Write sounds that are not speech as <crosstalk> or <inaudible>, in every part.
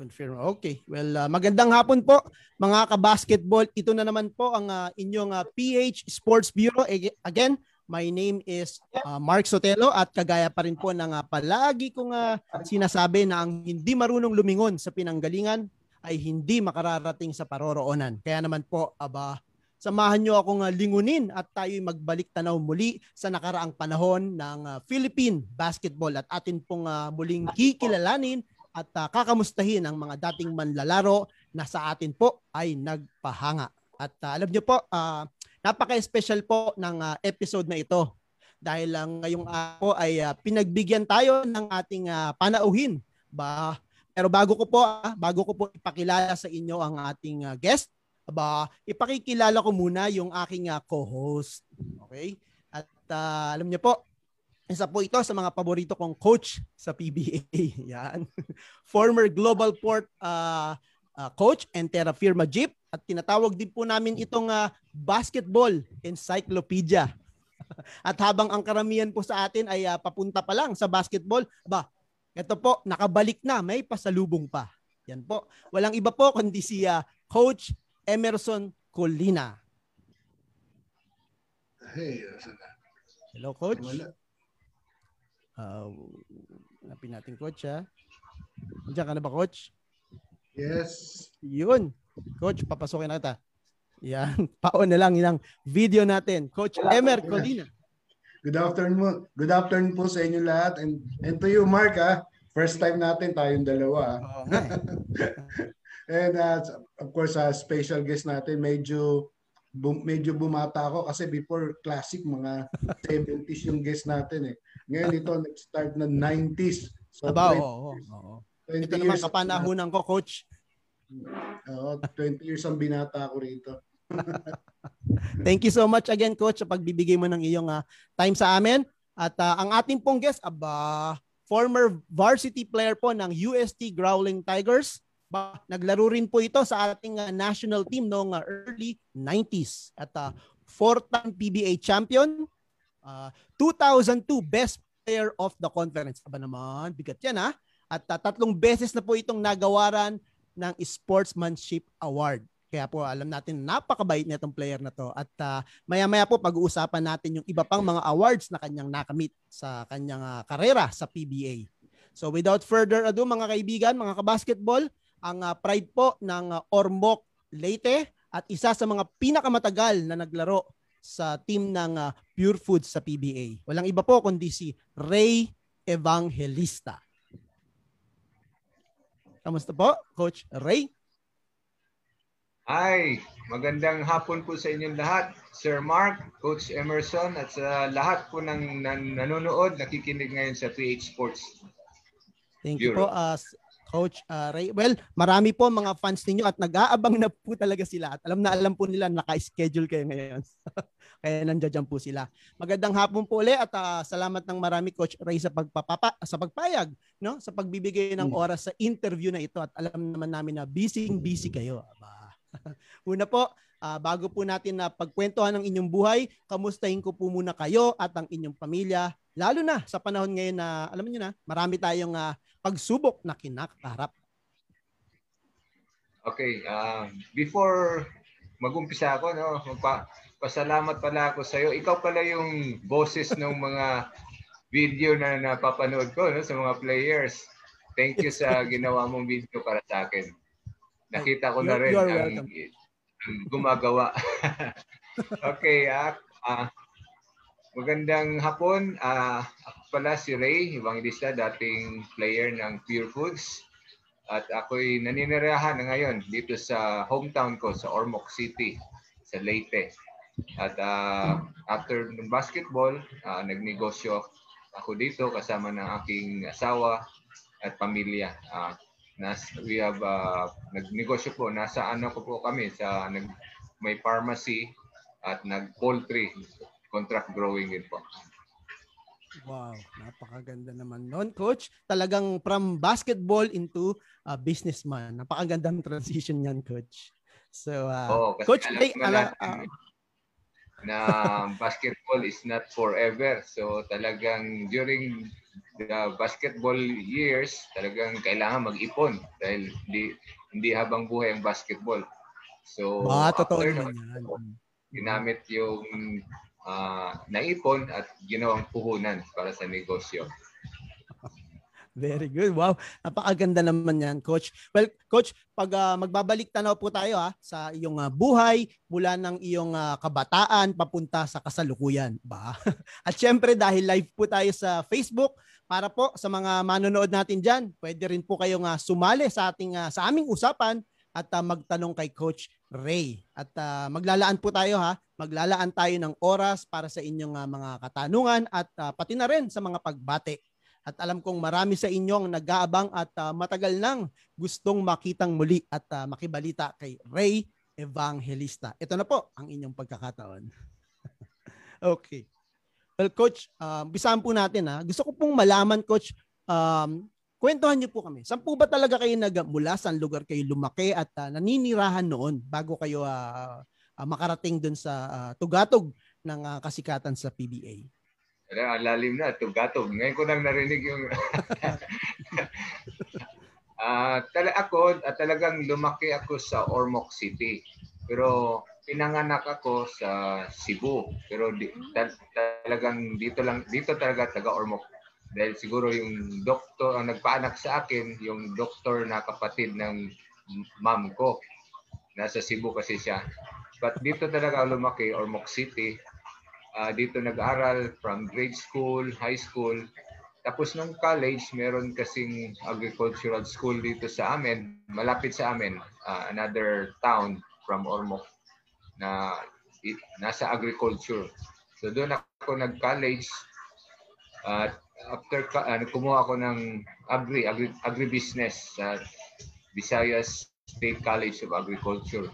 confirm. Okay. Well, uh, magandang hapon po mga ka-basketball. Ito na naman po ang uh, inyong uh, PH Sports Bureau. Again, my name is uh, Mark Sotelo at kagaya pa rin po ng uh, palagi kong uh, sinasabi na ang hindi marunong lumingon sa pinanggalingan ay hindi makararating sa paroroonan. Kaya naman po, aba, samahan nyo akong uh, lingunin at tayo'y magbalik tanaw muli sa nakaraang panahon ng uh, Philippine basketball at atin pong uh, muling kikilalanin at uh, kakamustahin ang mga dating manlalaro na sa atin po ay nagpahanga. At uh, alam niyo po, uh, napaka-special po ng uh, episode na ito dahil uh, ngayong ako ay uh, pinagbigyan tayo ng ating uh, panauhin. Ba, pero bago ko po, uh, bago ko po ipakilala sa inyo ang ating uh, guest, ba, ipakikilala ko muna yung aking uh, co-host. Okay? At uh, alam niyo po, isa po ito sa mga paborito kong coach sa PBA. <laughs> Yan. Former Global Port uh, uh, coach and Terra Firma Jeep at tinatawag din po namin itong uh, basketball encyclopedia. <laughs> at habang ang karamihan po sa atin ay uh, papunta pa lang sa basketball, ba, ito po, nakabalik na, may pasalubong pa. Yan po. Walang iba po kundi si uh, Coach Emerson Colina. Hey, Hello, Coach. Wala. Uh, napin natin coach ha. Diyan ka na ba coach? Yes. Yun. Coach, papasukin na kita. Yan. <laughs> Paon na lang ilang video natin. Coach Emer Colina. Good afternoon. Good afternoon po sa inyo lahat and and to you Mark ha. First time natin tayong dalawa. Oh, <laughs> and uh, of course uh, special guest natin medyo bum, medyo bumata ako kasi before classic mga <laughs> 70s yung guest natin eh. Ngayon ito nag-start na 90s. So Aba, 20 oo, oo. 20 ito naman kapanahunan ko, coach. Oo, 20 years ang binata ko rito. <laughs> Thank you so much again, coach, sa pagbibigay mo ng iyong uh, time sa amin. At uh, ang ating pong guest, aba, former varsity player po ng UST Growling Tigers. Ba, naglaro rin po ito sa ating uh, national team noong uh, early 90s. At uh, four-time PBA champion, Uh, 2002 Best Player of the Conference. Aba naman, bigat yan ha. At uh, tatlong beses na po itong nagawaran ng Sportsmanship Award. Kaya po alam natin napakabait na itong player na to. At uh, maya-maya po pag-uusapan natin yung iba pang mga awards na kanyang nakamit sa kanyang uh, karera sa PBA. So without further ado mga kaibigan, mga kabasketball, ang uh, pride po ng uh, Ormoc Leyte at isa sa mga pinakamatagal na naglaro sa team ng uh, Pure Foods sa PBA. Walang iba po kundi si Ray Evangelista. Kamusta po, Coach Ray? Hi, magandang hapon po sa inyong lahat. Sir Mark, Coach Emerson, at sa lahat po ng nan- nanonood, nakikinig ngayon sa PH Sports. Thank you po, uh, Coach uh, Ray. Well, marami po mga fans ninyo at nag-aabang na po talaga sila at alam na alam po nila naka-schedule kayo ngayon. <laughs> Kaya nandiyan po sila. Magandang hapon po ulit at uh, salamat ng marami Coach Ray sa pagpapapa sa pagpayag, no? Sa pagbibigay ng hmm. oras sa interview na ito at alam naman namin na busy busy kayo. Aba. <laughs> Una po, uh, bago po natin na pagkwentuhan ng inyong buhay, kamustahin ko po muna kayo at ang inyong pamilya Lalo na sa panahon ngayon na, alam niyo na, marami tayong uh, pagsubok na kinakaharap. Okay, uh, before magumpisa ako, no, magpa pasalamat pala ako sa iyo. Ikaw pala yung boses <laughs> ng mga video na napapanood ko no, sa mga players. Thank you sa <laughs> ginawa mong video para sa akin. Nakita ko na rin ang, ang gumagawa. <laughs> okay, ah, uh, Magandang hapon. Uh, ako pala si Ray Evangelista, dating player ng Pure Foods. At ako'y naninirahan na ngayon dito sa hometown ko, sa Ormoc City, sa Leyte. At uh, after ng basketball, uh, nagnegosyo ako dito kasama ng aking asawa at pamilya. Uh, nas, we have uh, nagnegosyo po, nasa ano ko po kami, sa nag, may pharmacy at nag-poultry contract growing din po. Wow, napakaganda naman noon, coach. Talagang from basketball into uh, businessman. Napakagandang transition niyan, coach. So, uh, oh, coach, hey, ala, uh, na basketball is not forever. So, talagang during the basketball years, talagang kailangan mag-ipon dahil hindi, hindi habang buhay ang basketball. So, ah, totoo naman yan. ginamit yung uh, naipon at ginawang puhunan para sa negosyo. Very good. Wow. Napakaganda naman yan, Coach. Well, Coach, pag uh, magbabalik tanaw po tayo ha, sa iyong uh, buhay mula ng iyong uh, kabataan papunta sa kasalukuyan. Ba? <laughs> At syempre dahil live po tayo sa Facebook, para po sa mga manonood natin diyan, pwede rin po kayong uh, sumali sa ating uh, sa aming usapan at uh, magtanong kay Coach Ray. At uh, maglalaan po tayo ha, maglalaan tayo ng oras para sa inyong uh, mga katanungan at uh, pati na rin sa mga pagbate at alam kong marami sa inyo ang nag-aabang at uh, matagal nang gustong makitang muli at uh, makibalita kay Ray Evangelista. Ito na po ang inyong pagkakataon. <laughs> okay. Well, Coach, uh, bisahan po natin ha. Gusto ko pong malaman, Coach, um, kwentuhan niyo po kami. Saan po ba talaga kayo nagmula? Saan lugar kayo lumaki at uh, naninirahan noon bago kayo uh, uh, makarating dun sa uh, tugatog ng uh, kasikatan sa PBA? Ang lalim na, tugatog. Ngayon ko nang narinig yung... uh, <laughs> tala ako, uh, talagang lumaki ako sa Ormoc City. Pero pinanganak ako sa Cebu. Pero di, tal- talagang dito lang, dito talaga taga Ormoc. Dahil siguro yung doktor ang nagpaanak sa akin, yung doktor na kapatid ng mom ko. Nasa Cebu kasi siya. But dito talaga lumaki, Ormoc City uh, dito nag-aral from grade school, high school. Tapos nung college, meron kasing agricultural school dito sa amin, malapit sa amin, uh, another town from Ormoc na it, nasa agriculture. So doon ako nag-college at uh, after uh, kumuha ako ng agri, agri agribusiness sa Visayas State College of Agriculture.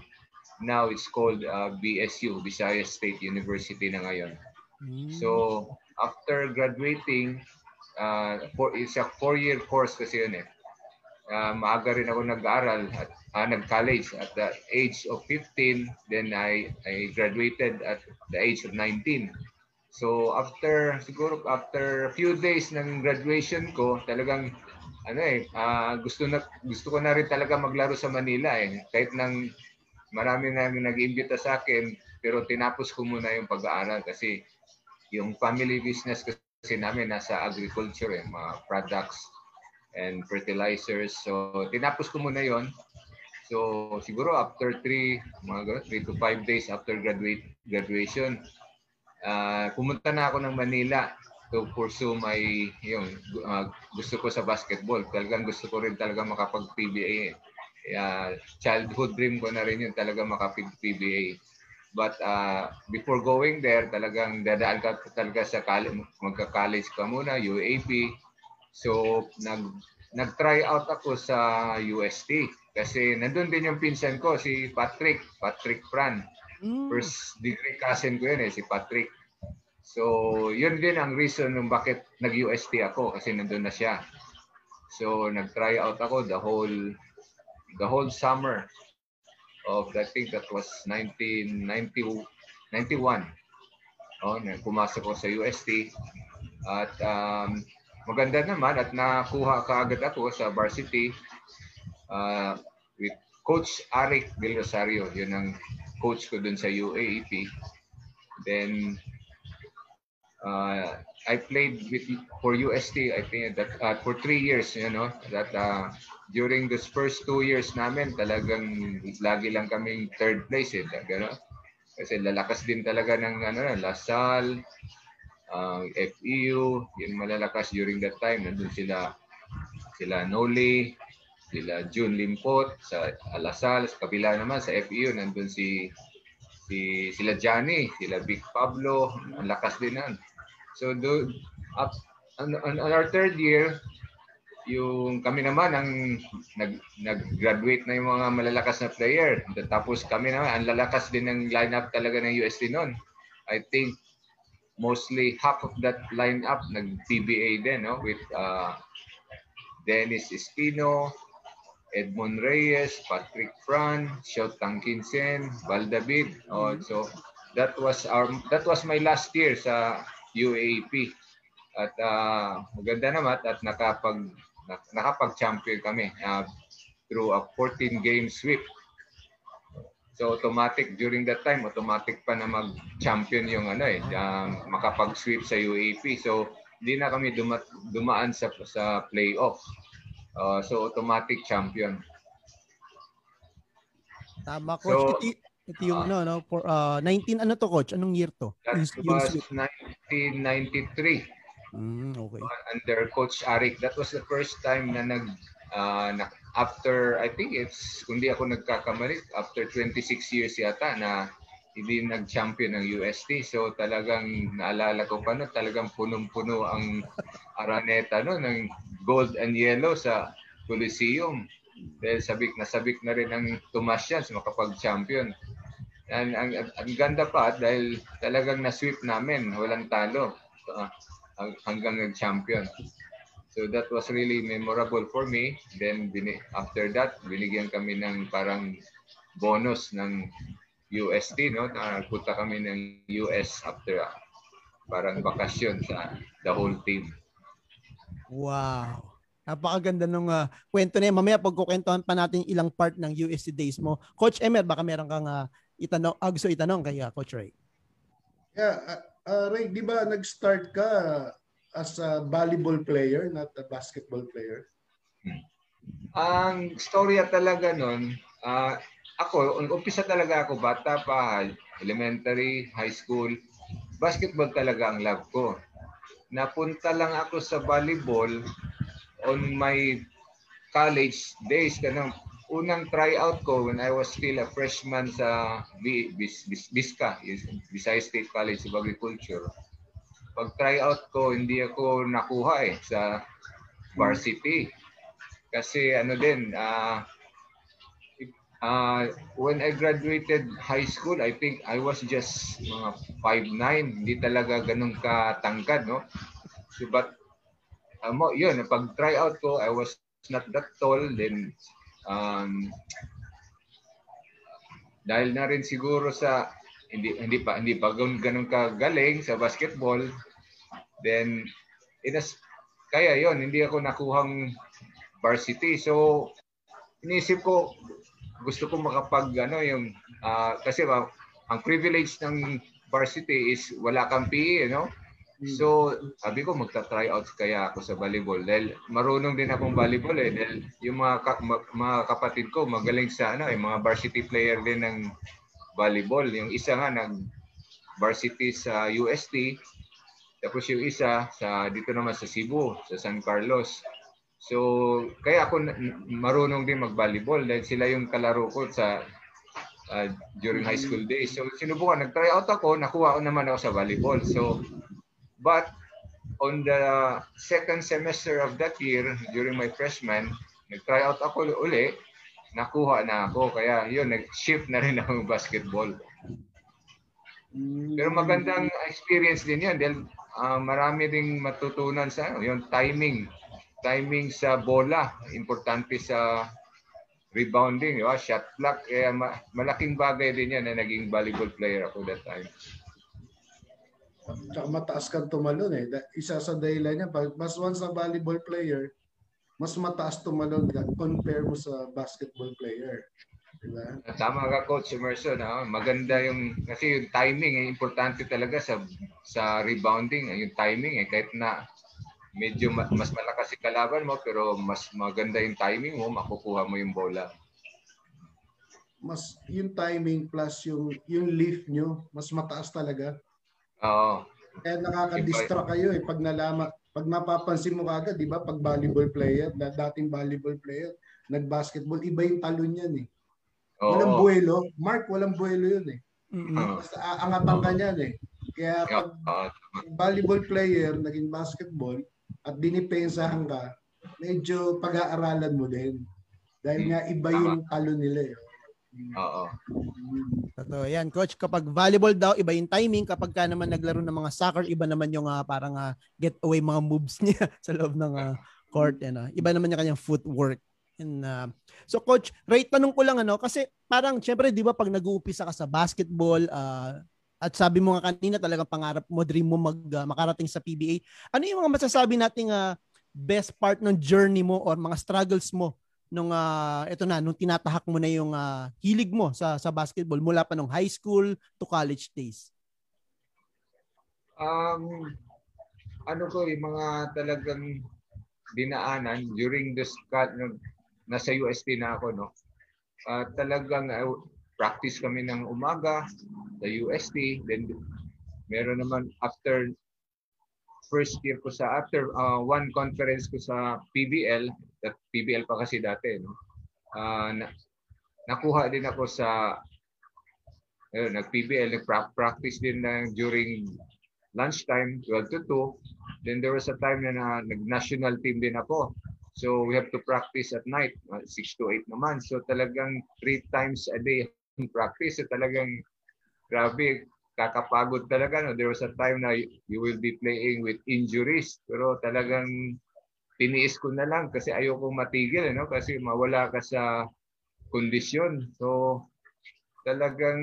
Now it's called uh, BSU, Visayas State University na ngayon. Mm. So after graduating, uh, for, it's a four-year course kasi yun eh. Uh, maaga rin ako nag-aaral at uh, nag-college at the age of 15. Then I, I graduated at the age of 19. So after siguro after a few days ng graduation ko, talagang ano eh, uh, gusto na gusto ko na rin talaga maglaro sa Manila eh. Kahit nang marami na nag-imbita sa akin pero tinapos ko muna yung pag-aaral kasi yung family business kasi namin nasa agriculture eh, mga products and fertilizers. So tinapos ko muna yon. So siguro after 3 mga 3 to 5 days after graduate graduation uh, pumunta na ako ng Manila to pursue my yung uh, gusto ko sa basketball. Talagang gusto ko rin talaga makapag-PBA. Eh uh, childhood dream ko na rin yun talaga makapig-PBA. But uh, before going there, talagang dadaan ka talaga sa college, magka-college ka muna, UAP. So, nag, nag-try out ako sa UST. Kasi nandun din yung pinsan ko, si Patrick, Patrick Fran. Mm. First degree cousin ko yun eh, si Patrick. So, yun din ang reason nung bakit nag-UST ako kasi nandun na siya. So, nag-try out ako the whole the whole summer of I think that was 1990 91. Oh, pumasok ko sa UST at um, maganda naman at nakuha kaagad ako sa varsity uh, with Coach Arik Del Rosario. Yun ang coach ko dun sa UAAP. Then uh, I played with for UST I think that uh, for three years you know that uh, during this first two years namin talagang lagi lang kaming third place eh gano kasi lalakas din talaga ng ano Lasal uh, FEU yun malalakas during that time. Nandun sila sila Noli sila June Limpot sa Lasal sa kabila naman sa FEU nandun si si sila Johnny sila Big Pablo ang lakas din nan So do up on, on, on our third year, yung kami naman ang nag nag-graduate na yung mga malalakas na player. Tapos kami naman ang lalakas din ng lineup talaga ng UST noon. I think mostly half of that lineup nag-PBA din no with uh, Dennis Espino, Edmond Reyes, Patrick Fran, Shot Tangkinsen, Val David. Oh, so that was our that was my last year sa UAP. At uh, maganda naman at nakapag nakapag-champion kami uh, through a 14 game sweep. So automatic during that time automatic pa na mag-champion yung ano eh um, makapag-sweep sa UAP. So hindi na kami duma- dumaan sa sa playoff. Uh, so automatic champion. Tama coach. So, ito, yung uh, no, no for uh, 19 ano to coach? Anong year to? That yung, was 1993. Mm, okay. Under Coach Arik, that was the first time na nag uh, na, after I think it's kundi ako nagkakamali after 26 years yata na hindi nag-champion ng UST. So talagang naalala ko pa no, talagang punong-puno ang Araneta no ng gold and yellow sa Coliseum. Dahil sabik na sabik na rin ang Tomas yan makapag-champion. Ang, ang, ang ganda pa dahil talagang na-sweep namin, walang talo. Uh, hanggang nag-champion. So that was really memorable for me. Then after that, binigyan kami ng parang bonus ng UST, no? Nagpunta kami ng US after uh, parang bakasyon sa the whole team. Wow. Napakaganda nung uh, kwento na yan. Mamaya pagkukwentuhan pa natin ilang part ng UST days mo. Coach Emer, baka meron kang uh, itanong, uh, gusto itanong kay uh, Coach Ray. Yeah, uh, uh, Ray, di ba nag-start ka as a volleyball player, not a basketball player? Ang storya talaga nun, uh, ako, umpisa talaga ako, bata pa, elementary, high school, basketball talaga ang love ko. Napunta lang ako sa volleyball on my college days, kanang unang tryout ko when I was still a freshman sa BISCA, Visayas State College of Agriculture. Pag tryout ko, hindi ako nakuha eh sa varsity. Kasi ano din, uh, uh, when I graduated high school, I think I was just mga 5'9", hindi talaga ganun katangkad, no? So, but, um, yun, pag tryout ko, I was not that tall, then um, dahil na rin siguro sa hindi hindi pa hindi pa ganun, kagaling sa basketball then inas kaya yon hindi ako nakuhang varsity so inisip ko gusto ko makapag ano yung uh, kasi ba ang privilege ng varsity is wala kang PE, you know? So, sabi ko magta-try out kaya ako sa volleyball dahil marunong din akong volleyball eh dahil yung mga ka, mga kapatid ko magaling sa ano eh mga varsity player din ng volleyball. Yung isa nga nag varsity sa UST tapos yung isa sa dito naman sa Cebu, sa San Carlos. So, kaya ako marunong din mag-volleyball dahil sila yung kalaro ko sa uh, during high school days. So, sinubukan, nag-try out ako, nakuha ko naman ako sa volleyball. So, But on the second semester of that year, during my freshman, nag-try out ako uli, nakuha na ako. Kaya yun, nag-shift na rin <laughs> ako basketball. Pero magandang experience din yan dahil uh, marami ding matutunan sa ano, yung timing. Timing sa bola, importante sa rebounding, diba? shot clock. Kaya ma- malaking bagay din yan na naging volleyball player ako that time. Tsaka mataas kang tumalon eh. Isa sa dahilan niya, pag mas once na volleyball player, mas mataas tumalon compare mo sa basketball player. Diba? Tama ka coach Emerson, no? maganda yung kasi yung timing eh, importante talaga sa sa rebounding, yung timing eh kahit na medyo mas malakas si kalaban mo pero mas maganda yung timing mo, makukuha mo yung bola. Mas yung timing plus yung yung lift nyo, mas mataas talaga. Oo. Kaya nakaka-distract kayo eh pag nalaman, pag mapapansin mo kagad, 'di ba, pag volleyball player, dating volleyball player, nag-basketball, iba yung talon niyan eh. Oo. Walang buwelo. Mark, walang buwelo yun eh. Mm-hmm. Basta aangatang ka niyan eh. Kaya pag volleyball player, naging basketball, at dinipensahan ka, medyo pag-aaralan mo din. Dahil nga iba yung talon nila eh. Oo. Totoo yan. Coach, kapag volleyball daw, iba yung timing. Kapag ka naman naglaro ng mga soccer, iba naman yung uh, parang uh, get away mga moves <laughs> niya sa loob ng uh, court. Uh. Iba naman yung kanyang footwork. And, uh, so coach, right tanong ko lang ano kasi parang syempre 'di ba pag nag-uumpisa ka sa basketball, uh, at sabi mo nga kanina talagang pangarap mo, dream mo mag uh, makarating sa PBA. Ano yung mga masasabi nating uh, best part ng journey mo or mga struggles mo nung uh, ito na nung tinatahak mo na yung uh, hilig mo sa sa basketball mula pa nung high school to college days? Um ano ko yung mga talagang dinaanan during this cut nasa UST na ako no. Uh, talagang uh, practice kami ng umaga sa UST then meron naman after first year ko sa after uh, one conference ko sa PBL that PBL pa kasi dati no? Uh, na, nakuha din ako sa ayun, nag PBL nag practice din na during lunchtime 12 to 2 then there was a time na, na nag national team din ako. So we have to practice at night uh, 6 to 8 naman. So talagang three times a day practice. So talagang grabe kakapagod talaga. No? There was a time na you will be playing with injuries. Pero talagang tiniis ko na lang kasi ayoko matigil. No? Kasi mawala ka sa kondisyon. So talagang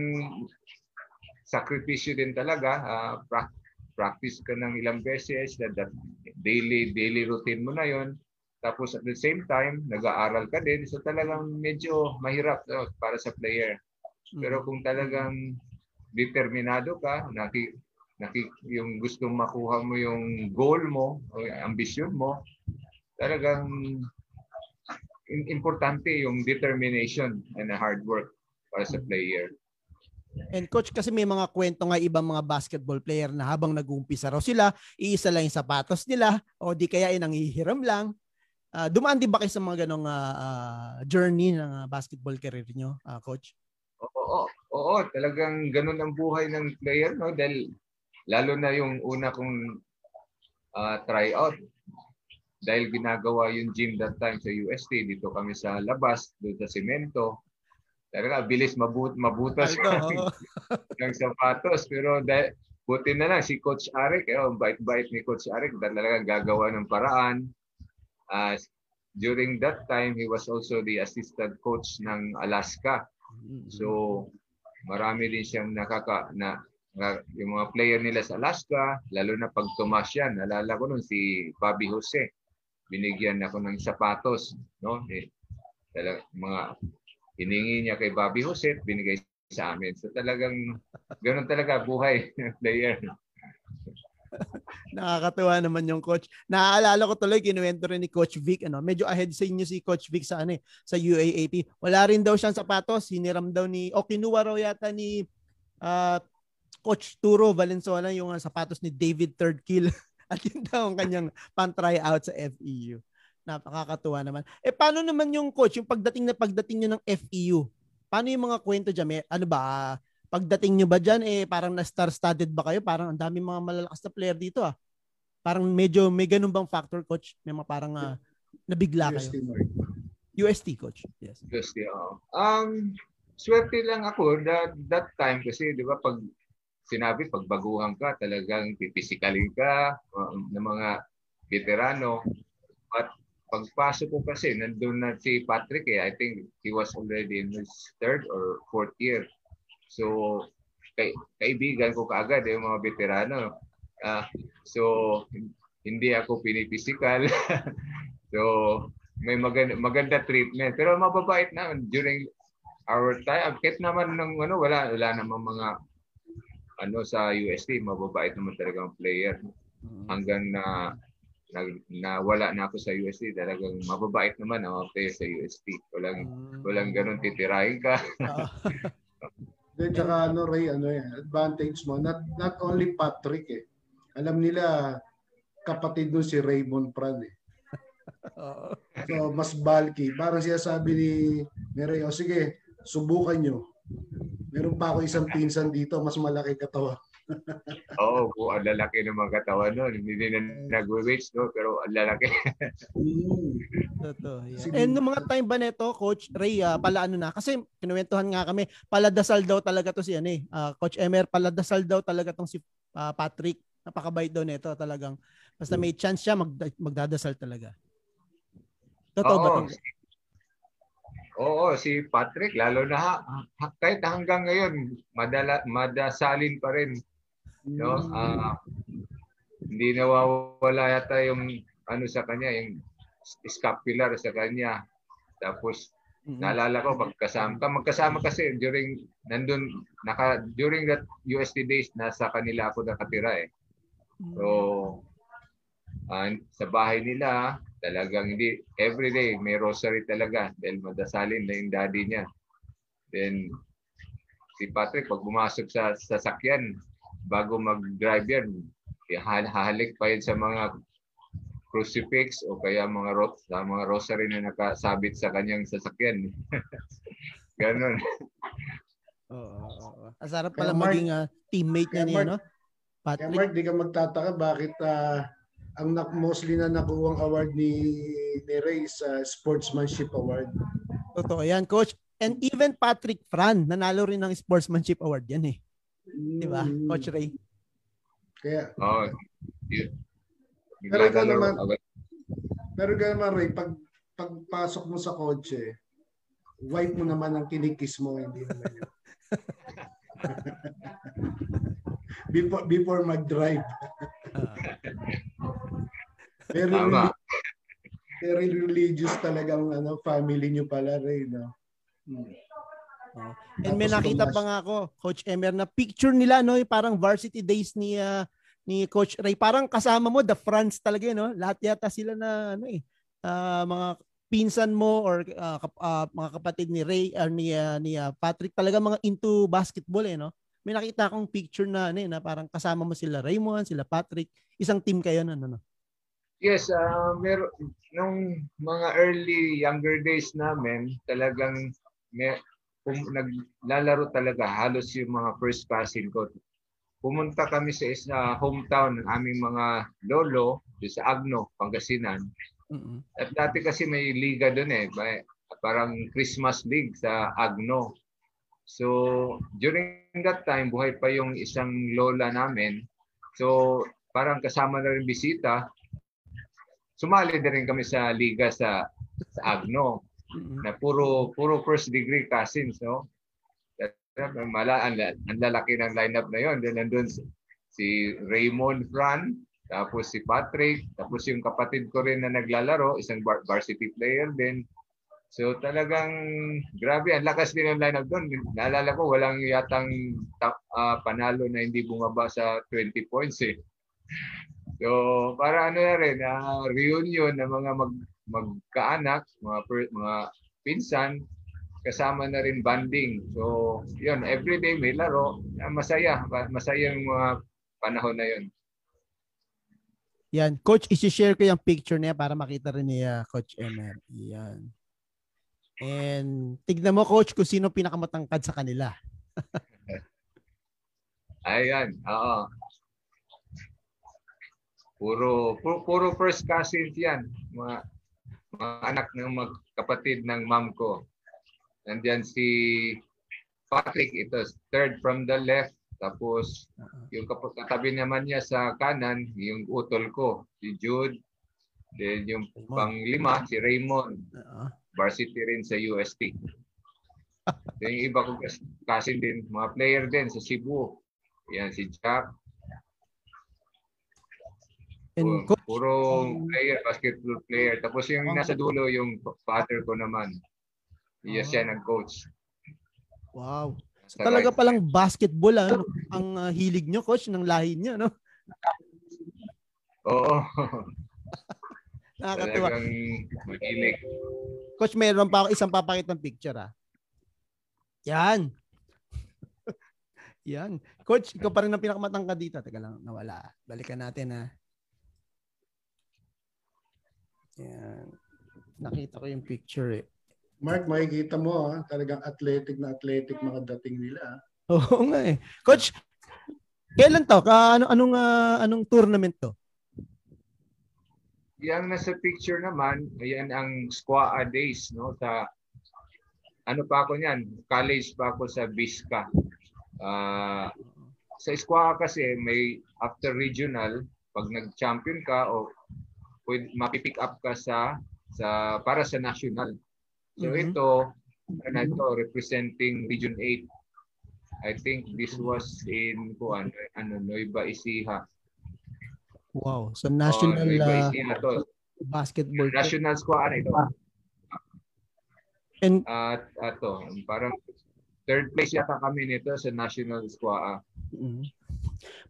sakripisyo din talaga. Uh, pra- practice ka ng ilang beses. That, that daily, daily routine mo na yon tapos at the same time, nag-aaral ka din. So talagang medyo mahirap no, para sa player. Pero kung talagang determinado ka, naki, naki, yung gusto makuha mo yung goal mo, o ambisyon mo, talagang importante yung determination and hard work para sa player. And coach, kasi may mga kwento nga ibang mga basketball player na habang nag-uumpisa raw sila, iisa lang yung sapatos nila o di kaya ay nangihiram lang. Uh, dumaan din ba kayo sa mga ganong uh, journey ng basketball career nyo, uh, coach? Oo, oo, talagang ganun ang buhay ng player no? Dahil lalo na yung una kong uh, tryout. Dahil ginagawa yung gym that time sa UST dito kami sa labas doon sa semento talaga bilis mabut mabutas ng, <laughs> ng sapatos. Pero dahil buti na lang si Coach Arik eh, oh, bait-bait ni Coach Arik talaga gagawa ng paraan. Uh, during that time he was also the assistant coach ng Alaska So, marami din siyang nakaka na, na yung mga player nila sa Alaska, lalo na pag tumas yan. Nalala ko nun si Bobby Jose. Binigyan ako ng sapatos, no? Eh, talaga, mga hiningi niya kay Bobby Jose, binigay sa amin. So talagang ganoon talaga buhay <laughs> player. Nakakatuwa naman yung coach. Naaalala ko tuloy, kinuwento rin ni Coach Vic, ano, medyo ahead sa inyo si Coach Vic sa, ano, eh, sa UAAP. Wala rin daw siyang sapatos, hiniram daw ni, o kinuha raw yata ni uh, Coach Turo Valenzuela yung uh, sapatos ni David Third Kill. <laughs> At yun daw ang kanyang pan-try out sa FEU. Napakakatuwa naman. Eh paano naman yung coach, yung pagdating na pagdating niyo ng FEU? Paano yung mga kwento diyan? May, ano ba, pagdating nyo ba dyan, eh, parang na-star-studded ba kayo? Parang ang dami mga malalakas na player dito ah. Parang medyo may ganun bang factor, coach? May mga parang uh, nabigla kayo. UST, UST, coach. Yes. UST, oh. Um, swerte lang ako that, that time kasi, di ba, pag sinabi, pag baguhan ka, talagang pipisikalin ka um, ng mga veterano. At pagpasok ko kasi, nandun na si Patrick eh. I think he was already in his third or fourth year. So, kay, kaibigan ko kaagad yung mga veterano. Uh, so, hindi ako pinipisikal. <laughs> so, may maganda, maganda treatment. Pero mababait naman during our time. Kahit naman ng ano, wala, wala naman mga ano sa UST, mababait naman talaga ang player. Mm-hmm. Hanggang na na, na wala na ako sa UST, talagang mababait naman ang player sa UST. Walang, mm. walang ganun titirahin ka. <laughs> Then tsaka ano Ray, ano yan, advantage mo, not, not only Patrick eh. Alam nila, kapatid nun si Raymond Pran eh. <laughs> so, mas bulky. Parang siya sabi ni, Ray, oh, sige, subukan nyo. Meron pa ako isang pinsan dito, mas malaki katawan. Oo, oh, ang lalaki ng mga katawan noon. Hindi na nag-weights, no? pero ang lalaki. mm. Totoo. Yeah. And noong mga time ba nito, Coach Ray, uh, pala ano na, kasi kinuwentuhan nga kami, paladasal daw talaga to si ano eh, uh, Coach Emer, paladasal daw talaga tong si uh, Patrick. Napakabait daw nito talagang. Basta may chance siya, mag, magdadasal talaga. Totoo Oo. ba? Oo, si Patrick, lalo na ha, kahit hanggang ngayon, madala, madasalin pa rin. No? Uh, hindi nawawala yata yung ano sa kanya, yung scapular sa kanya. Tapos Mm-hmm. Naalala ko pagkasama magkasama kasi during nandun naka during that UST days nasa kanila ako nakatira eh. So uh, sa bahay nila talagang hindi every day may rosary talaga dahil madasalin na yung daddy niya. Then si Patrick pag pumasok sa sasakyan bago mag-drive yan, hahalik pa yan sa mga crucifix o kaya mga ro- sa mga rosary na nakasabit sa kanyang sasakyan. <laughs> Ganon. Oo. oo. Asarap pala Mark, maging uh, teammate niya niya, no? Patrick. Kaya Mark, di ka magtataka bakit uh, ang mostly na nakuwang award ni, ni Ray sa Sportsmanship Award. Totoo yan, Coach. And even Patrick Fran, nanalo rin ng Sportsmanship Award yan eh. Di ba. Coach Ray? Kaya, oh, pero ikaw naman, pero ikaw naman, Ray, pag pagpasok mo sa kotse, wipe mo naman ang kinikis mo, hindi naman yun. <laughs> before, before mag-drive. very, Tama. very religious talagang ano, family nyo pala, Ray. No? Hmm. Oh. And may nakita pa nga ako, Coach Emer, na picture nila, no, parang varsity days ni uh, ni Coach Ray. Parang kasama mo, the France talaga, no? Lahat yata sila na, ano eh, uh, mga pinsan mo or uh, uh, mga kapatid ni Ray or ni, uh, ni uh, Patrick talaga mga into basketball eh, no? May nakita akong picture na, ano eh, na parang kasama mo sila Raymond, sila Patrick. Isang team kayo na, ano, no? Yes, uh, meron, nung mga early, younger days namin, talagang may, kung naglalaro talaga halos yung mga first passing ko pumunta kami sa isa hometown ng aming mga lolo sa Agno, Pangasinan. Mm-hmm. At dati kasi may liga doon eh, parang Christmas League sa Agno. So during that time, buhay pa yung isang lola namin. So parang kasama na rin bisita. Sumali na rin kami sa liga sa, sa Agno na puro puro first degree cousins, no? Mala, ang, ang lalaki ng lineup na yon. Then nandun si, Raymond Fran, tapos si Patrick, tapos yung kapatid ko rin na naglalaro, isang bar- varsity player din. So talagang grabe, ang lakas din ng lineup doon. Naalala ko, walang yatang top, uh, panalo na hindi bumaba sa 20 points eh. So para ano na rin, uh, reunion ng mga mag, magkaanak, mga, mga pinsan, kasama na rin banding. So, yun, everyday may laro. Masaya. Masaya yung mga panahon na yun. Yan. Coach, isi-share ko yung picture niya para makita rin ni uh, Coach Emer. Yan. And tignan mo, Coach, kung sino pinakamatangkad sa kanila. <laughs> Ayan. Oo. Puro, puro, puro first cousins yan. Mga, mga anak ng magkapatid ng mom ko. Nandiyan si Patrick, ito third from the left. Tapos yung katabi naman niya sa kanan, yung utol ko, si Jude. Then yung panglima, si Raymond. Varsity rin sa UST. <laughs> Then yung iba ko kasi din, mga player din sa Cebu. Yan si Jack. And puro, puro player, basketball player. Tapos yung nasa dulo, yung father ko naman. Yes, siya nag-coach. Wow. So, talaga palang basketball ah, ano, ang uh, hilig nyo, coach, ng lahi niyo, no? Oo. <laughs> Nakakatuwa. Talagang mahilig. Coach, mayroon pa ako isang papakitang picture ah. Yan. <laughs> Yan. Coach, ikaw pa rin ang pinakamatangkad dito. Teka lang, nawala. Balikan natin ha. Yan. Nakita ko yung picture eh. Mark, makikita mo, ha? talagang athletic na athletic mga dating nila. Oo nga eh. Coach, kailan to? Ka, ano, anong, uh, anong tournament to? Yang nasa picture naman, ayan ang Squaa Days, no? Sa, ano pa ako niyan? College pa ako sa Bisca. Uh, sa Squaa kasi may after regional, pag nag-champion ka o pwede, mapipick up ka sa sa para sa national. So mm-hmm. ito, ano ito, representing Region 8. I think this was in kuan ano Nueva Ecija. Wow. So national oh, uh, to. basketball. National squad ito. And at ato, parang third place yata kami nito sa national squad. Mm-hmm.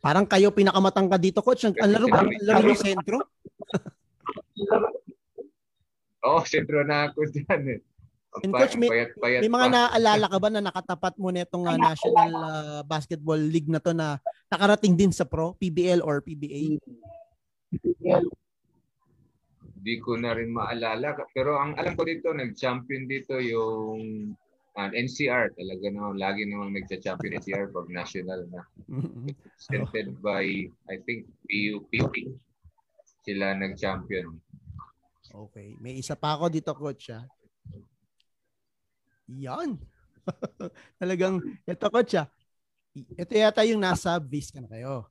Parang kayo pinakamatangka dito, coach. Ang, laro ba? Laro ng sentro? Oo, oh, sentro na ako dyan eh. And coach, may, payat, payat may mga pa. naaalala ka ba na nakatapat mo nitong uh, National uh, Basketball League na to na nakarating din sa pro, PBL or PBA? Hindi ko na rin maalala. Pero ang alam ko dito, nag-champion dito yung uh, NCR. Talaga naman, lagi naman nagcha-champion NCR pag national na. Presented by, I think, PUP. Sila nag-champion. Okay. May isa pa ako dito, coach. Ha? Yan. <laughs> Talagang, ito coach ah. Ito yata yung nasa Visca na kayo.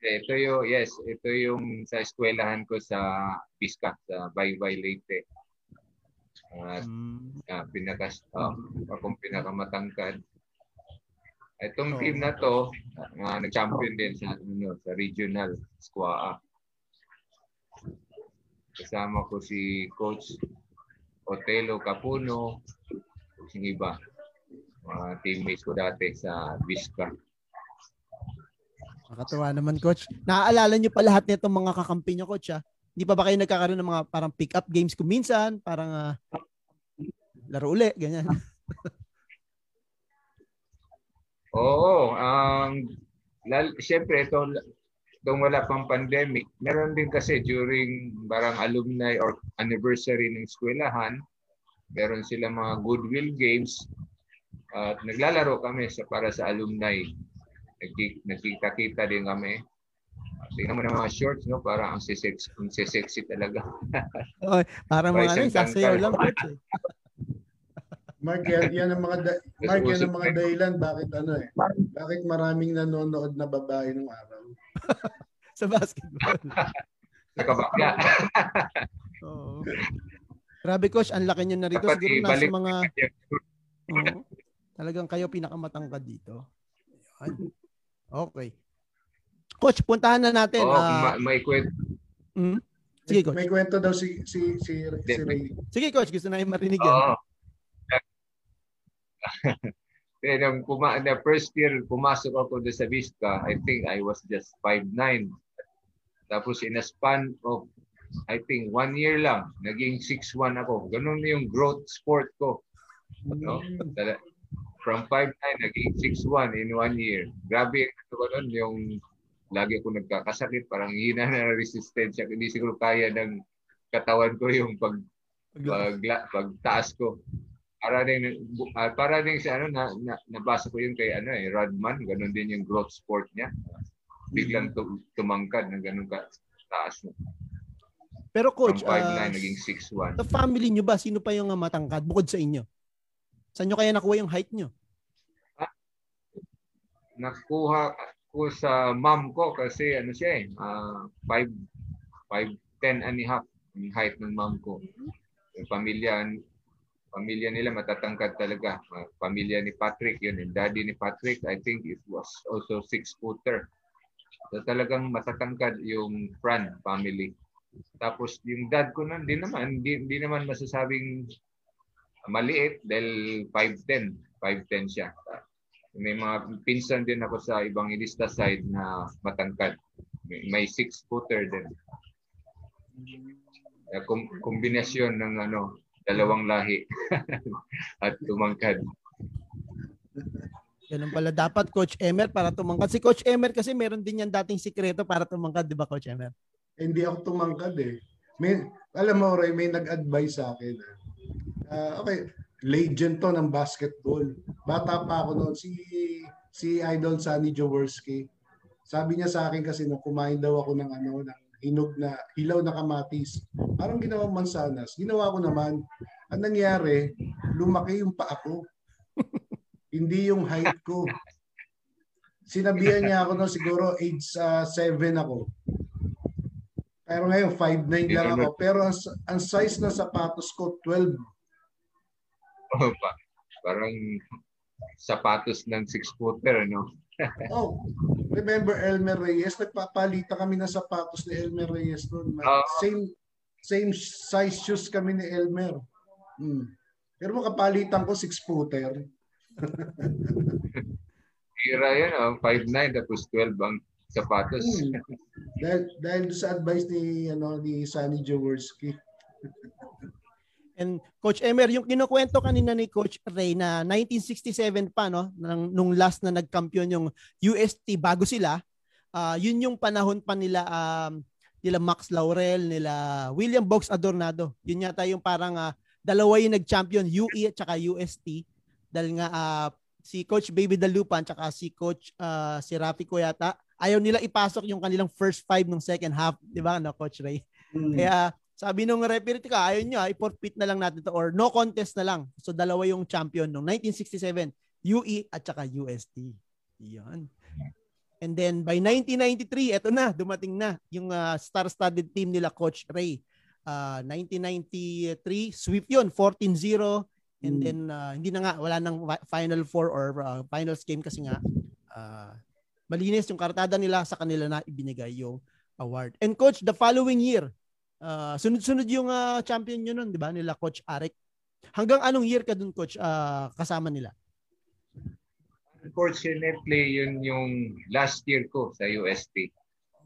Ito yung, yes, ito yung sa eskwelahan ko sa Visca, sa Baybay Leyte. At mm. uh, pinakas, uh, akong pinakamatangkad. Itong oh. team na to, uh, nag-champion din sa, ano, sa regional squad. Kasama ko si Coach Otelo Capuno, yung iba. Mga teammates ko dati sa Visca. Nakatuwa naman, Coach. Naaalala niyo pa lahat nitong mga kakampi niyo, Coach, ha? Hindi pa ba kayo nagkakaroon ng mga parang pick-up games kung minsan? Parang uh, laro uli, ganyan. <laughs> Oo. Um, lal- Siyempre, ito, kung wala pang pandemic, meron din kasi during barang alumni or anniversary ng eskwelahan, meron sila mga goodwill games at naglalaro kami sa para sa alumni. Nagkikita-kita din kami. Tingnan mo ng mga shorts, no? Para ang sexy, ang sexy talaga. Oy, parang mga ano, sasayaw lang. Mark, yan, yan ang mga da- Mark, yan ang mga dahilan bakit ano eh. Bakit maraming nanonood na babae nung araw. <laughs> sa basketball. <laughs> Nakabakya. <laughs> Oo. Grabe coach, ang laki niyo na rito. Siguro nasa mga Oo. Talagang kayo pinakamatangkad dito. Yan. Okay. Coach, puntahan na natin. Oh, uh, ma- may kwento. Mm? Sige, coach. May kwento daw si si si, si Ray. Sige, coach. Gusto na yung marinig yan. Oo. <laughs> Then, nung puma- the first year, pumasok ako doon sa Vista, I think I was just 5'9". Tapos in a span of, I think, one year lang, naging 6'1 ako. Ganun yung growth sport ko. No? From 5'9", naging 6'1 in one year. Grabe ano ko nun, yung lagi ako nagkakasakit, parang hina na resistensya. Hindi siguro kaya ng katawan ko yung pag, pag, pag, pagtaas ko para din uh, para din sa ano na, na nabasa ko yung kay ano eh Rodman ganun din yung growth sport niya. Biglang tumangkad ng ganun ka taas mo pero coach From 5'9 uh, naging 6'1 sa family niyo ba sino pa yung matangkad bukod sa inyo? Saan niyo kaya nakuha yung height niyo? Ah, nakuha ko sa mom ko kasi ano siya eh uh, 5 5 10 and a half yung height ng mom ko. Yung pamilya pamilya nila matatangkad talaga. Pamilya ni Patrick, yun. Yung daddy ni Patrick, I think it was also six-footer. So talagang matatangkad yung Fran family. Tapos yung dad ko nun, di naman, di, di naman masasabing maliit dahil 5'10". 5'10 siya. May mga pinsan din ako sa ibang ilista side na matangkad. May, may six-footer din. Uh, kombinasyon ng ano dalawang lahi <laughs> at tumangkad. Ganun pala dapat Coach Emer para tumangkad. Si Coach Emer kasi meron din yan dating sikreto para tumangkad, di ba Coach Emer? Hindi ako tumangkad eh. May, alam mo Ray, may nag-advise sa akin. Uh, okay, legend to ng basketball. Bata pa ako noon si si Idol Sunny Jaworski. Sabi niya sa akin kasi nung kumain daw ako ng ano ng hinog na, hilaw na kamatis. Parang ginawang mansanas. Ginawa ko naman. Ang nangyari, lumaki yung paa ko. <laughs> Hindi yung height ko. Sinabihan niya ako no siguro age uh, 7 ako. Pero ngayon 5'9 lang ako. Pero ang, ang size ng sapatos ko 12. Oh, pa, parang sapatos ng six-footer, no? Oh, remember Elmer Reyes? Nagpapalita kami ng sapatos ni Elmer Reyes noon. Uh, same same size shoes kami ni Elmer. Hmm. Pero makapalitan ko six-footer. Tira yan, oh. 5'9 tapos 12 ang sapatos. Hmm. dahil, dahil sa advice ni ano ni Sunny Jaworski. <laughs> And Coach Emer, yung kinukwento kanina ni Coach Ray na 1967 pa no, nang, nung last na nagkampiyon yung UST bago sila, uh, yun yung panahon pa nila um, nila Max Laurel, nila William Box Adornado. Yun yata yung parang uh, dalawa yung nag-champion, UE at saka UST. Dahil nga uh, si Coach Baby Dalupan at saka si Coach uh, si Rafi ko yata, ayaw nila ipasok yung kanilang first five ng second half, di ba, no, Coach Ray? Mm. Kaya sabi nung referee ka, ayaw nyo, i-forfeit na lang natin to or no contest na lang. So dalawa yung champion nung 1967, UE at saka UST. Yan. And then by 1993, eto na, dumating na yung uh, star-studded team nila Coach Ray. Uh, 1993, sweep yun, 14-0. And mm. then uh, hindi na nga, wala nang final four or uh, finals game kasi nga uh, malinis yung kartada nila sa kanila na ibinigay yung award. And coach, the following year, uh, sunod-sunod yung uh, champion nyo nun, di ba? Nila Coach Arik. Hanggang anong year ka dun, Coach, uh, kasama nila? Unfortunately, yun yung last year ko sa UST.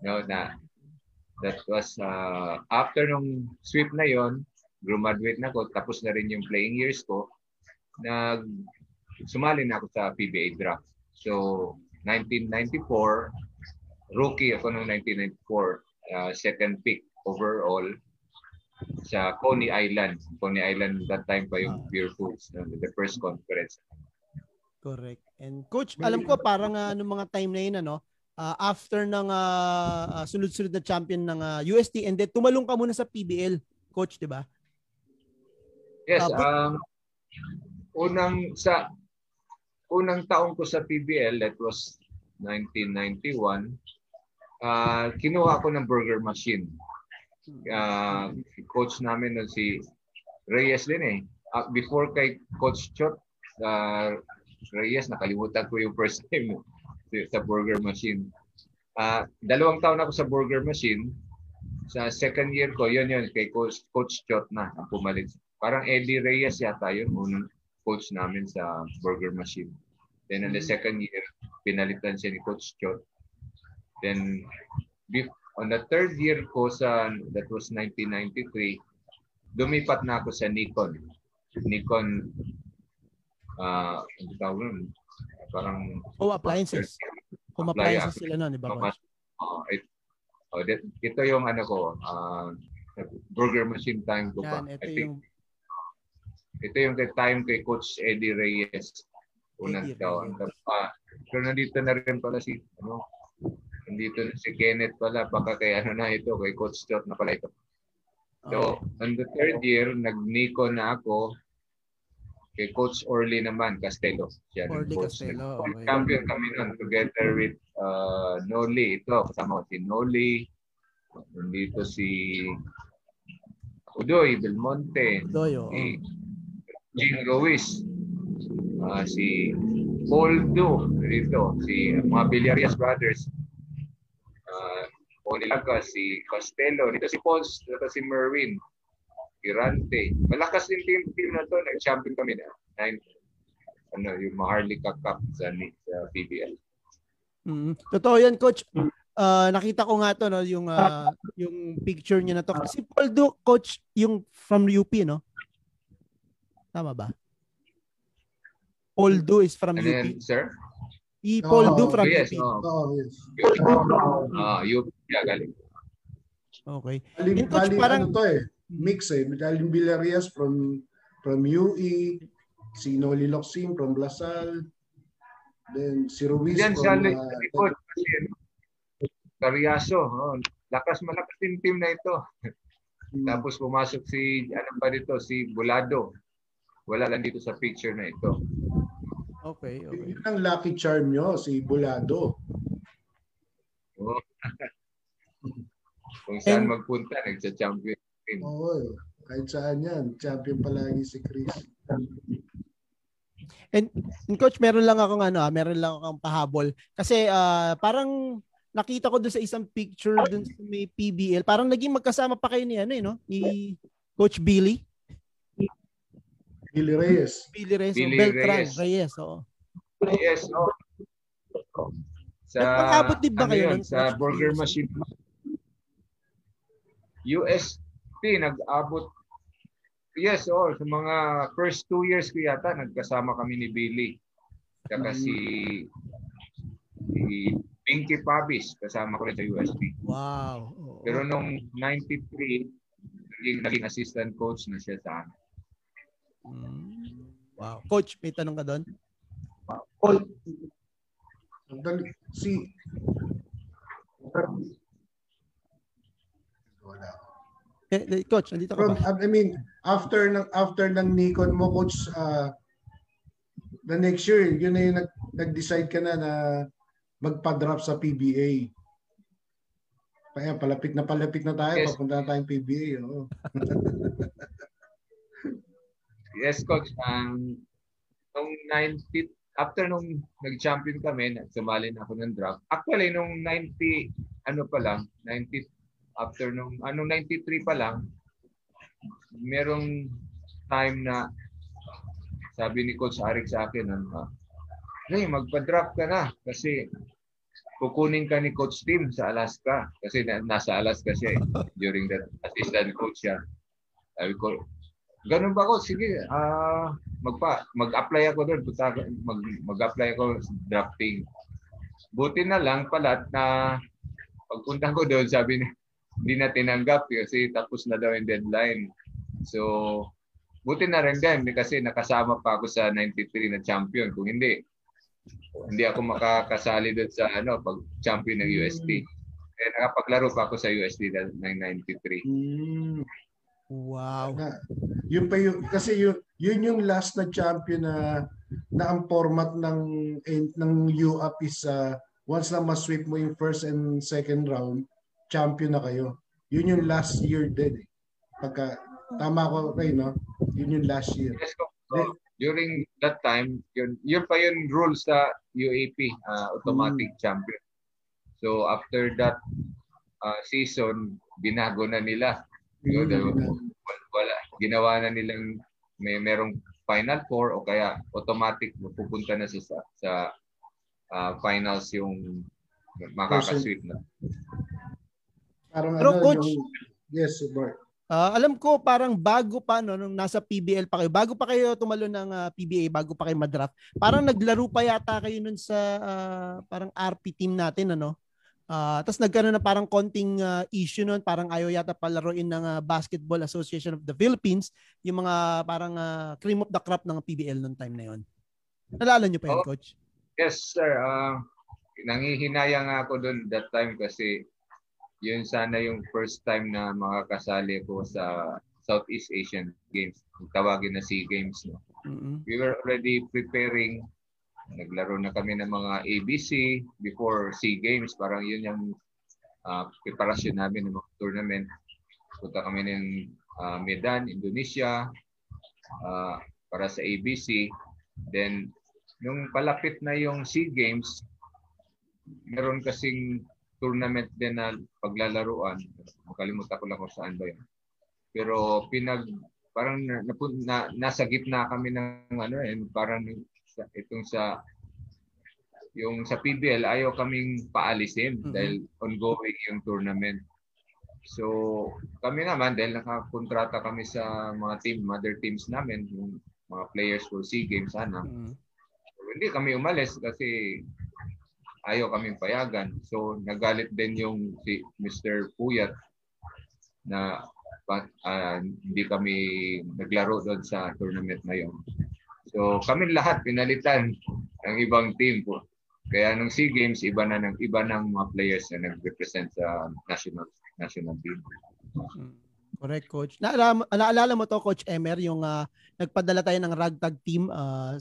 No, na that was uh, after nung sweep na yon graduate na ako, tapos na rin yung playing years ko, nag sumali na ako sa PBA draft. So, 1994, rookie ako noong 1994, uh, second pick overall sa Coney Island. Coney Island that time pa yung Beer ah. Foods, no, the first conference. Correct. And coach, alam ko parang uh, nung mga time na yun ano, uh, after ng uh, uh, sunod-sunod na champion ng uh, UST and then tumalong ka muna sa PBL, coach, 'di ba? Yes, uh, but, um unang sa unang taon ko sa PBL that was 1991 uh, kinuha ko ng burger machine uh, coach namin nun si Reyes din eh. Uh, before kay Coach Chot, uh, Reyes, nakalimutan ko yung first <laughs> time sa Burger Machine. Uh, dalawang taon ako sa Burger Machine. Sa second year ko, yun yun, kay Coach, Coach Chot na ang pumalit. Parang Eddie Reyes yata yun, unang coach namin sa Burger Machine. Then in the mm-hmm. second year, pinalitan siya ni Coach Chot. Then on the third year ko sa, that was 1993, lumipat na ako sa Nikon. Nikon, uh, ano tawag nun? Parang... Oh, appliances. Home appliances sila nun, di ba? Uh, it, oh, that, ito yung ano ko, uh, burger machine time ko pa. Yan, ito I think, yung... Ito yung time kay Coach Eddie Reyes. Unang taon. Pero nandito na rin pala si ano, Nandito na si Kenneth pala, baka kay ano na ito, kay Coach Stott na pala ito. So, on the third year, nag-Nico na ako kay Coach Orly naman, Castello. Siya Orly coach. Castello. Okay. Champion kami nun together with uh, Noli. Ito, kasama ko si Noli. Nandito si Udoy Belmonte. Udoy, oh. Si Jean Ruiz. Uh, si Poldo dito. Si mga Villarias Brothers uh, Onilaga, si Costello, dito si Pons, dito si Merwin, Irante. Malakas din team, team na to. Nag-champion kami na. Nine, ano, yung Maharlika Cup sa, sa PBL. Mm, totoo yan, coach. Uh, nakita ko nga to no, yung uh, yung picture niya na to. Si Poldo, coach, yung from UP, no? Tama ba? Poldo is from And UP. Then, sir? Si Paul oh, Du from yes, UP. Oh, yes. Ah, UP yeah, galing. Okay. Bali, In coach, bali, parang ano to eh, mix eh. Galing Villarias from from UE, si Noli Locsin from Lasal, then si Ruiz Yan, from... Yan, uh. Cariaso. Oh, lakas malakas din team na ito. Hmm. Tapos pumasok si, ano pa dito, si Bulado. Wala lang dito sa picture na ito. Okay, okay. Yun ang lucky charm nyo, si Bulado. Oh. Kung saan And, magpunta, nagsa-champion. Oo, oh, kahit saan yan. Champion palagi si Chris. And, and coach, meron lang akong ano, ah, meron lang akong pahabol kasi uh, parang nakita ko doon sa isang picture doon sa may PBL, parang naging magkasama pa kayo ni ano eh, no? Ni Coach Billy. Billy Reyes. Billy Reyes. Billy Beltran Reyes. Reyes, oo. Yes, oh. Sa, Nagpag-abot din ba ano kayo? Yun, sa Burger Machine. USP, nag-abot Yes, oh, sa mga first two years ko yata, nagkasama kami ni Billy. Saka mm. si, si Pinky Pabis, kasama ko rin sa USP. Wow. Oh. Pero nung 93, naging, naging assistant coach na siya sa amin. Mm. Wow. Coach, may tanong ka doon? Coach, si wala. Eh, eh, coach, nandito ka ba? I mean, after ng after ng Nikon mo coach uh, the next year, yun na yung nag, nag-decide ka na na magpa-drop sa PBA. Kaya palapit na palapit na tayo, yes. papunta na tayong PBA. Oh. <laughs> yes, coach. Um, nung 90, after nung nag-champion kami, sumali na ako ng draft. Actually, nung 90, ano pa lang, 90, after nung, anong 93 pa lang, merong time na sabi ni Coach Arik sa akin, ano, hey, magpa-drop ka na kasi kukunin ka ni Coach Tim sa Alaska kasi na, nasa Alaska siya eh, during that assistant coach siya. Sabi ko, ganun ba ko? Sige, uh, magpa, mag-apply ako doon. Mag, mag-apply ako drafting. Buti na lang pala na pagpunta ko doon, sabi niya, hindi na tinanggap kasi tapos na daw yung deadline. So, buti na rin din kasi nakasama pa ako sa 93 na champion. Kung hindi, hindi ako makakasali doon sa ano pag champion ng UST. Eh, nakapaglaro pa ako sa UST ng 93. Wow. Na, yun pa yung kasi yun, yun yung last na champion na na ang format ng ng UAP is uh, once na ma-sweep mo yung first and second round, champion na kayo. Yun yung last year din eh. Pagka, tama ko Ray, no? Yun yung last year. Yes, so, during that time, yun, yun pa yung rule sa UAP, uh, automatic hmm. champion. So after that uh, season, binago na nila. Hmm. wala, ginawa na nilang may merong final four o kaya automatic pupunta na sa sa uh, finals yung makakasweep na. Parang Pero ano, coach, yung, yes, Bart. Uh, alam ko parang bago pa no nung nasa PBL pa kayo, bago pa kayo tumalo ng uh, ah, PBA, bago pa kayo madraft. Parang naglaro pa yata kayo nun sa uh, parang RP team natin ano. Uh, tapos nagkaroon na parang konting uh, issue noon, parang ayaw yata palaruin ng uh, Basketball Association of the Philippines, yung mga parang uh, cream of the crop ng PBL noong time na yon. Nalala niyo pa yun, oh, coach? Yes, sir. Uh, nangihinayang ako doon that time kasi yun sana yung first time na makakasali ko sa Southeast Asian Games. Tawagin na SEA Games. No? Mm-hmm. We were already preparing. Naglaro na kami ng mga ABC before SEA Games. Parang yun yung uh, preparasyon namin ng mga tournament. Punta kami ng uh, Medan, Indonesia uh, para sa ABC. Then, nung palapit na yung SEA Games, meron kasing tournament din na paglalaruan. Makalimutan ko lang kung saan ba yun. Pero pinag parang na, na, nasa gitna kami ng ano eh parang itong sa yung sa PBL ayaw kaming paalisin mm-hmm. dahil ongoing yung tournament. So kami naman dahil nakakontrata kami sa mga team, mother teams namin, yung mga players for SEA Games sana. Mm-hmm. So, hindi kami umalis kasi ayaw kaming payagan. So nagalit din yung si Mr. Puyat na uh, hindi kami naglaro doon sa tournament na yon. So kami lahat pinalitan ng ibang team po. Kaya nung SEA Games iba na ng iba ng mga players na nag-represent sa national national team. Hmm. Correct coach. Naalala, naalala mo to coach Emer yung uh, nagpadala tayo ng ragtag team uh,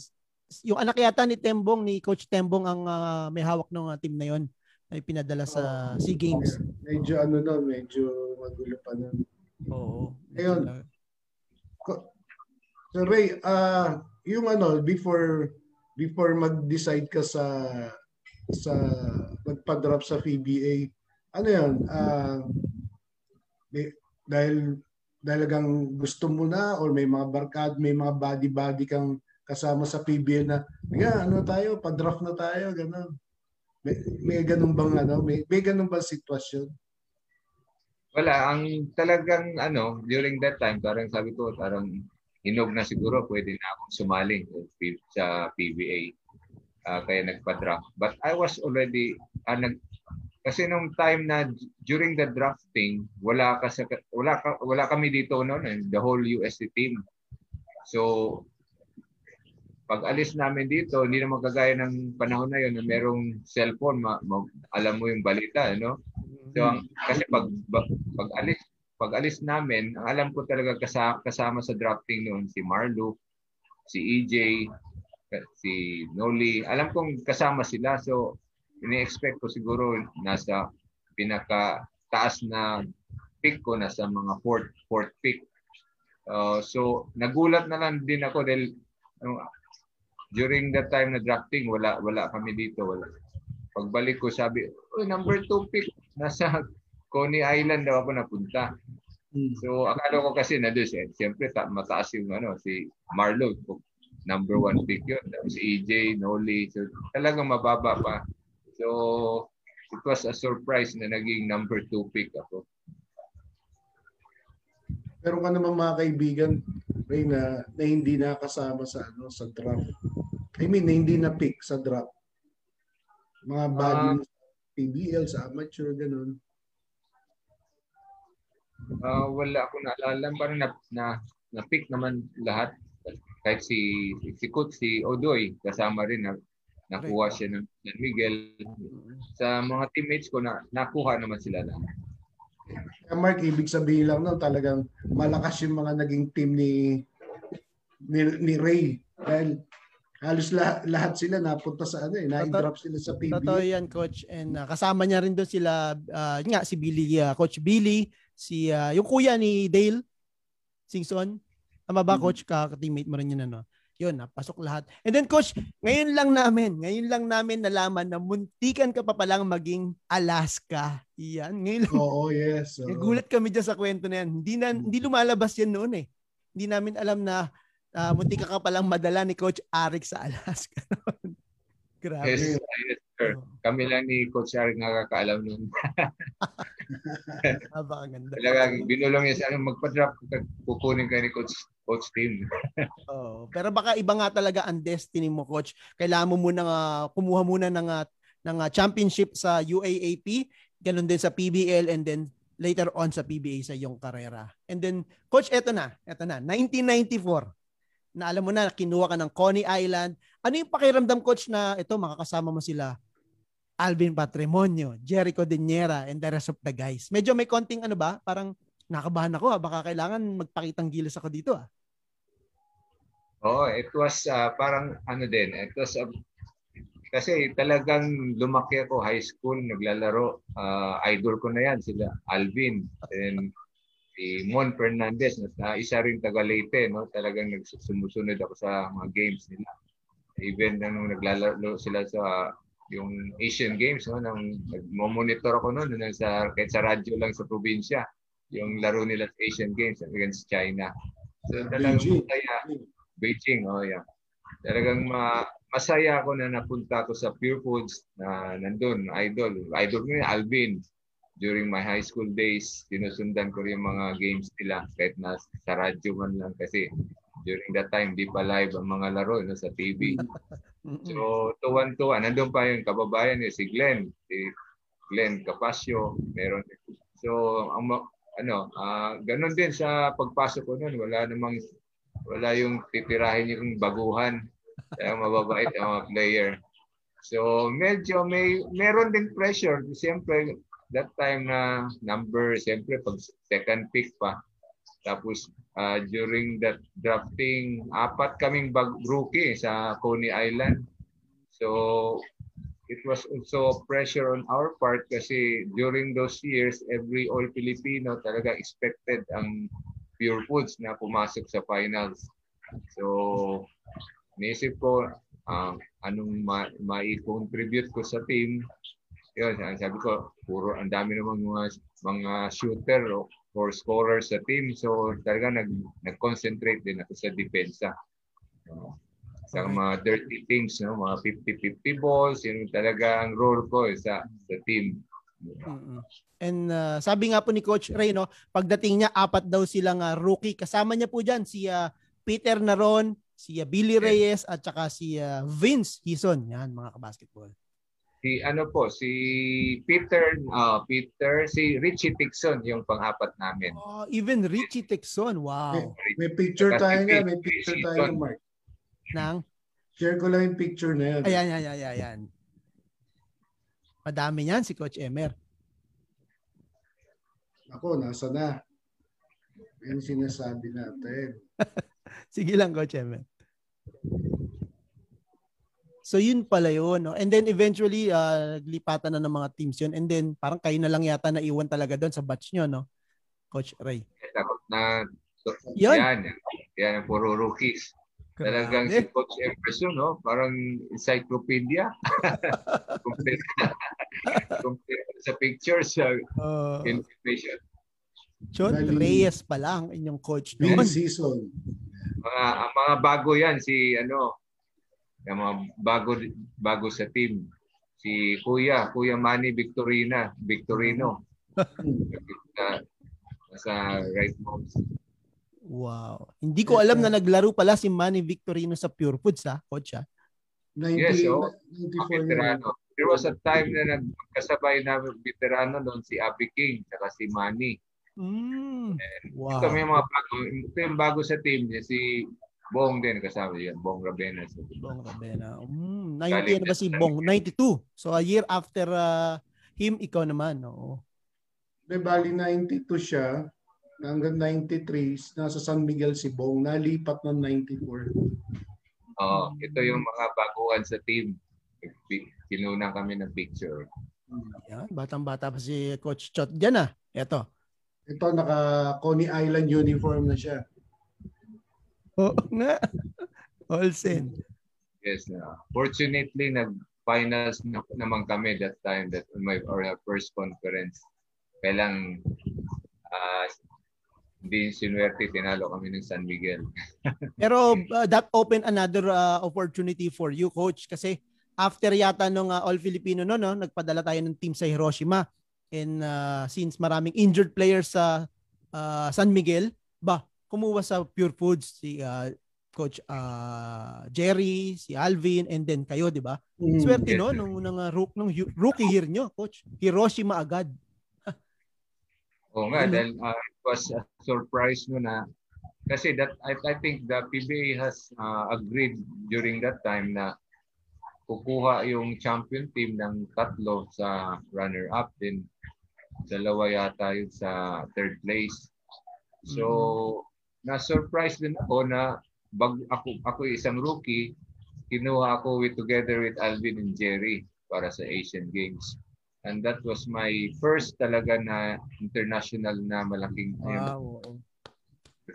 yung anak yata ni Tembong, ni Coach Tembong ang uh, may hawak ng uh, team na yon ay pinadala sa oh, SEA Games. Medyo ano no, medyo magulo pa nun. Oo. Ayun. So Ray, uh, yung ano, before before mag-decide ka sa sa magpa-drop sa PBA, ano yun? Uh, may, dahil dalagang gusto mo na or may mga barkad, may mga body-body kang kasama sa PBA na, yeah, ano tayo, pa-draft na tayo, ganun. May, may ganun bang ano, may, may ganun bang sitwasyon? Wala, ang talagang ano, during that time, parang sabi ko, parang hinog na siguro, pwede na akong sumaling sa PBA. Uh, ah, kaya nagpa-draft. But I was already, uh, nag, kasi nung time na during the drafting, wala ka sa, wala ka, wala kami dito noon, eh, the whole USC team. So pag alis namin dito, hindi na magkagaya ng panahon na yun na merong cellphone, ma, ma, alam mo yung balita, no? So, ang, kasi pag, pag alis pag alis namin, ang alam ko talaga kasama, kasama sa drafting noon si Marlo, si EJ, si Noli. Alam kong kasama sila. So, ini-expect ko siguro nasa pinaka taas na pick ko nasa mga fourth fourth pick. Uh, so nagulat na lang din ako dahil uh, during that time na drafting wala wala kami dito wala. Pagbalik ko sabi, oh, number 2 pick nasa Coney Island daw ako napunta. Hmm. So akala ko kasi na doon eh, siyempre ta- mataas yung ano si Marlo number one pick yun. Si EJ, Noli. So talagang mababa pa. So it was a surprise na naging number two pick ako. Pero ka naman mga kaibigan, Ray, na, na hindi nakasama sa ano sa draft. I mean, na hindi na pick sa draft. Mga body uh, PBL, sa amateur, ganun? Uh, wala ako naalala. Parang na, na, na-pick naman lahat. Kahit si, si Coach, si Odoy, kasama rin na nakuha siya ng San Miguel. Sa mga teammates ko, na, nakuha naman sila na. Kaya Mark, ibig sabihin lang no, talagang malakas yung mga naging team ni ni, ni Ray. Dahil halos lahat, lahat sila napunta sa ano eh, na-drop sila sa PBA. Totoo yan, coach. And uh, kasama niya rin doon sila, uh, nga, si Billy, uh, coach Billy, si, uh, yung kuya ni Dale, Singson. Tama ba, mm-hmm. coach? Ka-teammate mo rin yun, ano? Yun, napasok lahat. And then, coach, ngayon lang namin, ngayon lang namin nalaman na muntikan ka pa palang maging Alaska. Yan, ngayon lang. Oo, oh, yes. Oh. Nagulat kami dyan sa kwento na yan. Hindi, na, hindi lumalabas yan noon eh. Hindi namin alam na uh, munti ka ka palang madala ni Coach Arik sa Alaska. <laughs> Grabe. Yes, yes, sir. Kami lang ni Coach Arik nakakaalam nun. <laughs> Aba, ang ganda. Talagang binulong niya sa ano, magpa-drop, kukunin ka ni Coach Coach Tim. <laughs> oh, pero baka iba nga talaga ang destiny mo, Coach. Kailangan mo muna uh, kumuha muna ng, uh, ng uh, championship sa UAAP, ganun din sa PBL, and then later on sa PBA sa iyong karera. And then, Coach, eto na. Eto na. 1994 na alam mo na, kinuha ka ng Coney Island. Ano yung pakiramdam, coach, na ito, makakasama mo sila? Alvin Patrimonio, Jericho Diniera, and the rest of the guys. Medyo may konting ano ba? Parang nakabahan ako. Ha? Baka kailangan magpakitang gilas ako dito. Ha? Oo, oh, it was uh, parang ano din. It was uh, kasi talagang lumaki ako high school, naglalaro. Uh, idol ko na yan, sila Alvin. And si Mon Fernandez na isa rin taga Leyte no talagang nagsumusunod ako sa mga games nila even nung naglalaro sila sa yung Asian Games no nang nagmo-monitor ako noon nung sa kahit sa radyo lang sa probinsya yung laro nila sa Asian Games against China. So talagang Beijing. masaya. Beijing oh yeah. Talagang ma masaya ako na napunta ako sa Pure Foods na nandun idol. Idol ko Alvin. During my high school days, sinusundan ko rin yung mga games nila kahit na sa radyo man lang kasi during that time, di pa live ang mga laro no, sa TV. <laughs> So, tuwan-tuwa. Nandun pa yung kababayan niya, si Glenn. Si Glenn Capasio. Meron. So, ang, ano, uh, ganun din sa pagpasok ko noon. Wala namang, wala yung titirahin yung baguhan. Kaya mababait ang mga player. So, medyo may, meron din pressure. Siyempre, that time na number, siyempre pag second pick pa. Tapos uh, during that drafting, apat kaming bag rookie sa Coney Island. So it was also pressure on our part kasi during those years, every all Filipino talaga expected ang Pure Foods na pumasok sa finals. So, nisip ko, uh, anong ma- mai-contribute ko sa team. Yun, sabi ko, puro ang dami naman mga mga shooter o or scorer sa team. So talaga nag nag-concentrate din ako sa depensa. Uh, sa mga dirty things, no? mga 50-50 balls, yun talaga ang role ko eh, sa, sa team. Mm-hmm. And uh, sabi nga po ni Coach Ray, no, pagdating niya, apat daw silang uh, rookie. Kasama niya po dyan si uh, Peter Naron, si uh, Billy Reyes, at saka si uh, Vince Hison. Yan, mga kabasketball si ano po si Peter uh, Peter si Richie Tixon yung pang-apat namin. Oh, even Richie Tixon. Wow. May, may picture tayo nga, may picture tayo Mark. Nang Share ko lang yung picture na yan. Ayan, ayan, ayan, ayan. Madami yan si Coach Emer. Ako, nasa na. Yan sinasabi natin. <laughs> Sige lang, Coach Emer. So yun pala yun. No? And then eventually, uh, lipatan na ng mga teams yun. And then parang kayo na lang yata na iwan talaga doon sa batch nyo, no? Coach Ray. Na, so, yun. Yan, yan, puro rookies. Talagang si Coach Emerson, no? Parang encyclopedia. <laughs> complete, <laughs> complete sa pictures, sa uh, information. John Reyes pa lang inyong coach noon. season. Mga, mga bago yan, si ano, yung mga bago bago sa team. Si Kuya, Kuya Manny Victorina, Victorino. <laughs> sa right moves. Wow. Hindi ko alam na naglaro pala si Manny Victorino sa Pure Foods ha, coach ha. 90, yes, so, 94 veterano. There was a time na nagkasabay na veterano doon si Abby King saka si Manny. Mm. wow. Ito may mga bago, ito yung bago sa team niya, si Bong din kasama yan. Bong Rabena. Bong Rabena. Mm, 90 na ba si Bong? 92. So a year after uh, him, ikaw naman. Oo. De bali 92 siya. Hanggang 93, nasa San Miguel si Bong. Nalipat ng 94. Oo. Ito yung mga baguhan sa team. Kinunan kami ng picture. Yan, batang-bata pa si Coach Chot dyan ah. Ito. Ito, naka Coney Island uniform na siya. Oo nga. Olsen. Yes. Uh, fortunately, nag-finals na, naman kami that time that on my or first conference. Kailang uh, hindi sinuwerte, tinalo kami ng San Miguel. <laughs> Pero uh, that opened another uh, opportunity for you, Coach, kasi after yata nung uh, All Filipino no, no, nagpadala tayo ng team sa Hiroshima. And uh, since maraming injured players sa uh, San Miguel, ba, kumuha sa Pure Foods si uh, Coach uh, Jerry, si Alvin, and then kayo, di ba? Mm, Swerte yes, no, nung, nung, uh, nung rookie year nyo, Coach. Hiroshima agad. <laughs> Oo nga, ano? dahil uh, it was a surprise no na kasi that I, I think the PBA has uh, agreed during that time na kukuha yung champion team ng tatlo sa runner-up din dalawa yata yun sa third place. So, mm-hmm na-surprise din ako na bag ako ako isang rookie, kinuha ako with together with Alvin and Jerry para sa Asian Games. And that was my first talaga na international na malaking wow. Yun,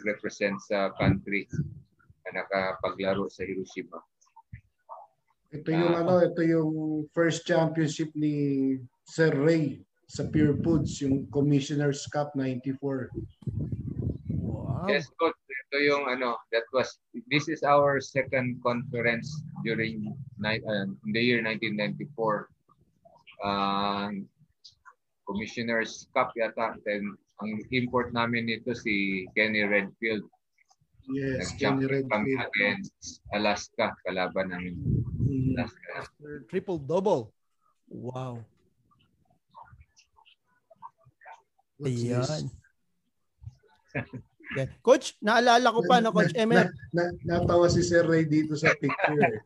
represent sa country na nakapaglaro sa Hiroshima. Ito yung uh, ano, ito yung first championship ni Sir Ray sa Pure Foods, yung Commissioner's Cup 94. Wow. Yes, coach. Ito yung ano, that was, this is our second conference during uh, in the year 1994. Uh, Commissioner's Cup yata. Then, ang import namin nito si Kenny Redfield. Yes, Kenny Redfield. Against Alaska, kalaban namin. Mm. Alaska. Triple double. Wow. Ayan. <laughs> Yeah. Coach, naalala ko pa na, Coach Emel. Na, na, natawa si Sir Ray dito sa picture. Eh.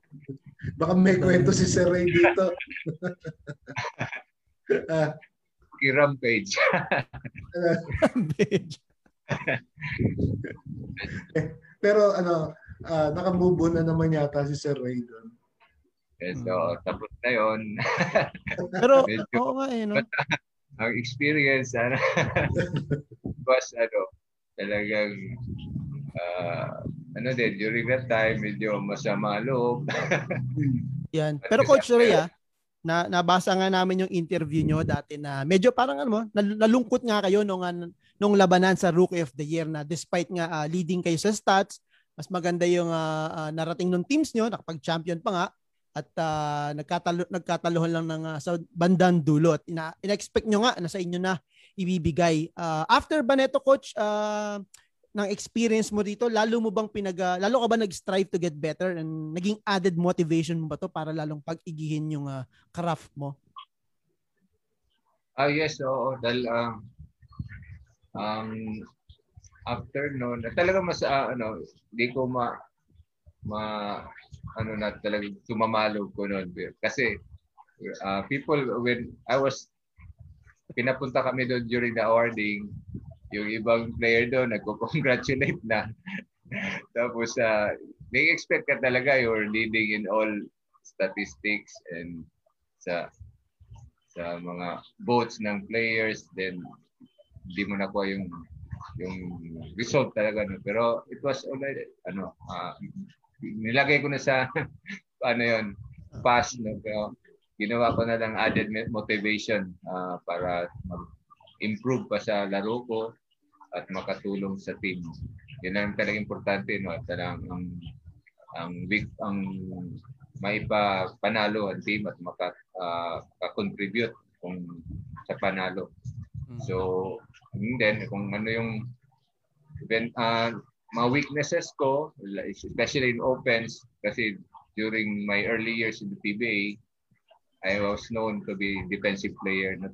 Baka may kwento si Sir Ray dito. <laughs> ah. I-rampage. Rampage. <laughs> Pero ano, uh, nakamove na naman yata si Sir Ray doon. Okay, so, tapos na yun. <laughs> Pero, oo nga eh, no? ang experience, ano, was, ano, talagang uh, ano din, during that time, medyo masama loob. <laughs> Yan. Pero Coach Ray, ah, na nabasa nga namin yung interview nyo dati na medyo parang ano mo, nalungkot nga kayo nung nung labanan sa Rookie of the Year na despite nga uh, leading kayo sa stats, mas maganda yung uh, uh, narating ng teams nyo, nakapag-champion pa nga at uh, nagkatalo nagkataluhan lang ng uh, sa bandang dulo at ina, ina-expect nyo nga na sa inyo na ibibigay. Uh, after ba neto coach uh, ng experience mo dito, lalo mo bang pinag uh, lalo ka ba nag-strive to get better and naging added motivation mo ba to para lalong pag-igihin yung uh, craft mo? Ah uh, yes, oo, dahil uh, um after noon, talaga mas uh, ano, di ko ma ma ano na talaga sumamalo ko noon kasi uh, people when I was pinapunta kami doon during the awarding. Yung ibang player doon nagko-congratulate na. <laughs> Tapos uh, they expect ka talaga you're leading in all statistics and sa sa mga votes ng players then hindi mo nakuha yung yung result talaga no? Pero it was already ano uh, nilagay ko na sa <laughs> ano yon pass no? Pero ginawa ko na lang added motivation uh, para mag-improve pa sa laro ko at makatulong sa team. Yan ang talaga importante no at ang ang ang big ang maipapanalo ang team at maka uh, contribute kung sa panalo. Hmm. So, and then kung ano yung event uh, mga weaknesses ko, especially in offense, kasi during my early years in the PBA, I was known to be defensive player. No?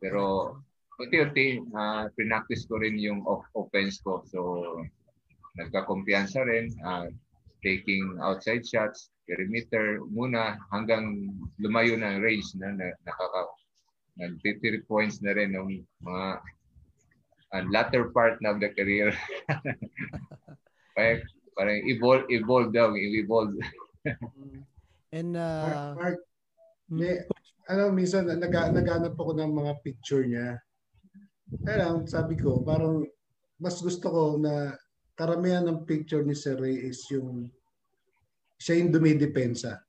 Pero unti-unti, uh, pinactice ko rin yung off offense ko. So, nagka-kumpiyansa rin, uh, taking outside shots, perimeter muna hanggang lumayo na range na, na nakaka nag 3 points na rin ng mga uh, latter part of the career. <laughs> parang, parang evolve, evolve daw, evolve. And uh, Mark, Mark may, ano, minsan nag naghanap ako ng mga picture niya kaya lang, sabi ko, parang mas gusto ko na karamihan ng picture ni Sir Ray is yung siya yung dumidepensa.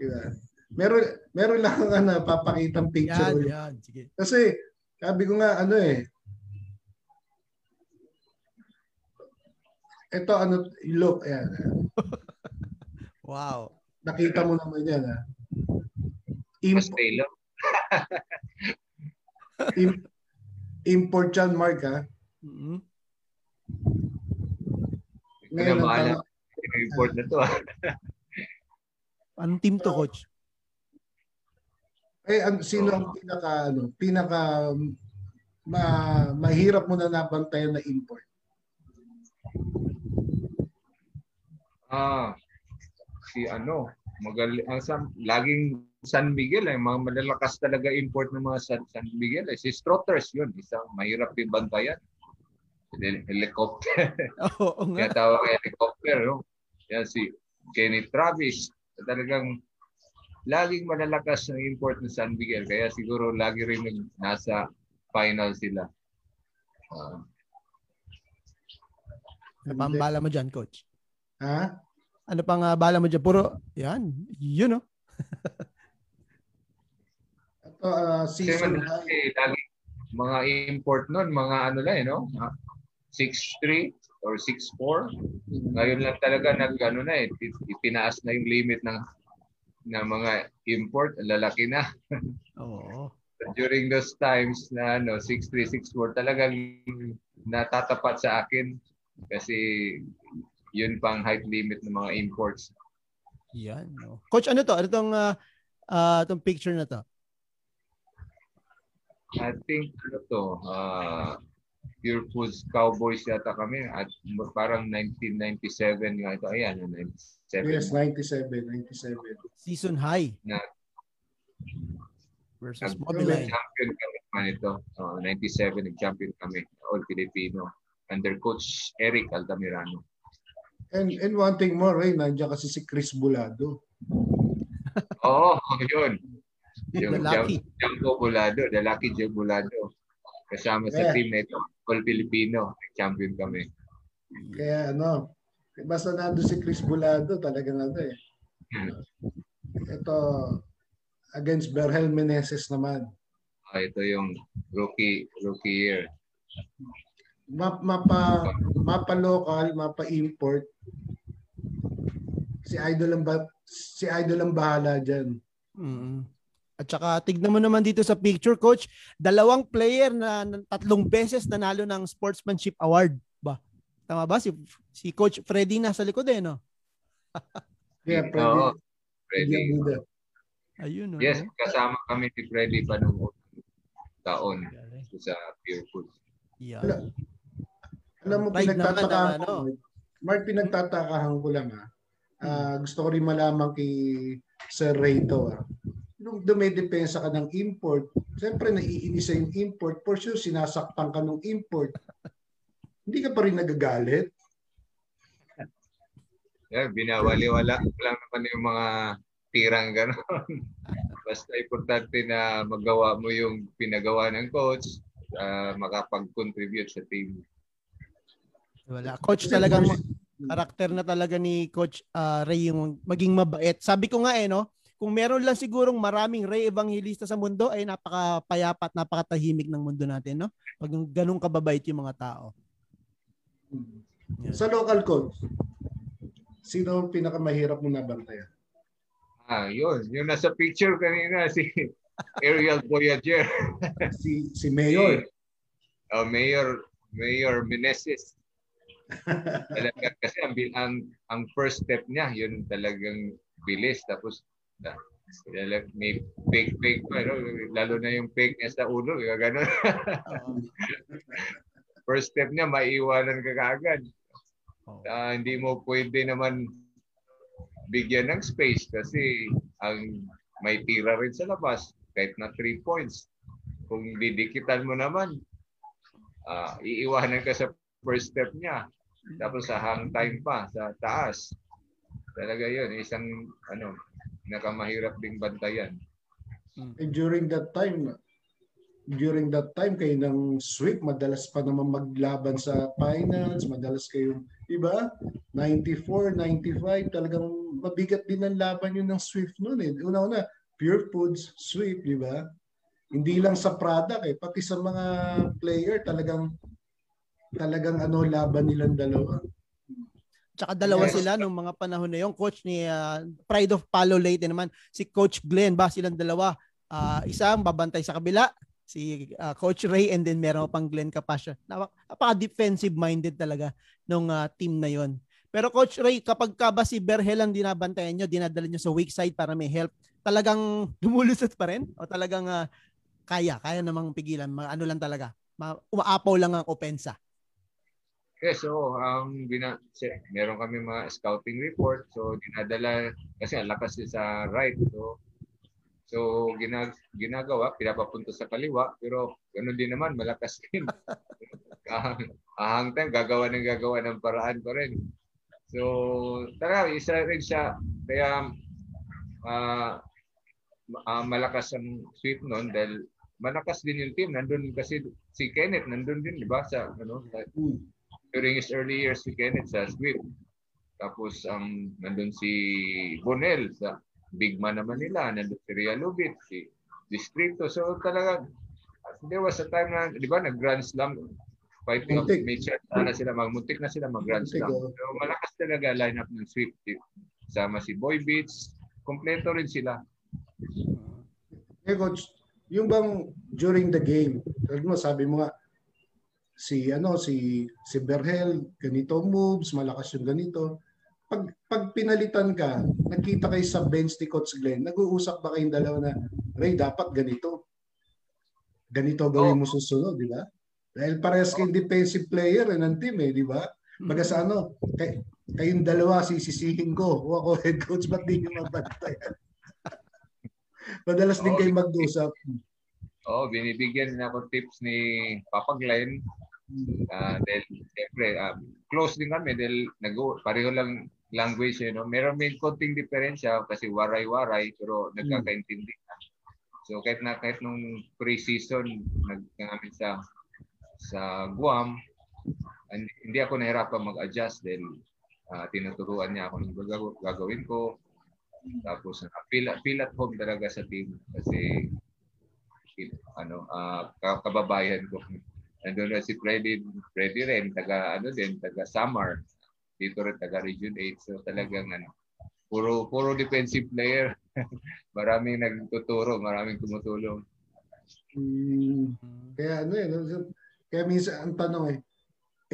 Diba? Meron, meron lang <laughs> nga na papakitang picture. Yan, yan. Sige. Kasi, sabi ko nga, ano eh, ito ano, look, ayan. <laughs> wow. Nakita mo naman yan, ha? Imp- <laughs> Im- import yan, Mark, ha? Mm-hmm. Ngayon, na import na to, ha? <laughs> Anong team to, coach? Eh, an, sino ang pinaka, ano, pinaka ma, mahirap mo na nabantayan na import? Ah, si ano, magal ang sam, laging San Miguel ay eh, mga malalakas talaga import ng mga San, San Miguel eh. si Strotters yun isang mahirap din bantayan helicopter <laughs> oo oh, nga kaya tawag helicopter no? yan si Kenny Travis talagang laging malalakas ng import ng San Miguel kaya siguro lagi rin nasa final sila uh, ano pambala mo dyan, coach? Ha? Ano pang uh, bala mo dyan? Puro, yan, yun, no? <laughs> Uh, season high. Lagi, mga import nun, mga ano lang, eh, no? 6'3 or 6'4. Ngayon lang talaga nag, ano na, eh, itinaas na yung limit ng ng mga import, lalaki na. <laughs> Oo. During those times na ano, 6'3, 6'4, talagang natatapat sa akin kasi yun pang height limit ng mga imports. Yan. No. Coach, ano to? Ano tong, uh, uh, tong picture na to? I think ano to, uh, Pure Foods Cowboys yata kami at parang 1997 nga ito. Ayan, 97. Yes, 97, 97. Season high. Na, versus Mobiline. Champion kami man ito. Uh, 97, nag-champion kami. All Filipino. Under Coach Eric Altamirano. And, and one thing more, Ray, nandiyan kasi si Chris Bulado. <laughs> Oo, oh, yun. Yung Lucky. Jambo Bulado, the Lucky Joe Bulado. Kasama sa team na ito, All Filipino. Champion kami. Kaya ano, basta nando si Chris Bulado, talagang ano eh. Ito, against Berhel Meneses naman. Ah, ito yung rookie rookie year. Map, mapa, mapa local, mapa import. Si Idol ang ba, si Idol ang bahala diyan. Mm-hmm. At saka tignan mo naman dito sa picture coach, dalawang player na tatlong beses nanalo ng sportsmanship award ba? Tama ba si si coach Freddy nasa likod eh no? <laughs> yeah, Freddy. Oo, Freddy. Ayun no. Yes, kasama kami ni Freddy pa nung taon sa Pure Foods. Yeah. Alam, alam mo, Pride pinagtatakahan ko. ano? Mark, pinagtatakahan ko lang ah. Uh, gusto ko rin malaman kay Sir Ray to ah. Nung dumedepensa ka ng import, siyempre naiinisa yung import. For sure, sinasaktan ka ng import. Hindi ka pa rin nagagalit? Yeah, binawali-wala lang naman yung mga tirang gano'n. <laughs> Basta importante na magawa mo yung pinagawa ng coach, uh, makapag-contribute sa team. Wala. Coach talagang karakter na talaga ni Coach uh, Ray yung maging mabait. Sabi ko nga eh, no? Kung meron lang sigurong maraming Ray Evangelista sa mundo, ay napaka-payapat, napakatahimik ng mundo natin, no? Pag ganun kababait yung mga tao. Yeah. Sa local coach, sino ang pinakamahirap mo nabantayan? Ah, yun. Yung nasa picture kanina, si Ariel Voyager. <laughs> si si Mayor. Si, uh, Mayor Mayor Meneses. <laughs> Talaga kasi ang, ang ang first step niya, yun talagang bilis tapos may fake fake pa, no? lalo na yung fake niya sa ulo, gano'n. <laughs> first step niya, maiiwanan ka kaagad. Uh, hindi mo pwede naman bigyan ng space kasi ang may tira rin sa labas kahit na 3 points. Kung didikitan mo naman, uh, iiwanan ka sa first step niya. Tapos sa hang time pa, sa taas. Talaga yun, isang ano, nakamahirap ding bantayan. And during that time, during that time kayo ng sweep, madalas pa naman maglaban sa finals, madalas kayo, di ba? 94, 95, talagang mabigat din ang laban yun ng Swift noon eh. Una-una, Pure Foods, Swift, di ba? Hindi lang sa product eh, pati sa mga player talagang talagang ano laban nilang dalawa. Tsaka dalawa yes. sila nung mga panahon na yung coach ni uh, Pride of Palo Leyte naman, si Coach Glenn ba silang dalawa. Uh, isang babantay sa kabila, si uh, Coach Ray and then meron pang Glenn Capascia. Napaka-defensive minded talaga nung uh, team na yon. Pero Coach Ray, kapag ka ba si Berhel ang dinabantayan nyo, dinadala nyo sa weak side para may help, talagang <laughs> lumulusot pa rin? O talagang uh, kaya, kaya namang pigilan? Ano lang talaga? Ma- umaapaw lang ang opensa? Yes, so um, bina, meron kami mga scouting report. So dinadala, kasi ang lakas sa right. So So ginag ginagawa, pinapapunta sa kaliwa, pero ganoon din naman, malakas <laughs> din. Ahang time, gagawa ng gagawa ng paraan pa rin. So, talaga, isa rin siya. Kaya, uh, uh, malakas ang sweep noon dahil malakas din yung team. Nandun kasi si Kenneth, nandun din, di ba? Sa, ano, sa, during his early years si Kenneth sa sweep. Tapos, ang um, nandun si Bonel sa big man naman nila, nandun si Ria Lubit, si Distrito. So talaga, there was a time na, di ba, nag-Grand Slam, fighting of major, sana sila, magmuntik na sila mag-Grand Slam. So malakas talaga lineup ng sweep. Sama si Boy Beats, kompleto rin sila. Hey coach, yung bang during the game, mo sabi mo nga si ano si si Berhel ganito moves, malakas yung ganito pag, pag pinalitan ka, nakita kayo sa bench ni Coach Glenn, nag-uusap ba kayong dalawa na, Ray, dapat ganito. Ganito gawin oh. mo susunod, di ba? Dahil parehas kayong defensive player eh, ng team eh, di ba? Baga sa ano, kay, kayong dalawa sisisihin ko. O ako <laughs> head coach, ba't di nyo mabantayan? <laughs> Madalas oh, din kayo mag-usap. Oo, oh, binibigyan na ako tips ni Papa Glenn. Uh, dahil, siyempre, uh, close din kami dahil nag pareho lang language, you know. Meron may konting diferensya kasi waray-waray pero nagkakaintindi na. So kahit na kahit nung pre-season nag namin sa sa Guam, hindi ako nahirapan mag-adjust dahil uh, tinuturuan niya ako ng gagawin ko. Tapos uh, feel, feel at home talaga sa team kasi ano uh, kababayan ko. Nandun na si Freddy, Freddy rin, taga ano din, taga Samar. Dito rin taga Region 8. So talagang ano, puro puro defensive player. <laughs> maraming nagtuturo, maraming tumutulong. Hmm. Kaya ano eh, kaya minsan ang tanong eh,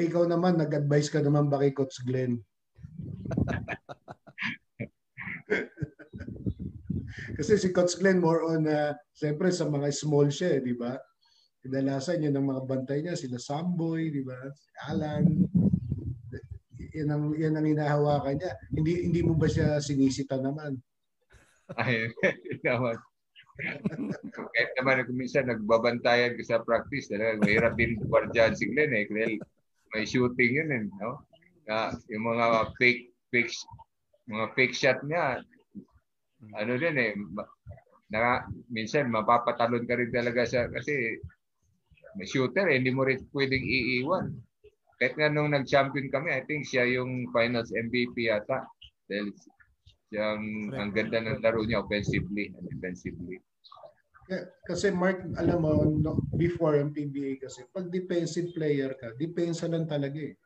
ikaw naman nag-advise ka naman ba kay Coach Glenn? <laughs> Kasi si Coach Glenn more on, uh, siyempre sa mga small siya, eh, di ba? Kadalasan yun ang mga bantay niya, sila Samboy, di ba? Alan. Yan ang, yan ang hinahawakan niya. Hindi, hindi mo ba siya sinisita naman? Ay, <laughs> naman. Kahit naman kung minsan nagbabantayan ka sa practice, talaga mahirap din guardian si Glenn eh. Dahil may shooting yun eh. No? Na, yung mga fake, fake, mga fake shot niya, ano din eh, na, minsan mapapatalon ka rin talaga sa, kasi shooter eh, hindi mo rin pwedeng iiwan. Kahit nga nung nag-champion kami, I think siya yung finals MVP yata. Dahil siyang ang ganda ng laro niya offensively and defensively. Kasi Mark, alam mo, no, before ang PBA kasi, pag defensive player ka, depensa lang talaga eh.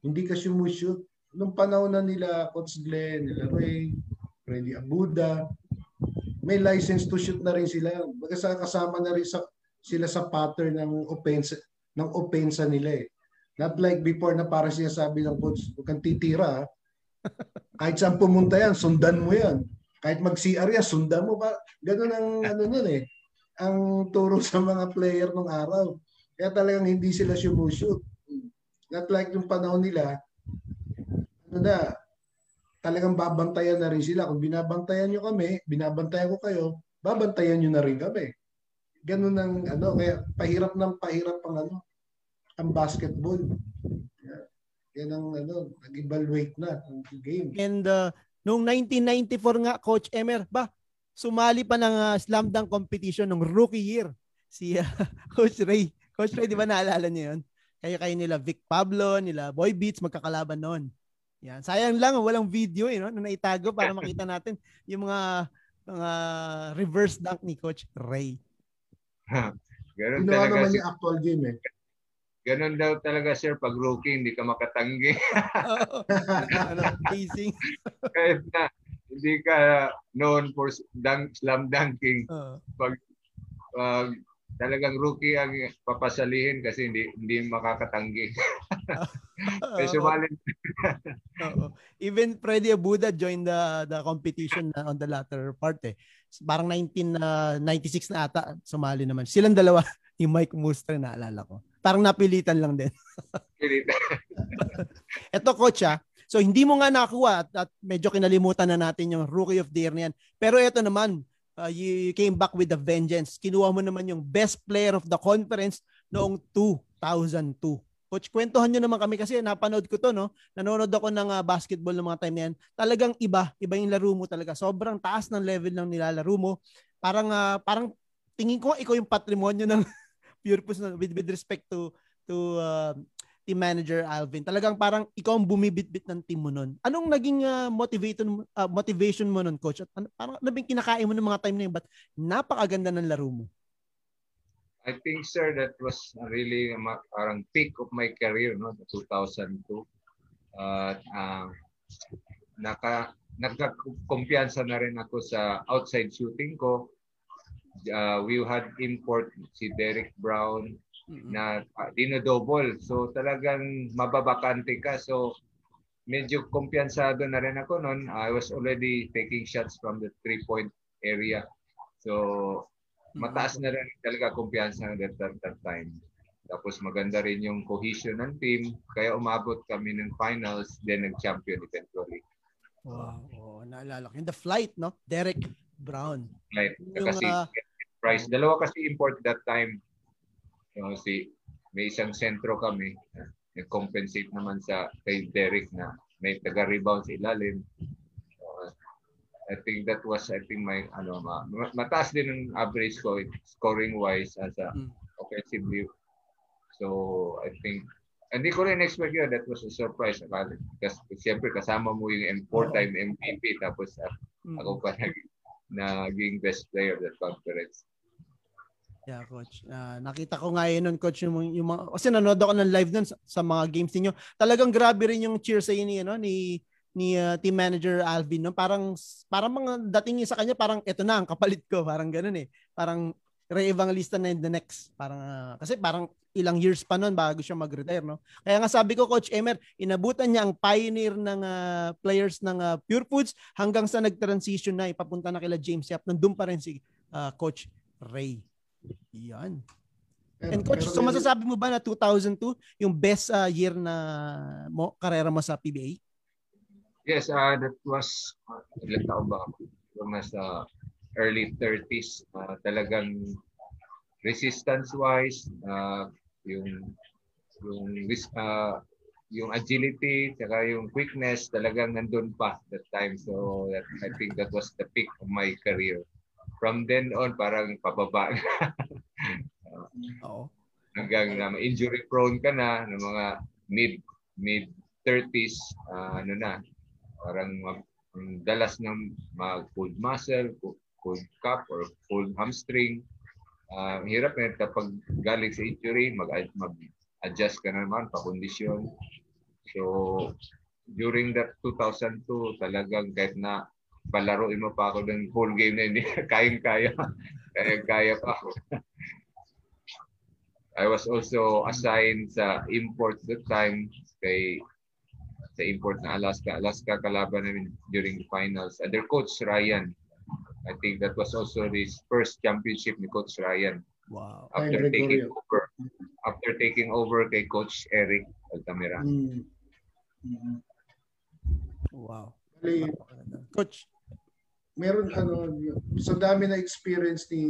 Hindi ka sumushoot. Nung panahon na nila Coach Glenn, nila Ray, Freddy Abuda, may license to shoot na rin sila. Baga sa kasama na rin sa, sila sa pattern ng offense ng offense nila eh. Not like before na para siya sabi ng coach, huwag kang titira. <laughs> Kahit saan pumunta yan, sundan mo yan. Kahit mag-CR yan, sundan mo pa. Ganun ang <laughs> ano nun eh. Ang turo sa mga player ng araw. Kaya talagang hindi sila sumushoot. Not like yung panahon nila, ano na, talagang babantayan na rin sila. Kung binabantayan nyo kami, binabantayan ko kayo, babantayan nyo na rin kami. Ganun ang ano, kaya pahirap ng pahirap ang ano, ang basketball. Yeah. Yan ang ano, nag-evaluate na ang game. And uh, noong 1994 nga, Coach Emer, ba, sumali pa ng uh, slam dunk competition ng rookie year si uh, <laughs> Coach Ray. Coach Ray, di ba naalala niyo yun? Kayo kayo nila Vic Pablo, nila Boy Beats, magkakalaban noon. Yan. Sayang lang, walang video eh, no? na naitago para makita natin yung mga mga reverse dunk ni Coach Ray. Ganun Ginawa talaga naman si... yung actual game eh. Ganun daw talaga sir pag rookie hindi ka makatanggi. <laughs> ano, <laughs> pacing. Kahit na hindi ka known for dunk, slam dunking. Uh. Pag pag talagang rookie ang papasalihin kasi hindi hindi makakatanggi. <laughs> Kaya sumalin. Even Freddy Abuda joined the the competition on the latter part eh. Parang 1996 uh, na ata sumali naman. Silang dalawa <laughs> ni Mike Mustre na alala ko. Parang napilitan lang din. <laughs> Pilitan. Ito <laughs> coach ah. So hindi mo nga nakuha at, at medyo kinalimutan na natin yung rookie of the year na yan. Pero ito naman, uh, you came back with a vengeance. Kinuha mo naman yung best player of the conference noong 2002. Coach, kwentuhan nyo naman kami kasi napanood ko to, no? Nanonood ako ng uh, basketball ng mga time na yan. Talagang iba, iba yung laro mo talaga. Sobrang taas ng level ng nilalaro mo. Parang, uh, parang tingin ko ikaw yung patrimonyo ng <laughs> Pure with, with respect to to uh, team manager Alvin. Talagang parang ikaw ang bumibitbit ng team mo noon. Anong naging uh, motivation uh, motivation mo noon, coach? At ano, parang ano kinakain mo ng mga time na yun? But napakaganda ng laro mo. I think sir that was really parang peak of my career no 2002. Uh, uh, naka nagkakumpiyansa na rin ako sa outside shooting ko. Uh, we had import si Derek Brown, na uh, dino-double. So talagang mababakante ka. So medyo kumpiyansado na rin ako noon. I was already taking shots from the three-point area. So mataas na rin talaga kumpiyansa at that, that time. Tapos maganda rin yung cohesion ng team. Kaya umabot kami ng finals, then nag-champion eventually. Wow. Oh, naalala ko. In the flight, no? Derek Brown. Flight. Yung, kasi uh, price. Dalawa kasi import that time. So, si, may isang sentro kami. Nag-compensate naman sa kay Derek na may taga-rebound sa ilalim. I think that was I think my ano ma, mataas din ang average ko scoring wise as a mm. offensively. So I think hindi ko rin expect yun. That was a surprise. Kasi siyempre kasama mo yung four-time MVP tapos uh, ako pa nag, <laughs> naging best player of that conference. Yeah, coach. Uh, nakita ko nga yun nun, coach, yung, yung mga, kasi nanood ako ng live nun sa, sa mga games niyo. Talagang grabe rin yung cheer sa inyo, no, ni ni uh, team manager Alvin no? Parang parang mga dating sa kanya parang ito na ang kapalit ko parang ganoon eh. Parang Ray Evangelista na in the next. Parang uh, kasi parang ilang years pa noon bago siya mag-retire no? Kaya nga sabi ko coach Emer inabutan niya ang pioneer ng uh, players ng uh, Pure Foods hanggang sa nag-transition na ipapunta na kila James Yap. Nandun pa rin si uh, coach Ray. Yan. And coach, so masasabi mo ba na 2002 yung best uh, year na mo karera mo sa PBA? Yes, uh, that was, uh, ilan taon ba ako? Nasa early 30s. Uh, talagang resistance-wise, uh, yung yung uh, yung agility, saka yung quickness, talagang nandun pa that time. So that, I think that was the peak of my career. From then on, parang pababa na. <laughs> uh, Hanggang na injury prone ka na ng mga mid mid 30s, uh, ano na, Parang mag, dalas ng mag pulled muscle, pulled cup or pulled hamstring. Uh, hirap na kapag galing sa injury, mag, mag-adjust ka naman, pa-kondisyon. So, during that 2002, talagang kahit na palaruin mo pa ako ng whole game na hindi <laughs> kayang-kaya. <laughs> Kaya-kaya pa ako. I was also assigned sa import that time kay sa import na Alaska. Alaska kalaban namin during the finals. And their coach, Ryan. I think that was also his first championship ni Coach Ryan. Wow. After Ay, taking over after taking over kay Coach Eric Altamira. Mm. Mm. Wow. Bali, Coach, meron ano sa dami na experience ni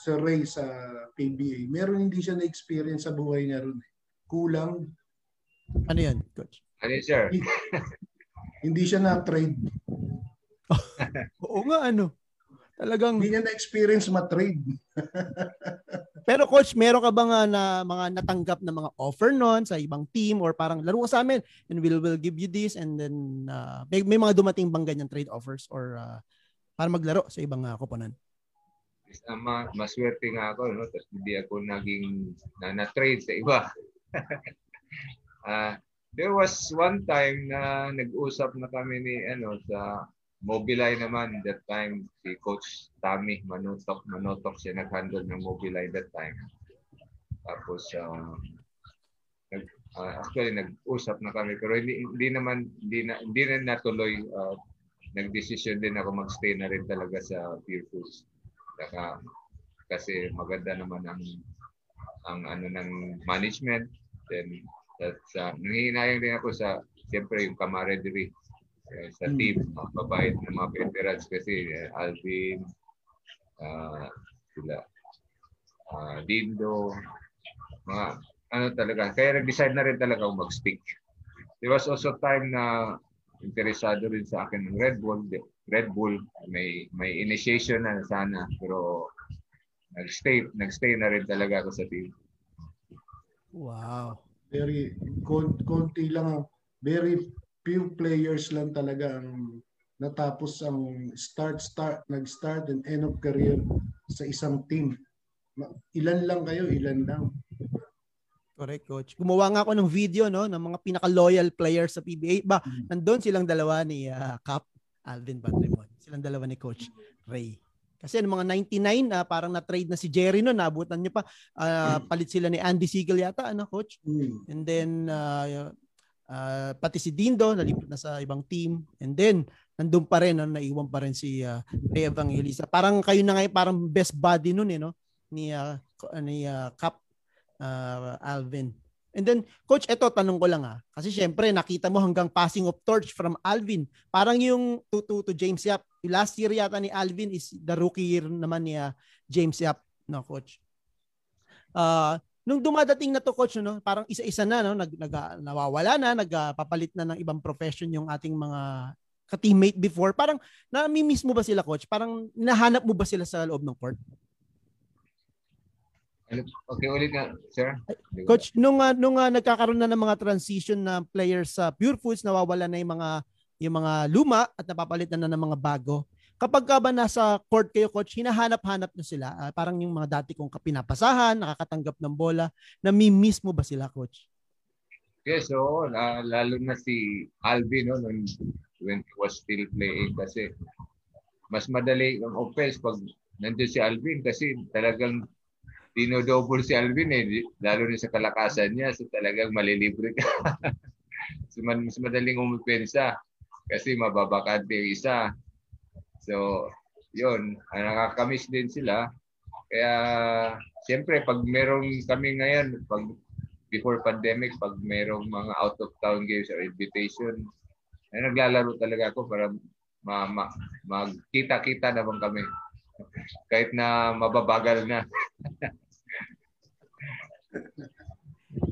Sir Ray sa PBA, meron hindi siya na experience sa buhay niya ron. Eh. Kulang. Ano 'yan, coach? Ano sir? Hindi siya na-trade. <laughs> Oo nga, ano. Talagang... Hindi niya na-experience ma-trade. <laughs> Pero coach, meron ka ba nga na mga natanggap na mga offer noon sa ibang team or parang laro ka sa amin and we'll, will give you this and then uh, may, may mga dumating bang ganyan trade offers or uh, para maglaro sa ibang uh, koponan? Uh, ma maswerte nga ako, no? Tapos hindi ako naging na, na-trade sa iba. uh, <laughs> There was one time na nag-usap na kami ni ano sa Mobileye naman that time si Coach Tammy Manotok Manotok siya nag-handle ng Mobileye that time. Tapos uh, nag, uh, actually nag-usap na kami pero hindi, hindi naman hindi na hindi na natuloy uh, nag-decision din ako magstay na rin talaga sa Pure. Saka, kasi maganda naman ang ang ano ng management then at uh, nangihinayang din ako sa, siyempre, yung camaraderie uh, sa hmm. team, mga babait ng mga veterans kasi uh, Alvin, uh, sila, uh, Dindo, mga ano talaga. Kaya nag-decide na rin talaga ako mag-stick. There was also time na interesado rin sa akin ng Red Bull. Red Bull, may may initiation na sana pero nag-stay nag-stay na rin talaga ako sa team. Wow very konti lang very few players lang talaga ang natapos ang start start nag-start and end of career sa isang team. Ilan lang kayo, ilan lang. Correct, coach. Gumawa nga ako ng video no ng mga pinaka-loyal players sa PBA. Ba, mm-hmm. nandoon silang dalawa ni uh, Cap Alvin Patrimon. Silang dalawa ni coach Ray. Kasi ng mga 99 uh, parang na-trade na si Jerry no, naabutan niyo pa uh, palit sila ni Andy Siegel yata ano coach. Mm. And then uh, uh, pati si Dindo nalipat na sa ibang team. And then nandun pa rin no, naiwan pa rin si uh, Ray Evangelista. Parang kayo na ngayon parang best buddy noon eh no ni uh, ni uh, Cap uh, Alvin. And then, coach, eto tanong ko lang ah. Kasi syempre, nakita mo hanggang passing of torch from Alvin. Parang yung to, to, to James Yap. Last year yata ni Alvin is the rookie year naman ni uh, James Yap, no, coach. Uh, nung dumadating na to coach no, parang isa-isa na no, nag, nag nawawala na, nagpapalit na ng ibang profession yung ating mga ka-teammate before. Parang nami-miss mo ba sila coach? Parang nahanap mo ba sila sa loob ng court? Okay, ulit nga, sir. Coach, nung uh, nung uh, nagkakaroon na ng mga transition na players sa Pure Foods, nawawala na yung mga yung mga luma at napapalitan na ng mga bago. Kapag ka ba nasa court kayo, coach, hinahanap-hanap nyo sila? Uh, parang yung mga dati kong pinapasahan, nakakatanggap ng bola, nami-miss mo ba sila, coach? Yes, so uh, lalo na si Alvin no, when, when he was still playing kasi mas madali ang offense pag nandiyan si Alvin kasi talagang dinodouble si Alvin eh, lalo na sa kalakasan niya, so talagang malilibre ka. <laughs> so, mas madaling umupensa kasi mababakante yung isa. So, yun, ah, nakakamiss din sila. Kaya, siyempre, pag merong kami ngayon, pag before pandemic, pag merong mga out-of-town games or invitation, ay naglalaro talaga ako para ma, ma, magkita-kita naman kami. Kahit na mababagal na.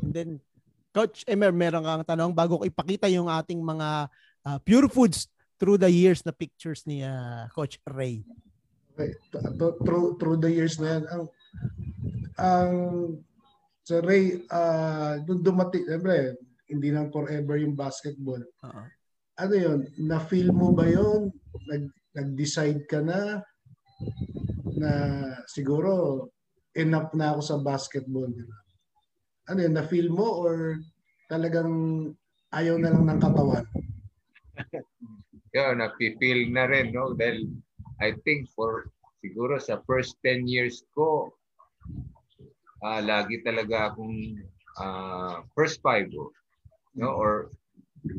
And then, Coach Emer, meron kang tanong bago ko ipakita yung ating mga uh, pure foods through the years na pictures ni uh, Coach Ray? Okay. Through, through the years na yan, ang, ang sa Ray, uh, nung dumating, siyempre, hindi lang forever yung basketball. Uh-huh. Ano yun, na-feel mo ba yun? Nag, nag-decide ka na na siguro enough na ako sa basketball. Ano yun, na-feel mo or talagang ayaw na lang ng katawan? <laughs> yun, napi-feel na rin, no? Dahil I think for siguro sa first 10 years ko, uh, lagi talaga akong uh, first five, no? Or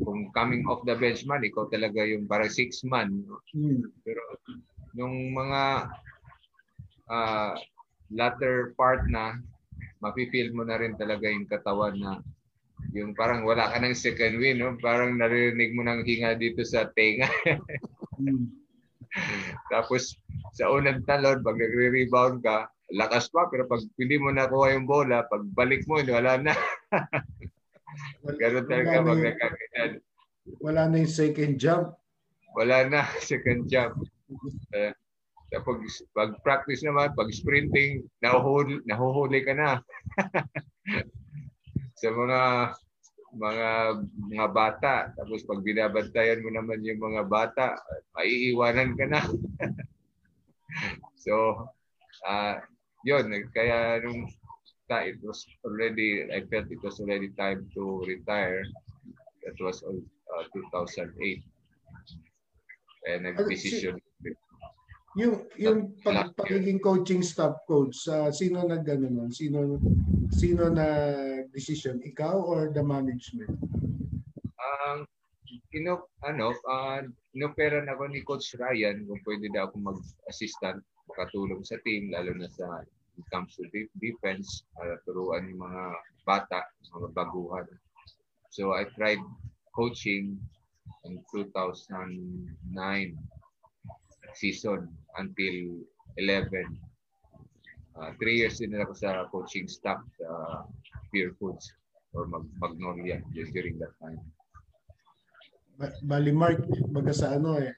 kung coming off the bench man, ikaw talaga yung parang six man. No? Hmm. Pero nung mga uh, latter part na, mapi-feel mo na rin talaga yung katawan na yung parang wala ka ng second win, no? Parang naririnig mo ng hinga dito sa tenga. <laughs> Tapos sa unang talon, pag nagre-rebound ka, lakas pa, pero pag hindi mo nakuha yung bola, pag balik mo, wala na. Ganun talaga pag nagkakitan. Wala na yung second jump. Wala na, <laughs> second jump. Uh, pag, pag practice naman, pag sprinting, nahuhuli, nahuhuli ka na. <laughs> sa mga mga mga bata tapos pag binabantayan mo naman yung mga bata maiiwanan ka na. <laughs> So uh, yun kaya nung it was already I felt it was already time to retire. That was uh, 2008 and nag-decision yung yung pag, pagiging coaching staff coach, uh, sino nagano nun? Sino sino na decision? Ikaw or the management? Ang um, ino ano, uh, inoperan ako ni Coach Ryan kung pwede daw ako mag-assistant, makatulong sa team lalo na sa it comes to defense, para turuan yung mga bata, mga baguhan. So I tried coaching in 2009 season until 11. Uh, three years din ako sa coaching staff sa Pure Foods or Mag Magnolia during that time. Bali Mark, baga sa ano eh,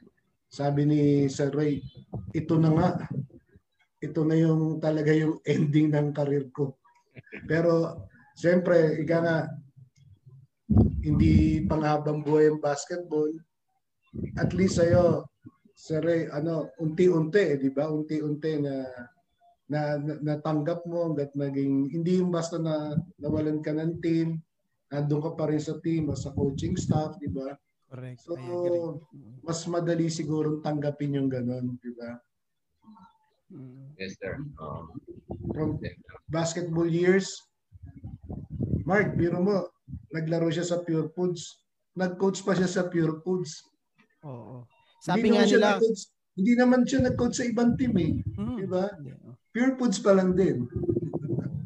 sabi ni Sir Ray, ito na nga, ito na yung talaga yung <laughs> ending ng karir ko. Pero siyempre, ika nga, hindi panghabang buhay ang basketball. At least sa'yo, Sir Ray, ano, unti-unti, eh, di ba? Unti-unti na, na, na natanggap mo hanggat naging, hindi yung basta na nawalan ka ng team, nandun ka pa rin sa team o sa coaching staff, di ba? Correct. So, mas madali siguro tanggapin yung ganun, di ba? Mm. Yes, sir. Um, From basketball years, Mark, biro mo, naglaro siya sa Pure Foods. Nag-coach pa siya sa Pure Foods. Oo. Sabi hindi nga nila, hindi naman siya nag-coach sa ibang team eh. Hmm. Di ba? Pure Foods pa lang din.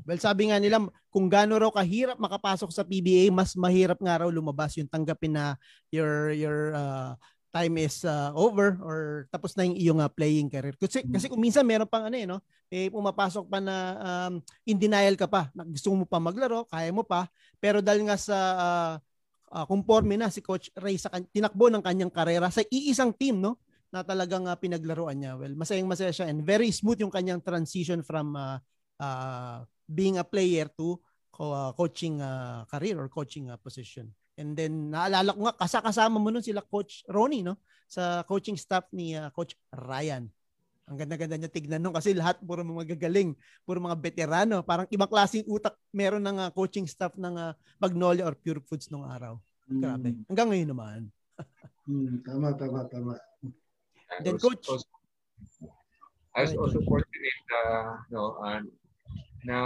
well, sabi nga nila, kung gaano raw kahirap makapasok sa PBA, mas mahirap nga raw lumabas yung tanggapin na your your uh, time is uh, over or tapos na yung iyong uh, playing career. Kasi, hmm. kasi kung minsan meron pang ano eh, no? Eh, pumapasok pa na um, in denial ka pa. Gusto mo pa maglaro, kaya mo pa. Pero dahil nga sa uh, uh, conforme na si Coach Ray sa tinakbo ng kanyang karera sa iisang team no na talagang uh, pinaglaruan niya. Well, masayang masaya siya and very smooth yung kanyang transition from uh, uh, being a player to uh, coaching uh, career or coaching uh, position. And then naalala ko nga kasakasama mo nun sila coach Ronnie no sa coaching staff ni uh, coach Ryan. Ang ganda-ganda niya tignan nung kasi lahat puro mga gagaling, puro mga veterano, parang ibang klaseng utak meron ng uh, coaching staff ng uh, Magnolia or Pure Foods nung araw. Grabe. Mm. Hanggang ngayon naman. <laughs> mm, tama, tama, tama. Then coach, I was also fortunate uh, no, uh, na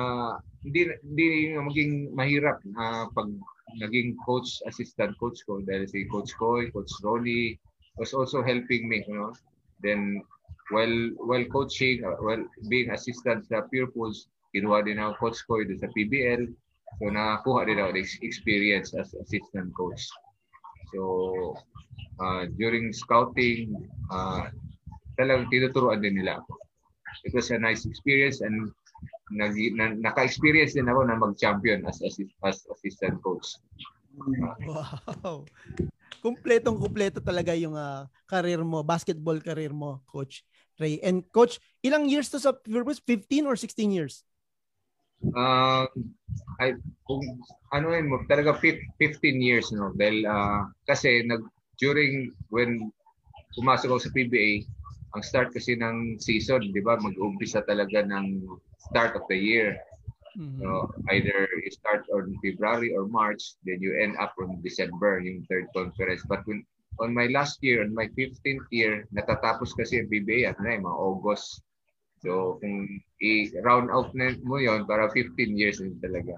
hindi hindi maging mahirap uh, pag naging coach assistant coach ko dahil si coach Koy, coach Ronnie was also helping me, you know. Then while while coaching, uh, while being assistant sa Pure Pools, kinuha din ako coach ko sa PBL. So nakakuha din ako experience as assistant coach. So uh, during scouting, uh, talagang tinuturuan din nila ako. It was a nice experience and nag, na, naka-experience din ako na mag-champion as, as, as assistant coach. Wow. Kumpletong kumpleto talaga yung uh, career mo, basketball career mo, coach. Ray. And coach, ilang years to sa Purpose? 15 or 16 years? Uh, kung ano yun talaga 15 years, no? Dahil uh, kasi nag, during when pumasok ako sa PBA, ang start kasi ng season, di ba, mag-umpisa talaga ng start of the year. Mm-hmm. So, either you start on February or March, then you end up on December, yung third conference. But when on my last year, on my 15th year, natatapos kasi ang BBA at na mga August. So, kung i-round out na mo yon para 15 years din talaga.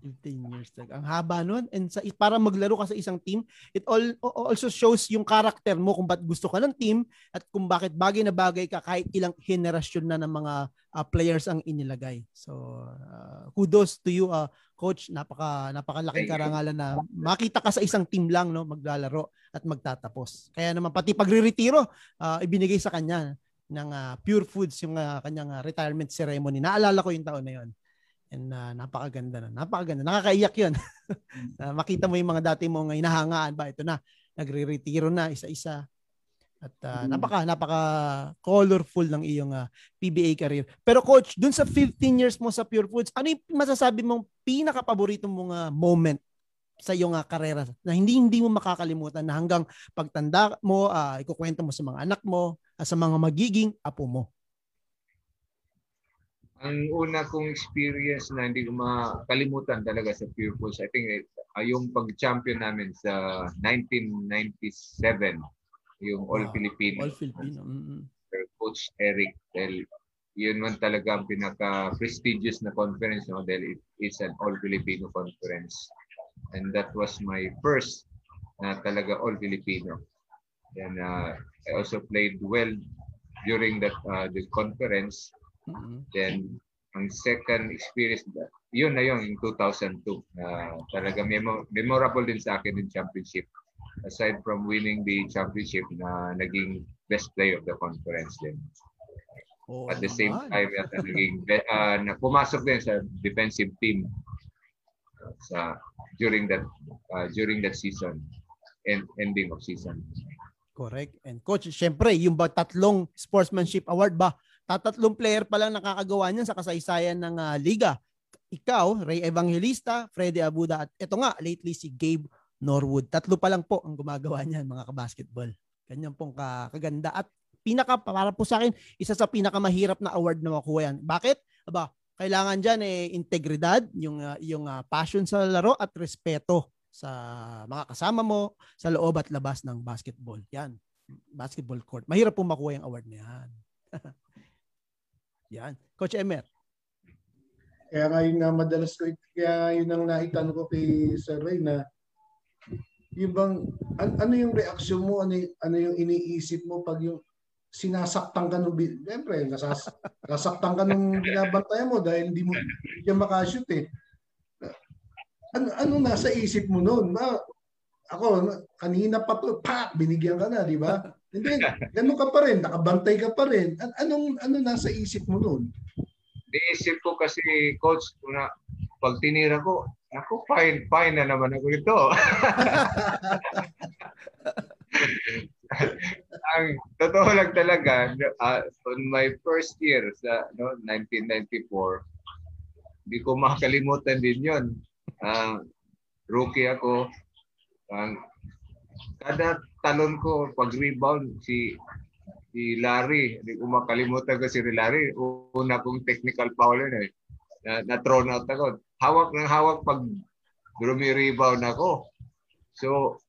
15 years talaga. Ang haba nun. And sa, para maglaro ka sa isang team, it all, also shows yung character mo kung ba't gusto ka ng team at kung bakit bagay na bagay ka kahit ilang henerasyon na ng mga uh, players ang inilagay. So, uh, kudos to you, uh, coach. Napaka, napakalaking karangalan na makita ka sa isang team lang no, maglalaro at magtatapos. Kaya naman pati pagre-retiro, uh, ibinigay sa kanya ng uh, Pure Foods yung uh, kanyang uh, retirement ceremony. Naalala ko yung taon na yon And uh, napakaganda na. Napakaganda. Nakakaiyak yun. uh, <laughs> makita mo yung mga dati mong hinahangaan ba? Ito na. Nagre-retiro na isa-isa. At uh, mm. napaka napaka colorful ng iyong uh, PBA career. Pero coach, dun sa 15 years mo sa Pure Foods, ano yung masasabi mong pinaka paborito mong uh, moment sa iyong uh, karera na hindi hindi mo makakalimutan na hanggang pagtanda mo, uh, ikukwento mo sa mga anak mo, uh, sa mga magiging apo mo? Ang una kong experience na hindi ko makalimutan talaga sa Pure Pulse, I think uh, yung pag-champion namin sa 1997, yung All wow. Filipino. All Filipino. Mm-hmm. Coach Eric Del yun man talaga ang pinaka-prestigious na conference no? dahil it, it's an all-Filipino conference. And that was my first na talaga all-Filipino. And uh, I also played well during that uh, the conference Mm-hmm. Then, ang second experience, yun na yun, in 2002. Uh, talaga memo- memorable din sa akin yung championship. Aside from winning the championship na naging best player of the conference din. Oh, At the same man. time, at naging, uh, na pumasok din sa defensive team sa during that uh, during that season and ending of season. Correct. And coach, syempre, yung ba tatlong sportsmanship award ba Tatatlong player pa lang nakakagawa niyan sa kasaysayan ng uh, liga. Ikaw, Ray Evangelista, Freddy Abuda at ito nga, lately si Gabe Norwood. Tatlo pa lang po ang gumagawa niyan mga kabasketball. Ganyan pong kaganda. At pinaka, para po sa akin, isa sa pinakamahirap na award na makuha yan. Bakit? Aba, kailangan dyan eh, integridad, yung, uh, yung uh, passion sa laro at respeto sa mga kasama mo sa loob at labas ng basketball. Yan, basketball court. Mahirap po makuha yung award na yan. <laughs> Yan. Coach Emer. Kaya nga yung uh, madalas ko, kaya yun ang naitanong ko kay Sir Ray na yung bang, an, ano yung reaksyon mo, ano, ano yung iniisip mo pag yung sinasaktan ka nung, siyempre, nasas, <laughs> nasaktan ka nung binabantayan mo dahil hindi mo hindi makashoot eh. Ano, ano nasa isip mo noon? Ba, ako, kanina pa to, pak, binigyan ka na, di ba? <laughs> Hindi, ganun ka pa rin, nakabantay ka pa rin. An- anong ano nasa isip mo noon? Naisip ko kasi, coach, na pag tinira ko, ako, fine, fine na naman ako ito. <laughs> ang totoo lang talaga, uh, on my first year sa no, 1994, hindi ko makakalimutan din yon. Uh, rookie ako. Uh, kada talon ko, pag rebound, si si Larry, hindi ko makalimutan ko si Larry. Una kong technical foul yun eh. Na, na thrown out ako. Hawak ng hawak pag rumi-rebound ako. So,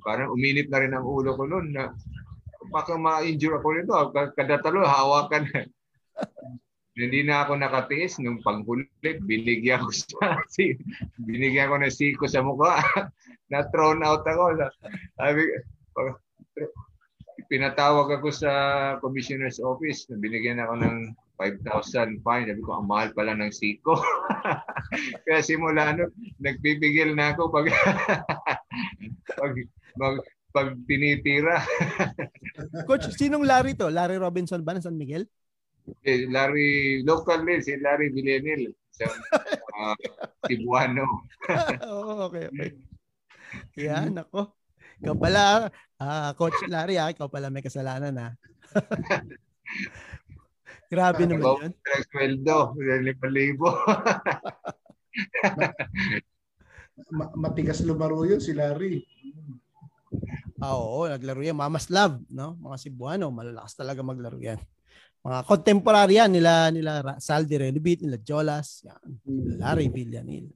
parang uminit na rin ang ulo ko noon na baka ma-injure ako nito. Kada talo, hawakan. <laughs> Hindi na ako nakatiis nung panghulit. Binigyan ko sa <laughs> si, binigyan ko ng siko sa mukha. <laughs> na thrown out ako. Sabi, pinatawag ako sa commissioner's office. Binigyan ako ng 5,000 fine. Sabi ko, ang mahal pala ng siko. <laughs> Kaya simula no, nagbibigil na ako pag, pag, pag, pag tinitira. Coach, sinong Larry to? Larry Robinson ba ng San Miguel? Eh, Larry, local din, si Larry Villanil. Sa uh, Cebuano. <laughs> oh, okay, okay. Yan, ako. Ikaw pala, uh, Coach Larry, ah, ikaw pala may kasalanan ha. Ah. <laughs> Grabe naman yun. Sweldo, 5,000. <laughs> Matigas lumaro yun si Larry. Ah, oo, naglaro yan. Mama's Love, no? Mga Cebuano, malalakas talaga maglaro yan. Mga contemporary yan, nila, nila Saldi Relibit, nila Jolas, yan. Hmm. Larry Villanil.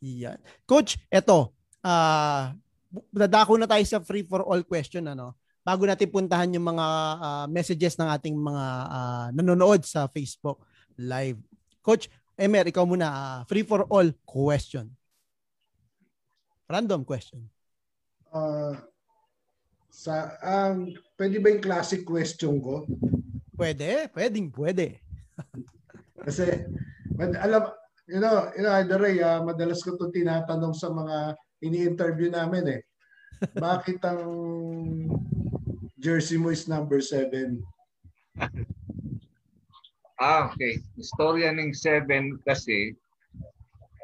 Yan. Coach, eto, ah, uh, dadako na tayo sa free for all question, ano? bago natin puntahan yung mga uh, messages ng ating mga uh, nanonood sa Facebook live. Coach Emer, ikaw muna. Uh, free for all question. Random question. Uh, sa um, pwede ba yung classic question ko? Pwede, pwedeng pwede. <laughs> Kasi alam you know, you know, Either Ray, uh, madalas ko 'to tinatanong sa mga ini-interview namin eh. <laughs> Bakit ang jersey mo is number 7. <laughs> ah, okay. Istorya ng 7 kasi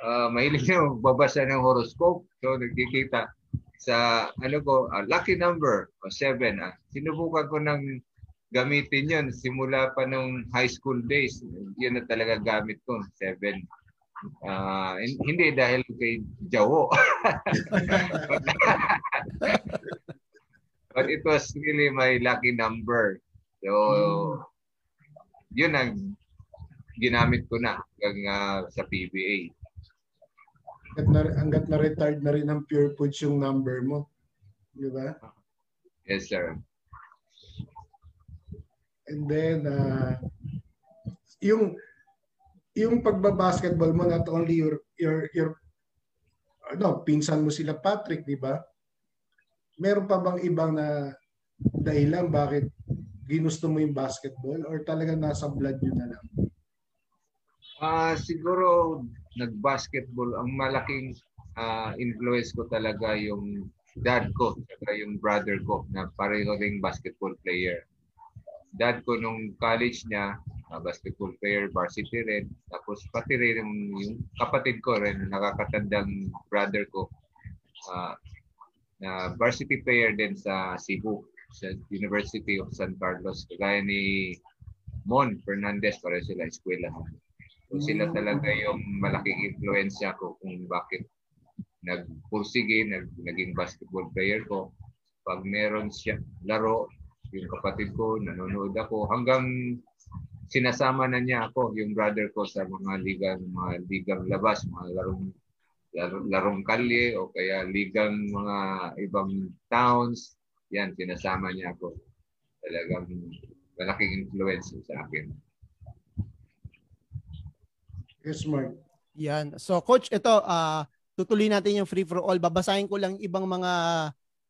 uh, mahilig yung babasa ng horoscope. So nagkikita sa ano ko, uh, lucky number o 7. Ah. Sinubukan ko ng gamitin yon simula pa nung high school days. Yun na talaga gamit ko, 7. Uh, hindi dahil kay Jawo. <laughs> But it was really my lucky number. So, mm. yun ang ginamit ko na hanggang uh, sa PBA. Hanggat na, hanggat na retired na rin ang Pure Foods yung number mo. Di ba? Yes, sir. And then, uh, yung yung pagba-basketball mo not only your your your ano, pinsan mo sila Patrick, di ba? meron pa bang ibang na dahilan bakit ginusto mo yung basketball or talagang nasa blood nyo na lang? Uh, siguro nag-basketball. Ang malaking uh, influence ko talaga yung dad ko at yung brother ko na pareho ring basketball player. Dad ko nung college niya, uh, basketball player, varsity rin. Tapos pati rin yung, yung kapatid ko rin, nakakatandang brother ko. Uh, na varsity player din sa Cebu, sa University of San Carlos. Kagaya ni Mon Fernandez, para sila eskwela. So sila mm. talaga yung malaking influensya ko kung bakit nagpursige, nag, naging basketball player ko. Pag meron siya laro, yung kapatid ko, nanonood ako, hanggang sinasama na niya ako, yung brother ko sa mga ligang, mga ligang labas, mga larong larong kalye o kaya ligang mga ibang towns, yan, sinasama niya ako. Talagang malaking influence sa akin. Yes, Mark. Yan. So, Coach, ito, uh, tutuloy natin yung free for all. Babasahin ko lang ibang mga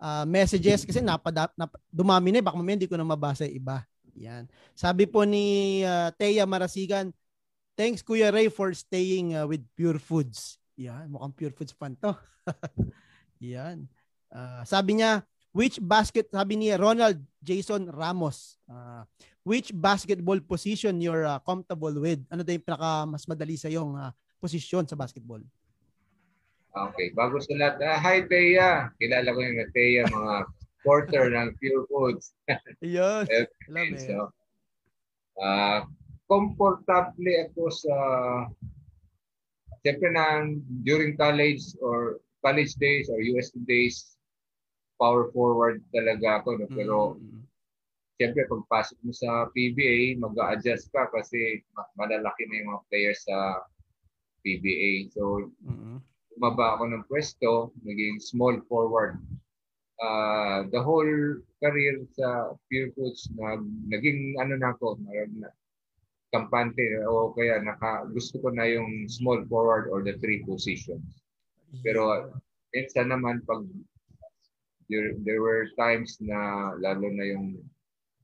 uh, messages kasi napada, nap, dumami na, eh. baka mamaya hindi ko na mabasa iba. Yan. Sabi po ni uh, Teya Marasigan, Thanks Kuya Ray for staying uh, with Pure Foods. Yan, mukhang pure foods fan to. <laughs> Yan. Uh, sabi niya, which basket, sabi ni Ronald Jason Ramos, uh, which basketball position you're uh, comfortable with? Ano daw yung pinaka mas madali sa yung uh, posisyon sa basketball? Okay, bago sa lahat, uh, hi Teya. Kilala ko yung Teya, mga porter ng Pure Foods. <laughs> Yun. okay, so, uh, comfortably ako sa Siyempre na during college or college days or UST days, power forward talaga ako. No? Pero mm-hmm. siyempre pagpasok mo sa PBA, mag adjust ka kasi malalaki na yung mga players sa PBA. So, mm-hmm. Umaba ako ng pwesto, naging small forward. Uh, the whole career sa Pure Foods, na, naging ano na ako, na, kampante o kaya naka, gusto ko na yung small forward or the three positions. Pero minsan naman pag there, there were times na lalo na yung,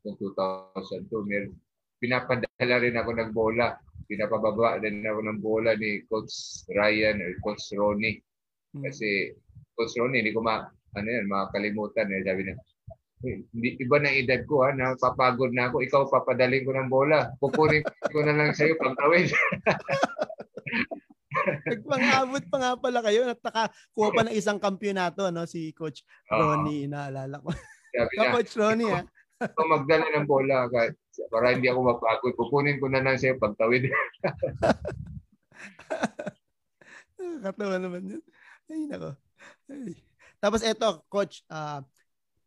yung 2002, may, pinapadala rin ako ng bola. Pinapababa rin ako ng bola ni Coach Ryan or Coach Ronnie. Hmm. Kasi Coach Ronnie, hindi ko ma, ano yan, makakalimutan. Eh. Sabi niya, hindi iba na edad ko ha, napapagod na ako, ikaw papadaling ko ng bola. Kukunin <laughs> ko na lang sa'yo pag tawid. <laughs> Nagpangabot pa nga pala kayo at nakakuha pa ng isang kampyonato no si Coach Ronnie, uh, naalala ko. Sabi niya, Coach Ronnie ha. Kung magdala ng bola kahit para hindi ako mapagod, kukunin ko na lang sa'yo pag tawid. <laughs> Katawa naman yun. Ay, nako. Ay. Tapos eto, coach, uh,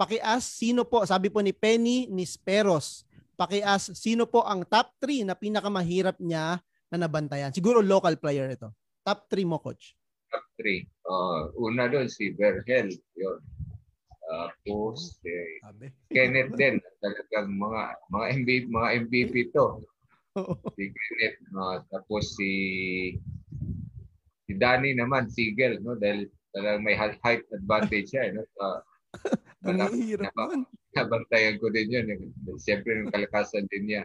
Pakias sino po, sabi po ni Penny Nisperos, pakias sino po ang top 3 na pinakamahirap niya na nabantayan? Siguro local player ito. Top 3 mo, coach. Top 3. Uh, ah, una doon si Berhel. Yun. Tapos uh, si Kenneth din. Talagang mga mga MVP, mga MVP to. si Kenneth. Uh, tapos si si Danny naman, Sigel, no? Dahil talagang may height advantage siya. No? Uh, Mahirap man. Nabantayan ko din yun. Siyempre yung kalakasan din niya.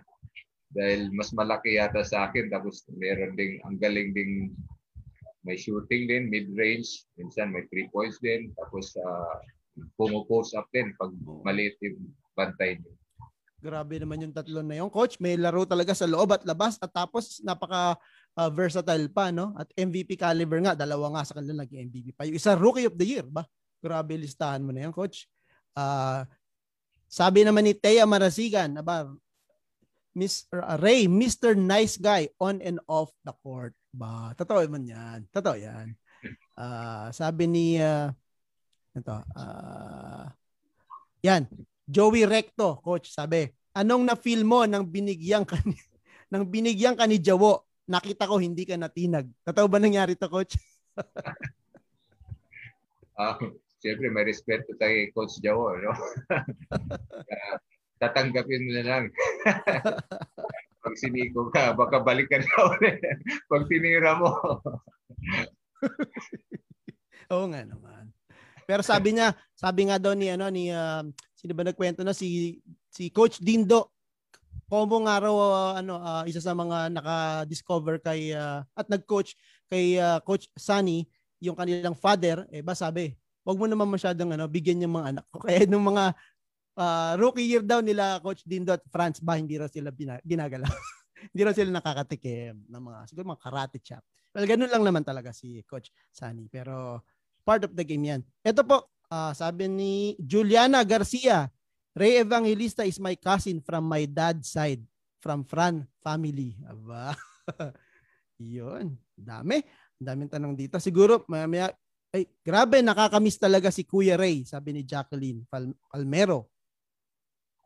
Dahil mas malaki yata sa akin. Tapos meron ding, ang galing ding may shooting din, mid-range. Minsan may three points din. Tapos uh, pumu-post up din pag maliit yung bantay niya. Grabe naman yung tatlo na yun. Coach, may laro talaga sa loob at labas at tapos napaka uh, versatile pa, no? At MVP caliber nga, dalawa nga sa kanila naging MVP pa. Yung isa rookie of the year, ba? Grabe listahan mo na yan, coach. Uh, sabi naman ni Thea Marasigan, aba, Mr. Uh, Ray, Mr. Nice Guy on and off the court. Ba, totoo man yan. Totoo yan. Uh, <laughs> sabi ni uh, ito, uh, yan, Joey Recto, coach, sabi, anong na-feel mo nang binigyan ka ni, <laughs> nang binigyan ka ni Jawo? Nakita ko hindi ka natinag. Totoo ba nangyari to, coach? uh, <laughs> siyempre may respeto tayo kay Coach Jawo, no? uh, <laughs> tatanggapin mo na lang. Pag siniko ka, baka balikan ka ulit. Pag tinira mo. Oo nga naman. Pero sabi niya, sabi nga daw ni ano ni uh, sino ba nagkwento na si si Coach Dindo Como nga raw uh, ano uh, isa sa mga naka-discover kay uh, at nag-coach kay uh, Coach Sunny yung kanilang father eh ba sabi wag mo naman masyadong ano, bigyan yung mga anak ko. <laughs> Kaya nung mga uh, rookie year daw nila Coach Dindo at France ba, hindi raw sila ginagalaw. <laughs> hindi raw sila nakakatikim ng mga, siguro mga karate chop. Well, ganun lang naman talaga si Coach Sunny. Pero part of the game yan. Ito po, uh, sabi ni Juliana Garcia, Ray Evangelista is my cousin from my dad's side, from Fran family. Aba. <laughs> Yun. Dami. Daming tanong dito. Siguro, mamaya ay, grabe, nakakamiss talaga si Kuya Ray, sabi ni Jacqueline Pal- Palmero.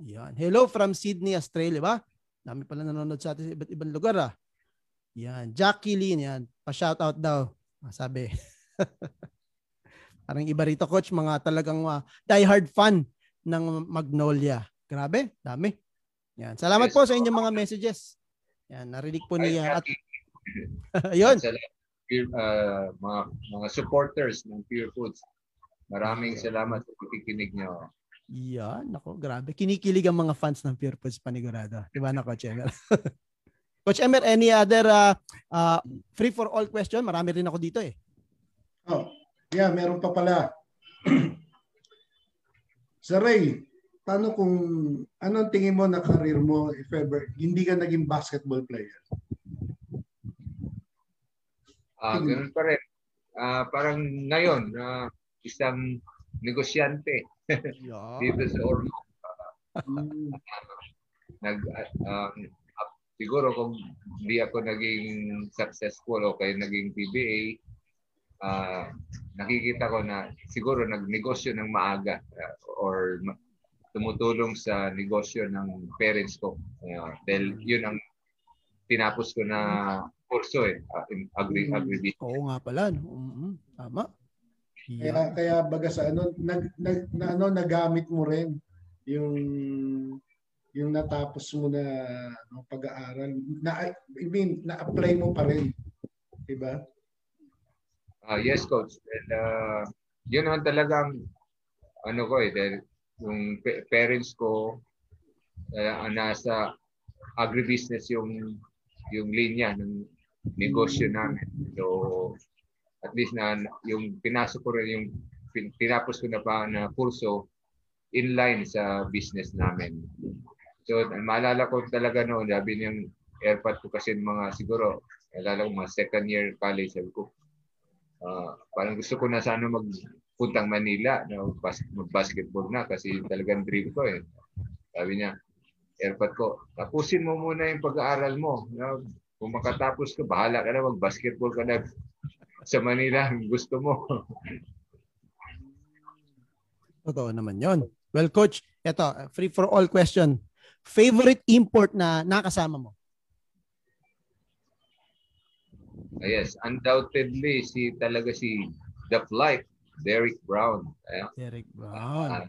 Yan. Hello from Sydney, Australia, ba? Dami pala nanonood sa atin sa iba't ibang lugar, ah. Yan. Jacqueline, yan. Pa-shoutout daw. Sabi. <laughs> Parang iba rito, coach, mga talagang uh, die-hard fan ng Magnolia. Grabe, dami. Yan. Salamat po sa inyong mga messages. Yan, narinig po niya. At, <laughs> yun uh, mga mga supporters ng Pure Foods. Maraming salamat sa pakikinig niyo. Yan, nako, grabe. Kinikilig ang mga fans ng Pure Foods panigurado. Di ba na Coach Emer? Coach Emer, any other uh, uh, free for all question? Marami rin ako dito eh. Oh, yeah, meron pa pala. <clears throat> Sa Ray, paano kung anong tingin mo na career mo if ever hindi ka naging basketball player? Uh, ganun pa rin. Uh, parang ngayon, uh, isang negosyante <laughs> dito sa Ormo. Uh, <laughs> nag uh, siguro kung hindi ako naging successful o kaya naging PBA, uh, ah, nakikita ko na siguro nagnegosyo ng maaga uh, or tumutulong sa negosyo ng parents ko. Uh, dahil yun ang tinapos ko na kurso eh, uh, in agri mm. agri Oo nga pala. No? Mm-hmm. Tama. Yeah. Kaya kaya baga sa ano nag, nag na, ano nagamit mo rin yung yung natapos mo na no, pag-aaral na I mean na-apply mo pa rin. 'Di ba? Uh, yes coach. And uh, yun naman talagang ano ko eh dahil yung parents ko uh, nasa agribusiness yung yung linya ng negosyo namin. So at least na yung pinasok ko rin yung tinapos ko na pa na kurso in line sa business namin. So, maalala ko talaga noon, sabi niyang airpot ko kasi mga siguro, alala ko mga second year college, sabi ko, uh, parang gusto ko na sana magpuntang Manila, na mag-basketball na kasi talagang dream ko eh. Sabi niya, airpot ko, tapusin mo muna yung pag-aaral mo. Kung makatapos ka, bahala ka na, mag-basketball ka na sa Manila, gusto mo. <laughs> Totoo naman yon. Well, Coach, ito, free for all question favorite import na nakasama mo? Uh, yes, undoubtedly si talaga si The Flight, Derek Brown. Ayan. Derek Brown. Uh,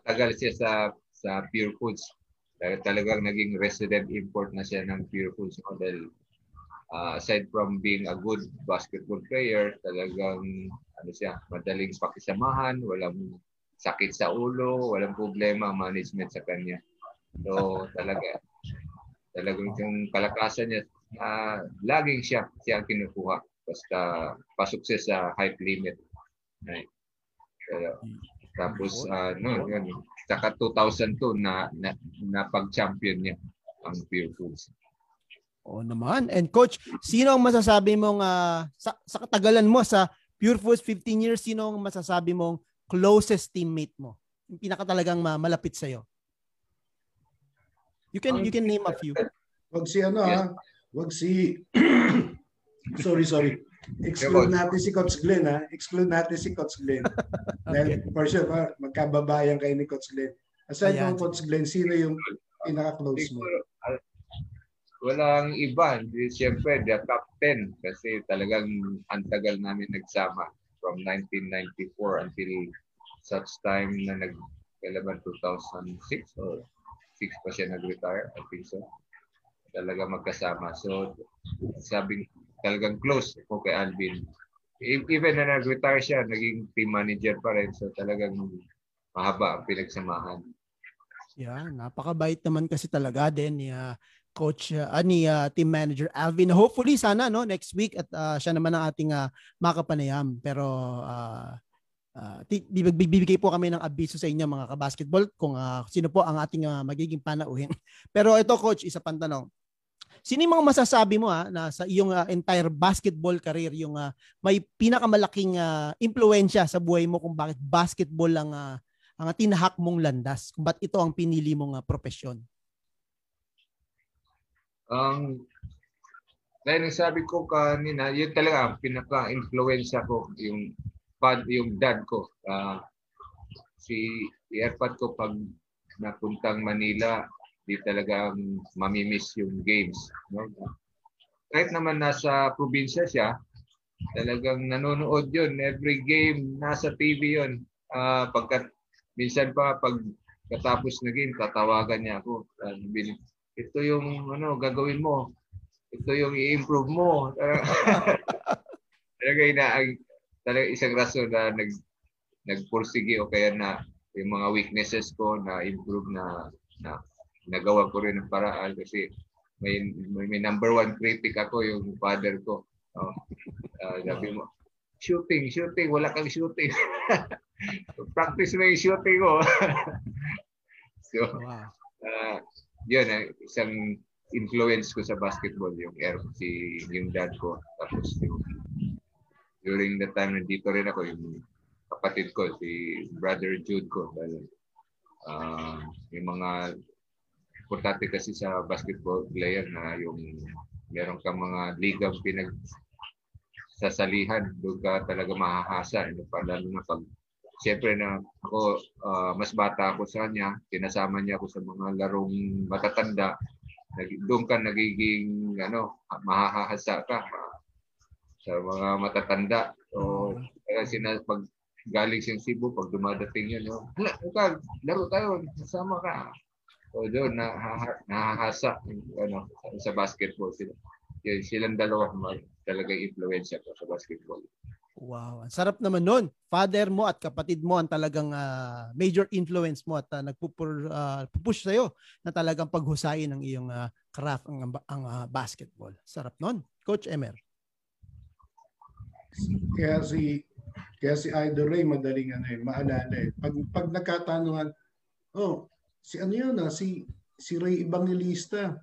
matagal siya sa sa Pure Foods. Talagang naging resident import na siya ng Pure Foods model. Uh, aside from being a good basketball player, talagang ano siya, madaling pakisamahan, walang sakit sa ulo, walang problema management sa kanya. So talaga, talagang yung kalakasan niya, uh, laging siya, siya ang kinukuha. Basta pasukses sa height limit. Right. So, tapos, uh, no, yun. Saka 2002 na, na, na pag-champion niya ang Pure Foods. Oo naman. And coach, sino ang masasabi mong uh, sa, sa katagalan mo sa Pure Foods 15 years, sino ang masasabi mong closest teammate mo? Yung pinaka talagang malapit sa iyo. You can you can name a few. Wag si ano yes. ha. Wag si <clears throat> Sorry, sorry. Exclude natin si Coach Glenn ha. Exclude natin si Coach Glenn. <laughs> okay. for sure, magkababayan kayo ni Coach Glenn. Aside from Coach Glenn, sino yung pinaka-close mo? Walang iba. Siyempre, the top 10 kasi talagang antagal namin nagsama from 1994 until such time na nag kailan 2006 or 6 pa siya nag-retire, I think so. Talaga magkasama. So, sabing talagang close ko kay Alvin. E, even na nag-retire siya, naging team manager pa rin. So, talagang mahaba ang pinagsamahan. Yeah, napakabait naman kasi talaga din ni uh, coach uh, uh, team manager Alvin. Hopefully sana no next week at uh, siya naman ang ating uh, makapanayam. Pero uh, Uh, bibigay po kami ng abiso sa inyo mga kabasketball kung uh, sino po ang ating uh, magiging panauhin. <laughs> Pero ito coach, isa pang tanong. Sino yung mga masasabi mo ha, na sa iyong uh, entire basketball career yung uh, may pinakamalaking uh, impluensya sa buhay mo kung bakit basketball ang uh, ang tinahak mong landas? Kung bakit ito ang pinili mong uh, profesyon? Um, dahil sabi ko kanina, yun talaga ang pinaka-influensya ko, yung pad yung dad ko. Uh, si airpad ko pag napuntang Manila, di talaga mamimiss yung games. No? Kahit naman nasa probinsya siya, talagang nanonood yun. Every game, nasa TV yun. Uh, pagkat, minsan pa, pag katapos na game, tatawagan niya ako. Ito yung ano gagawin mo. Ito yung i-improve mo. <laughs> Talaga ina talaga isang rason na nag nagpursige o kaya na yung mga weaknesses ko na improve na na nagawa ko rin ng paraan kasi may, may, may number one critic ako yung father ko. Oh. Uh, sabi mo, shooting, shooting, wala kang shooting. <laughs> Practice mo yung shooting ko. <laughs> so, uh, yun, uh, isang influence ko sa basketball, yung air, si, yung dad ko. Tapos yung during the time nandito rin ako, yung kapatid ko, si Brother Jude ko. Dahil, uh, yung mga importante kasi sa basketball player na yung meron kang mga ligang pinag sasalihan, doon ka talaga mahahasa. Ano pa, lalo na pag, siyempre na ako, uh, mas bata ako sa kanya, kinasama niya ako sa mga larong matatanda, doon ka nagiging, ano, mahahasa ka sa mga matatanda. So, kaya sina, pag galing siyang Cebu, pag dumadating yun, no, hala, laro tayo, kasama ka. O doon, nahahasa ano, sa basketball sila. Yun, silang dalawa talaga influensya ko sa basketball. Wow, ang sarap naman nun. Father mo at kapatid mo ang talagang uh, major influence mo at uh, nagpupur uh, pupush sa iyo na talagang paghusayin ng iyong uh, craft ang ang uh, basketball. Sarap nun. Coach Emer. Kaya si kaya si Idol Ray madaling ano eh, maalala eh. Pag pag nagkatanungan, oh, si ano yun ah, si si Ray Evangelista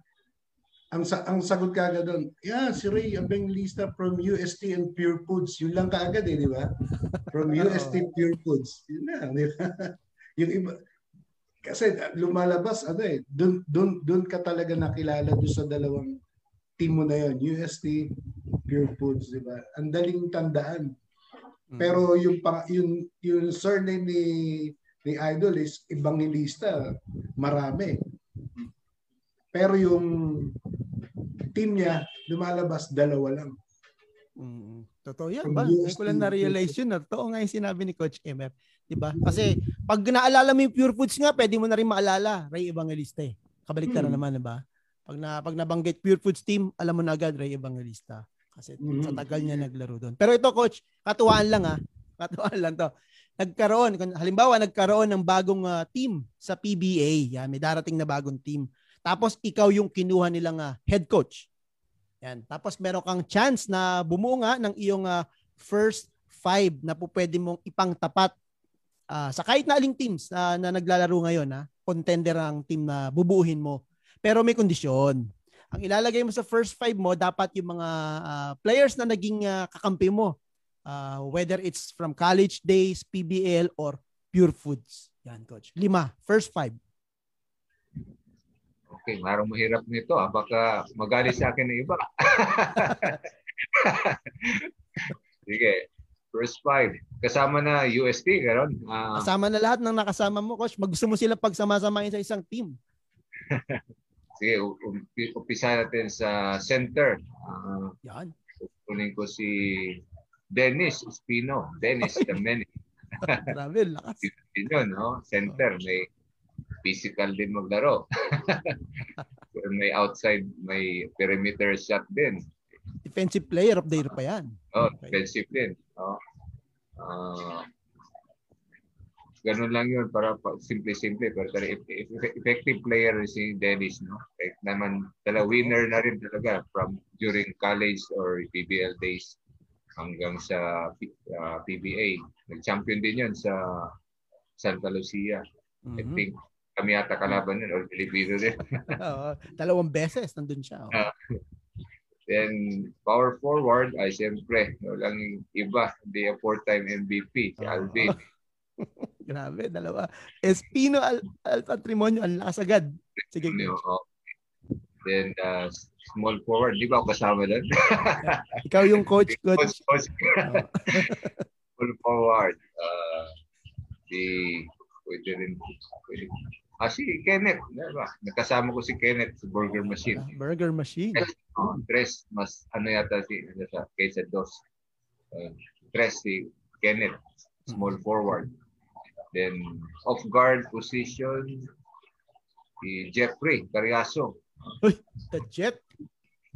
ang ang sagot kaagad doon, yeah, si Ray Evangelista from UST and Pure Foods. Yun lang kaagad eh, di ba? From <laughs> UST Pure Foods. Yun na, di ba? <laughs> yung iba, kasi lumalabas, ano eh, doon, doon, doon ka talaga nakilala doon sa dalawang team mo na yon UST, Pure Foods, di ba? Ang daling tandaan. Mm. Pero yung, pang, yung, yung surname ni, ni Idol is Evangelista, marami. Pero yung team niya, lumalabas dalawa lang. Mm, totoo yan ba? Ngayon ko lang na-realize yun. Totoo nga yung sinabi ni Coach Emer. Diba? Kasi pag naalala mo yung Pure Foods nga, pwede mo na rin maalala Ray Evangelista eh. Kabalik hmm. naman, diba? Pag, na, pag nabanggit Pure Foods team, alam mo na agad Ray Evangelista. Kasi hmm. sa tagal niya naglaro doon. Pero ito, Coach, katuwaan lang ha. Katuwaan lang to. Nagkaroon, halimbawa, nagkaroon ng bagong uh, team sa PBA. Yan, may darating na bagong team. Tapos ikaw yung kinuha nilang uh, head coach. Yan. Tapos meron kang chance na bumuo nga ng iyong uh, first five na po pwede mong ipangtapat uh, sa kahit na aling teams uh, na naglalaro ngayon. Ha? Contender ang team na bubuuhin mo. Pero may kondisyon. Ang ilalagay mo sa first five mo, dapat yung mga uh, players na naging uh, kakampi mo. Uh, whether it's from college days, PBL, or Pure Foods. Yan, coach. Lima. First five. Okay, marang mahirap nito. Ah. Baka magalit sa akin ng iba. <laughs> Sige. First five. Kasama na USP, gano'n? Uh, Kasama na lahat ng nakasama mo, coach. Mag gusto mo sila pagsama-samahin sa isang team. <laughs> Sige, umpisa natin sa center. Uh, Yan. Kunin ko si Dennis Espino. Dennis the Many. <laughs> Grabe, lakas. Yun, no? Center. May physical din maglaro. <laughs> may outside, may perimeter shot din. Defensive player of the year pa yan. Oh, okay. defensive din. Oh. Uh, ganun lang yun para simple-simple pero talaga effective player si Dennis no like naman tala winner na rin talaga from during college or PBL days hanggang sa uh, ah, PBA nag-champion din yun sa Santa Lucia mm-hmm. I think kami yata kalaban nun, or Filipino din. <laughs> Oo, dalawang beses nandun siya. Oh. Uh, then, power forward, ay siyempre, walang iba, hindi a four-time MVP, si oh. Alvin. <laughs> Grabe, dalawa. Espino Al, Al Patrimonio, ang lakas agad. Sige. Oh. Then, uh, small forward, di ba ako kasama doon? <laughs> Ikaw yung coach, coach. coach, coach. oh. small <laughs> forward. Uh, si, pwede rin, pwede, Ah, si Kenneth. Diba? Nakasama ko si Kenneth sa Burger Machine. Uh, burger Machine. Tres, oh, tres mas ano yata si ano sa kaysa dos. Uh, tres si Kenneth, small hmm. forward. Then off guard position si Jeffrey Cariaso. Uy, the Jet.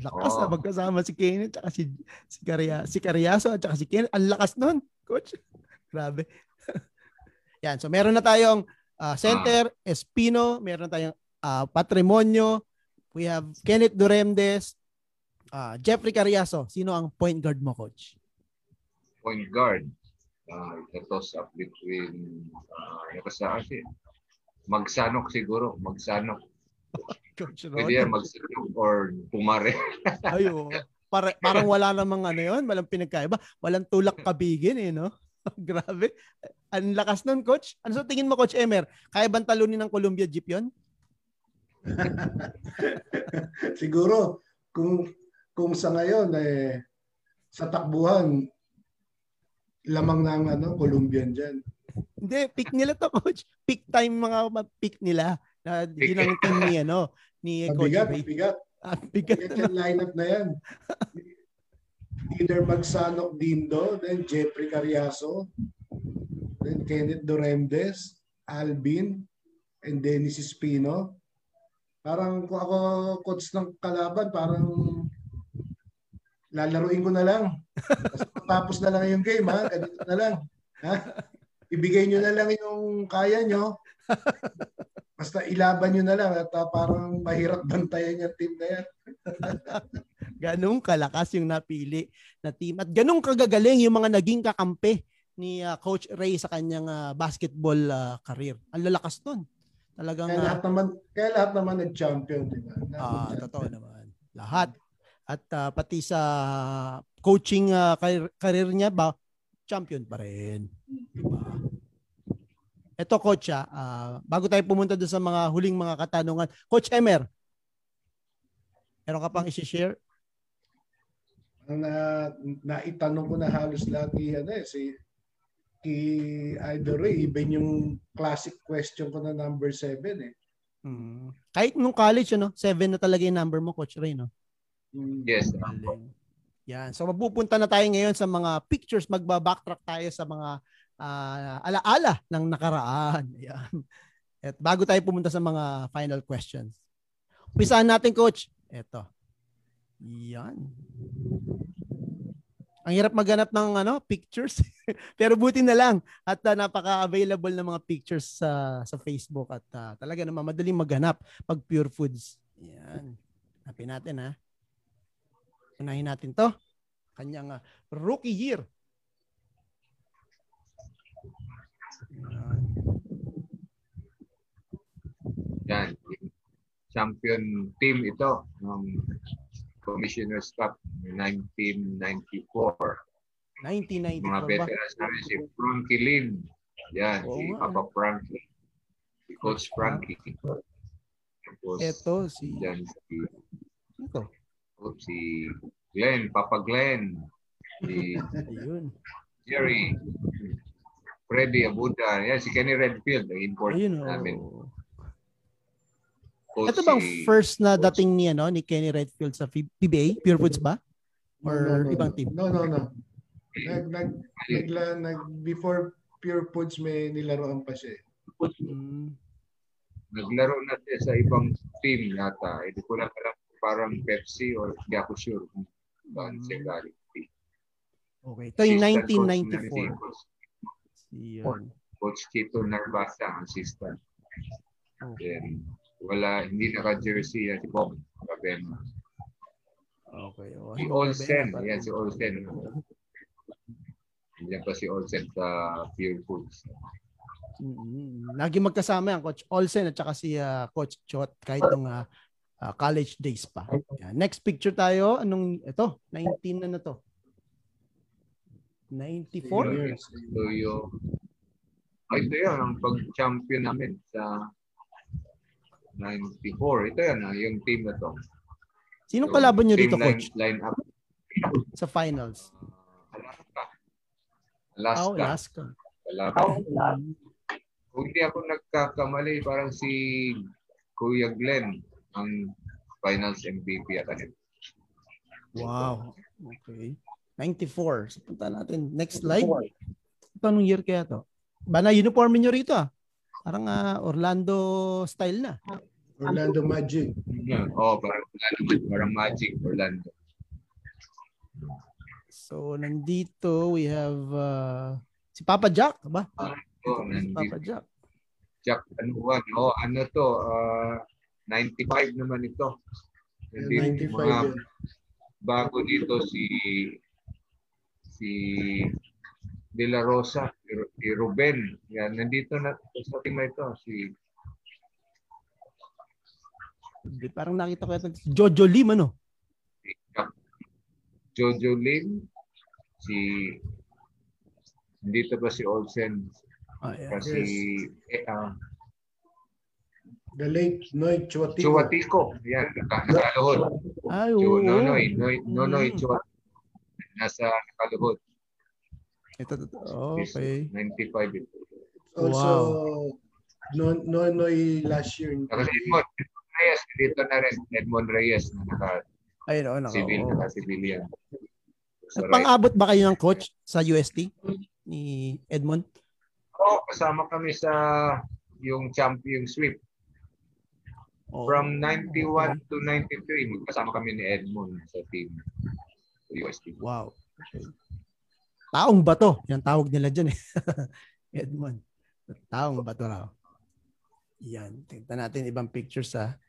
Lakas oh. na magkasama si Kenneth at si si Caria, si Cariaso at si Kenneth. Ang lakas noon, coach. <laughs> Grabe. <laughs> Yan, so meron na tayong Uh, center, ah. Espino, meron tayong uh, Patrimonio, we have Kenneth Duremdes, uh, Jeffrey Cariaso. Sino ang point guard mo, coach? Point guard. Uh, toss up between uh, nakasaan siya. Magsanok siguro, magsanok. Coach Pwede yan, magsanok or pumare. <laughs> Ayo. Para, parang wala namang ano yun, walang pinagkaiba. Walang tulak kabigin eh, no? <laughs> Grabe. Ang lakas nun, coach. Ano sa tingin mo, Coach Emer? Kaya bang talunin ng Columbia Jeep yon? <laughs> Siguro kung kung sa ngayon eh sa takbuhan lamang ng ano Colombian diyan. Hindi, pick nila to coach. Pick time mga pick nila. Na team ni ano ni Coach Bigat, Ray. bigat. Ah, bigat Bigat na. yung lineup na yan. Either Magsanok Dindo, then Jeffrey Carriazo, then Kenneth Doremdes, Alvin, and Dennis Espino. Parang kung ako coach ng kalaban, parang lalaruin ko na lang. <laughs> Tapos na lang yung game, ha? Ganito na lang. Ha? Ibigay nyo na lang yung kaya nyo. Basta ilaban nyo na lang at uh, parang mahirap bantayan yung team na yan. <laughs> Ganong kalakas yung napili na team at ganong kagagaling yung mga naging kakampi ni uh, Coach Ray sa kanyang uh, basketball uh, career. Ang lalakas nun. Talagang Kaya lahat naman, kaya lahat naman nag-champion, di ba? Ah, totoo naman. Lahat. At uh, pati sa coaching uh, career, career niya ba, champion pa rin. Diba? Ito coach ah, uh, bago tayo pumunta doon sa mga huling mga katanungan. Coach Emer, meron ka pang i-share? Ang na, naitanong ko na halos lahat ni ano eh, si kay Idol Ray, even yung classic question ko na number 7 eh. Hmm. Kahit nung college, ano, 7 na talaga yung number mo, Coach Ray, no? Mm. Yes. Yan. So mapupunta na tayo ngayon sa mga pictures, magba-backtrack tayo sa mga uh, alaala ng nakaraan. <laughs> Yan. At bago tayo pumunta sa mga final questions. Umpisahan natin, Coach. Ito. Yan. Ang hirap maghanap ng ano, pictures. <laughs> Pero buti na lang at uh, napaka-available ng mga pictures sa sa Facebook at uh, talaga naman madaling maghanap pag pure foods. Yan. Hanapin natin ha. Unahin natin 'to. Kanyang uh, rookie year. Yan. Champion team ito ng Commissioner's Cup 1994. 1994 Mga veterans namin si Frankie Lim. Yan, Oo si nga. Papa Frankie. Si Coach Frankie. Tapos, Ito si yan, si, ito. si Glenn, Papa Glenn. Si. <laughs> Jerry. Freddy Abuda. Yan, si Kenny Redfield. Import Ayun namin. oh. Coach Ito bang si- first na Coach- dating ni ano ni Kenny Redfield sa PBA? Pure Foods ba? Or ibang team? No, no, no. Nag, nag, nagla, nag, before Pure Foods may nilaroan pa siya. eh. Mm. naglaro na siya sa ibang team yata. Hindi ko lang alam parang Pepsi or hindi ako sure kung saan siya galing. Okay. Ito yung Assistant coach namin si 1994. Yun. Coach Tito Narvasa, ang assistant. Okay. Then, wala, hindi naka-jersey yan si Bob Cabema. Okay. Oh, Si Olsen, yan si Olsen. Yan pa si Olsen sa Pure Foods. Mm, Lagi magkasama yan, Coach Olsen at saka si ah, Coach Chot kahit nung ah, ah, college days pa. Yan. Next picture tayo. Anong, ito, 19 na na to. 94? Years. So yung, oh, ito yan, ang pag-champion namin sa 94. Ito yan, ah, yung team na to. Sinong kalaban nyo dito, line, Coach? line up. Sa finals? Alaska. Ah, Alaska. Alaska. Kalaban. Kung hindi ako nagkakamali, parang si Kuya Glenn ang finals MVP at ano. Wow. Okay. 94. So, punta natin. Next slide. Ito anong year kaya to? Bana, uniform nyo rito ah. Parang ah, Orlando style na. Orlando Magic. Oh, parang Orlando, parang Magic Orlando. So, nandito we have uh, si Papa Jack, ba? Oh, Si Papa nandito. Jack. Jack, ano ba? Oh, ano to? ah, 95 naman ito. Hindi, 95 mga bago dito si si De La Rosa, si Ru- si Ruben. Yan, nandito na sa team na ito. Si Hindi, parang nakita ko yata si Jojo Lim, ano? si Jojo Lim, si dito pa si Olsen, Ah, yeah. kasi eh, ah, The late Noy Chuatico. Chuatico. Yan, nakaluhod. Ay, oo. Nonoy, Noy, Nonoy Mm. Chuatico. Nasa nakaluhod. Ito, okay. 95. ito. Also, no, Nonoy last year. Saka si Edmond. Edmond Reyes, dito na rin. Edmond Reyes na Ayun, oo, naka, naka-civil, oo. naka-civilian. So, right. Nagpang-abot ba kayo ng coach sa UST ni Edmond? Oo, kasama kami sa yung champion sweep. Oo. From 91 to 93, magkasama kami ni Edmond sa team. UST. Wow. Okay. Taong bato. Yan tawag nila dyan eh. <laughs> Edmond. Taong bato raw. Yan. Tingnan natin ibang pictures sa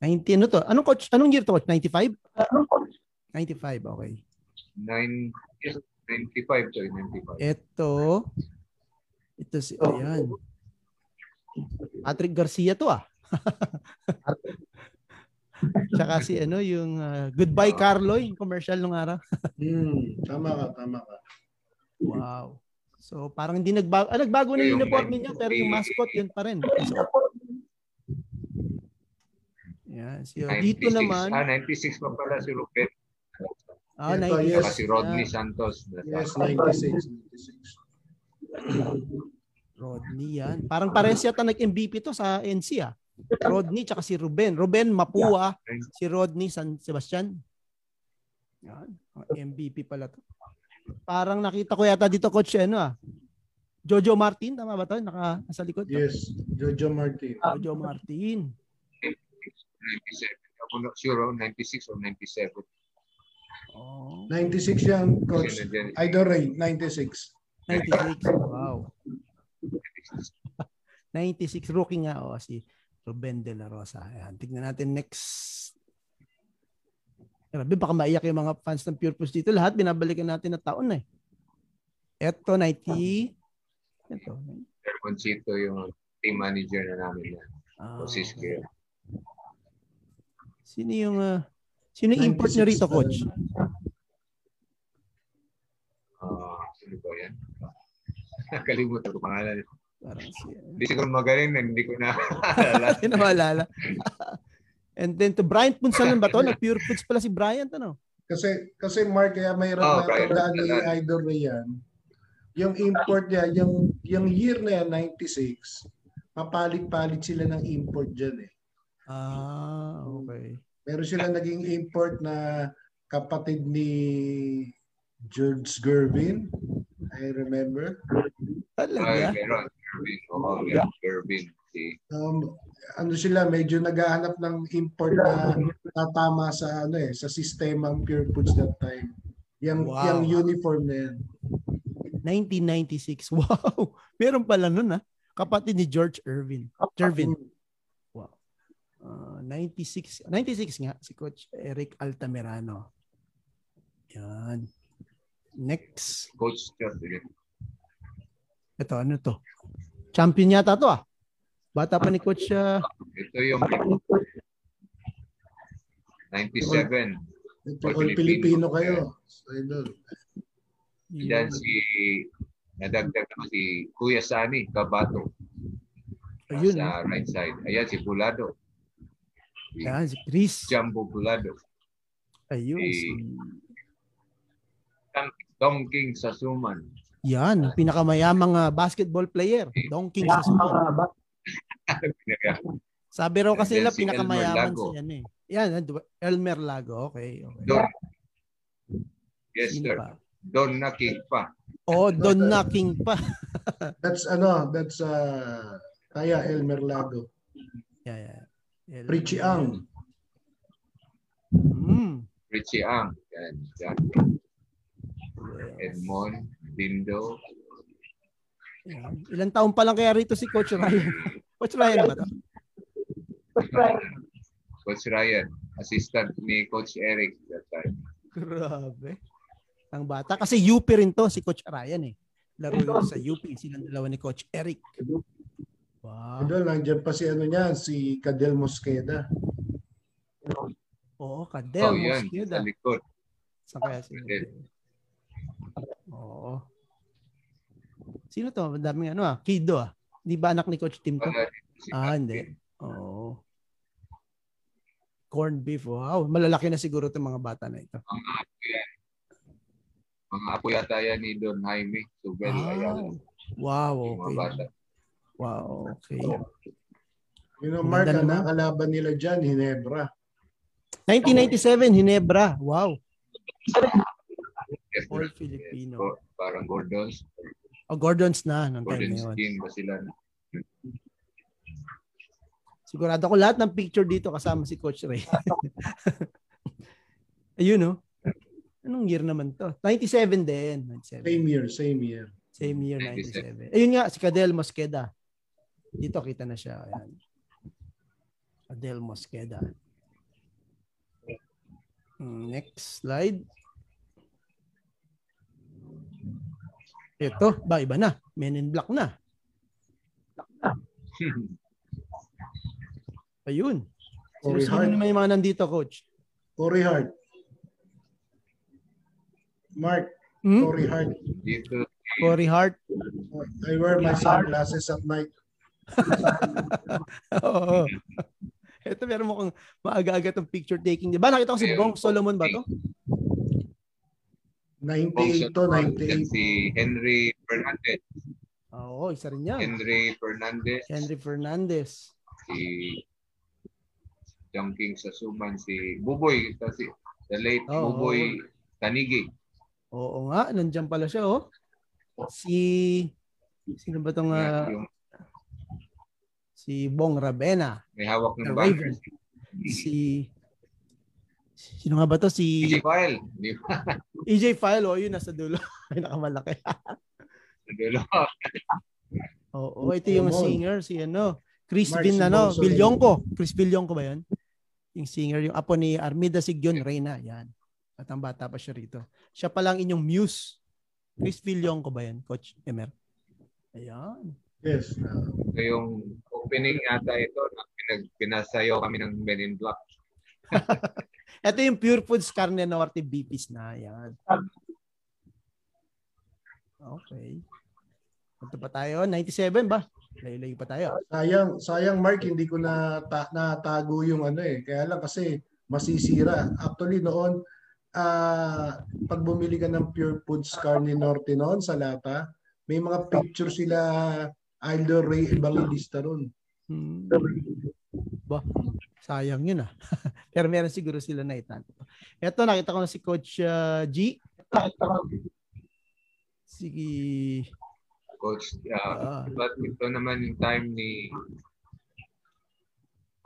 90 ano to? Anong coach? Anong year to coach? 95? 95, okay. 9, yes, 95 to 95. Ito. Ito si, ayan. Patrick Garcia to ah. <laughs> Tsaka si ano, yung uh, Goodbye Carlo, yung commercial nung araw. <laughs> Hmm, tama ka, tama ka. Wow. So parang hindi nagbago. Ah, nagbago na yung uniform niya pero yung mascot yun pa rin. So, yan. So, 96. dito naman, Ah, 96 pa pala si Rupert. ah, Ito, 96. yes. Si Rodney Yan. Santos. Yes, 96. 96. Rodney yan. Parang pares yata nag-MVP to sa NC ah. Rodney tsaka si Ruben. Ruben Mapua, si Rodney San Sebastian. Yan. Mga MVP pala to. Parang nakita ko yata dito coach ano ah. Jojo Martin, tama ba to? Naka nasa likod. Yes, Jojo Martin. Jojo Martin. 97. Ako not sure, oh, 96 or 97. Oh, 96 yan, coach. Din. Idol Ray, 96. 96. Wow. <laughs> 96 rookie nga oh, si Ruben De La Rosa. Ayan, tignan natin next. Grabe, baka maiyak yung mga fans ng Pure Push dito. Lahat binabalikan natin na taon na eh. Ito, 90. Ito. Hermoncito yung team manager na namin yan. Ah, O Siskio. Sino yung ah, sino yung import nyo 96 rito, coach? Ah, sino ba yan? <laughs> Nakalimutan ko pangalan. Parang si, Hindi siguro magaling na hindi ko na alala. <laughs> Hindi na maalala. <laughs> And then to Bryant Punsalan ba to? Nag-pure foods pala si Bryant, ano? Kasi kasi Mark kaya mayroon Oh, na tandaan ni Idol Ray yan. Yung import niya, yung yung year na yan 96, papalit-palit sila ng import diyan eh. Ah, okay. Meron sila naging import na kapatid ni George Gervin. I remember. Ay, Talaga? meron. Gervin. Oo, yeah. Gervin. Si Um, ano sila medyo naghahanap ng import na tatama sa ano eh sa sistemang Pure Foods that time. Yung Wow. yung uniform na yan. 1996. <laughs> Wow. Meron pala nun ah. Kapatid ni George Irvin. Jervin. Wow. Uh, 96. 96 nga si Coach Eric Altamirano. Yan. Next. Coach Gervin. Ito, ano to? Champion yata to ah. Bata pa ni Coach ah, Ito yung 97. Ito, All. Filipino kayo. Idol. Yan si nadagdag naman si Kuya Sani Kabato Ayun. sa right side. Ayan si Bulado. Si Yan, si Chris. Jumbo Bulado. Ayun. Si Si... Dong King Sasuman. Yan, pinakamayamang ah, basketball player. Don King Sasuman. <laughs> Sabi raw kasi nila si pinakamayaman Elmer Lago. si ano eh. Yan, Elmer Lago. Okay, okay. Don. Yes, Sino sir. pa? Don na King pa. Oh, Don Knocking pa. <laughs> That's ano, that's uh kaya Elmer Lago. Yeah, yeah. Elmer Richie. Ang. Mm. Richie Ang. Yan. Yan. Edmond. Dindo. Yan. Ilang taon pa lang kaya rito si Coach Ryan? <laughs> Coach Ryan ba to? Coach Ryan. Assistant ni Coach Eric that time. Grabe. Ang bata. Kasi UP rin to si Coach Ryan eh. Laro yun sa UP. Silang dalawa ni Coach Eric. Wow. Idol, nandiyan pa si ano niya, si Cadel Mosqueda. Oo, Kadel. oh, yan. Mosqueda. Sa likod. Saan kaya si Kadel. Oo. Sino to? Ang daming ano ah. Kido ah. Di ba anak ni Coach Tim to? Si Ah, hindi. Oo. Corned beef. Wow. Malalaki na siguro itong mga bata na ito. Mga apo yan. Mga apo yata yan ni Don Jaime. So, very Ah, Ayala. wow. Mga Okay. bata. Wow. Okay. You know, Mark, ang nakalaban nila dyan, Hinebra. 1997, Hinebra. Wow. All. Filipino. Parang Gordons. O, Gordon's na nung time Gordon na yun. Ba sila? Sigurado ko lahat ng picture dito kasama si Coach Ray. <laughs> Ayun, no? Anong year naman to? 97 din. 97. Same year, same year. Same year, 97. 97. Ayun nga, si Cadel Mosqueda. Dito kita na siya. Ayan. Cadel Mosqueda. Hmm, Next slide. Ito, ba iba na. Men in Black na. <laughs> Ayun. Sino, Corey sino Hart. naman yung mga nandito, coach? Corey Hart. Mark, Hmm? Corey Hart. Dito, Corey Hart. I wear my sunglasses at night. <laughs> Oo. Ito meron mo kang maaga-aga tong picture taking. Di ba nakita ko si. Bong Solomon ba to? 98 to, Yan 98. si Henry Fernandez. Oo, isa rin yan. Henry Fernandez. Henry Fernandez. Si John King Sasuman. Si Buboy. ito Si the late Oo. Buboy Tanigi. Oo nga, nandiyan pala siya oh. Si sino ba tong ah, Yan, yung si Bong Rabena. may hawak ng Raven. Si Sino nga ba to? Si Si File. <laughs> EJ File. Oh, yun nasa dulo. <laughs> Ay, nakamalaki. Dulo. <laughs> Oo, ito yung singer. Si ano? Chris Mark Simon ano? Bilyonko. Chris Bilyonko ba yan? Yung singer, yung apo ni Armida Sigyon Reyna. Yan. At ang bata pa siya rito. Siya pa lang inyong muse. Chris Bilyonko ba yan, Coach Emer? Ayan. Yes. Uh, Ito yung opening yata ito na pinag pinasayo kami ng Men in Black. Ito yung Pure Foods Carne Norte BPs na. Yan. Okay. Ito pa tayo. 97 ba? Layo-layo pa tayo. sayang, sayang Mark, hindi ko na ta- natago yung ano eh. Kaya lang kasi masisira. Actually noon, ah pag bumili ka ng Pure Foods Carne Norte noon sa lata, may mga picture sila Aldo Ray Evangelista ron. Hmm. Ba, sayang yun ah. <laughs> Pero meron siguro sila na itanto. Ito, nakita ko na si Coach uh, G. Sige. Coach, uh, but ito naman yung time ni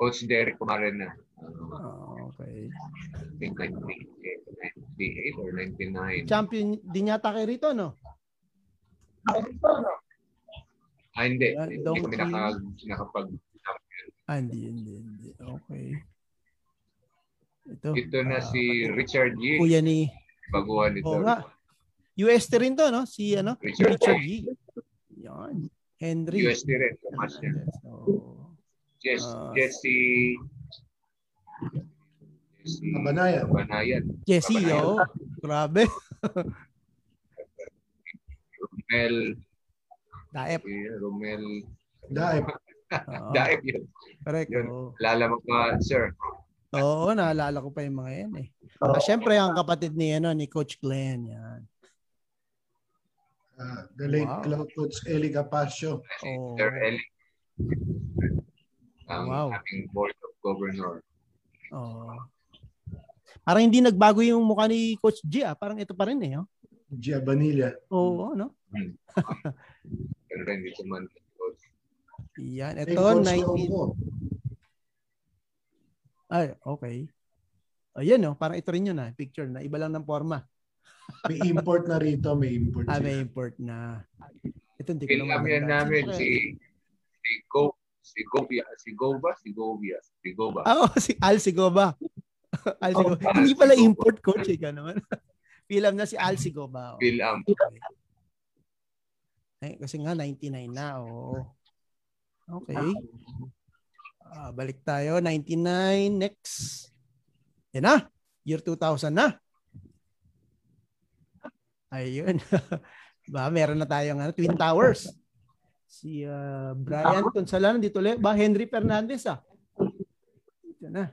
Coach Derek Kumarena. Uh, okay. I think 98 or 99. Champion din yata kayo rito, no? Ah, hindi. Ah, Hindi kami naka, nakapag... Ah, hindi, hindi, hindi. Okay. Ito. Ito na ah, si Richard G. Kuya ni... Baguhan nito. Oo nga. UST rin to, no? Si ano? Richard Richard G. G. Yan. Henry. USD rin. Tumas niya. Oo. Jess, Ah. Jesse... Jesse... Kabanayan. Kabanayan. Jesse, oh. Grabe. Romel... Daep. si Romel... Daip. Oo. Daep yun. Correct. Yun. Lala mo pa, sir. Oo, naalala ko pa yung mga yan eh. Ah, Siyempre, ang kapatid ni, ano, ni Coach Glenn. Yan. Ah, the late Wow. Cloud Coach Eli Capasio. Si Oh. Sir Eli. Ang Wow. aming Board of Governor. Oo. Parang hindi nagbago yung mukha ni Coach G ah. Parang ito pa rin eh. Oh. Gia Vanilla. Oo, no? <laughs> Pero rin dito man. Yan. Ito, Coach 19... Longo. Ay, okay. Ayan, no? Parang ito rin yun ah. Picture na. Iba lang ng forma. <laughs> May import na rito. May import Ah, may import na. Ito, hindi ko yan maganda. namin si si Go si Gobia, si Goba, si Gobia, si Goba. Ah, oh, si Al Sigoba. <laughs> Al Sigoba. Al Hindi pala Sigoba. import coach eh, naman. <laughs> Film na si Al Sigoba. Oh. Pilam. Ay, kasi nga 99 na. Oo. Okay. Ah, balik tayo. 99. Next. Yan na. Year 2000 na. Ayun. <laughs> ba, meron na tayong ano, Twin Towers. Si uh, Brian Consalano dito ulit. Ba, Henry Fernandez ah. Ito na.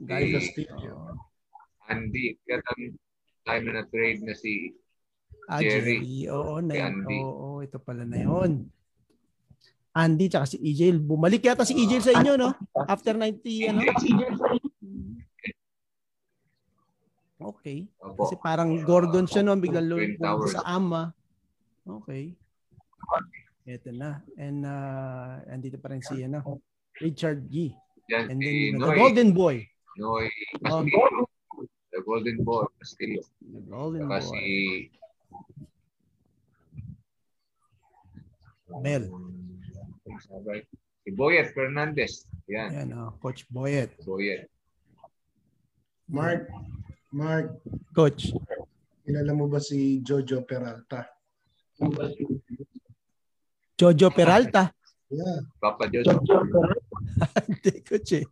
Galing Castillo. Andy, kaya tayo na trade na si ah, Jerry. Jerry. Oo, na yun. Oo, oo, ito pala na yun. Andy tsaka si EJ. Bumalik yata si EJ sa inyo, no? After 90, ano? Okay. Kasi parang Gordon siya, no? Biglang lumabas sa ama. Okay. Ito na. And uh, andito pa rin si ano, Richard G. And then, the Golden Boy. Noy oh, The Golden Boy Castillo. The Golden Boy. si Bell. Si Boyet Fernandez. Yan. Yan, oh, Coach Boyet. Boyet. Mark, Mark. Coach. Kilala mo ba si Jojo Peralta? Jojo Peralta. Yeah. Papa Jojo. <laughs> Hindi, coach eh.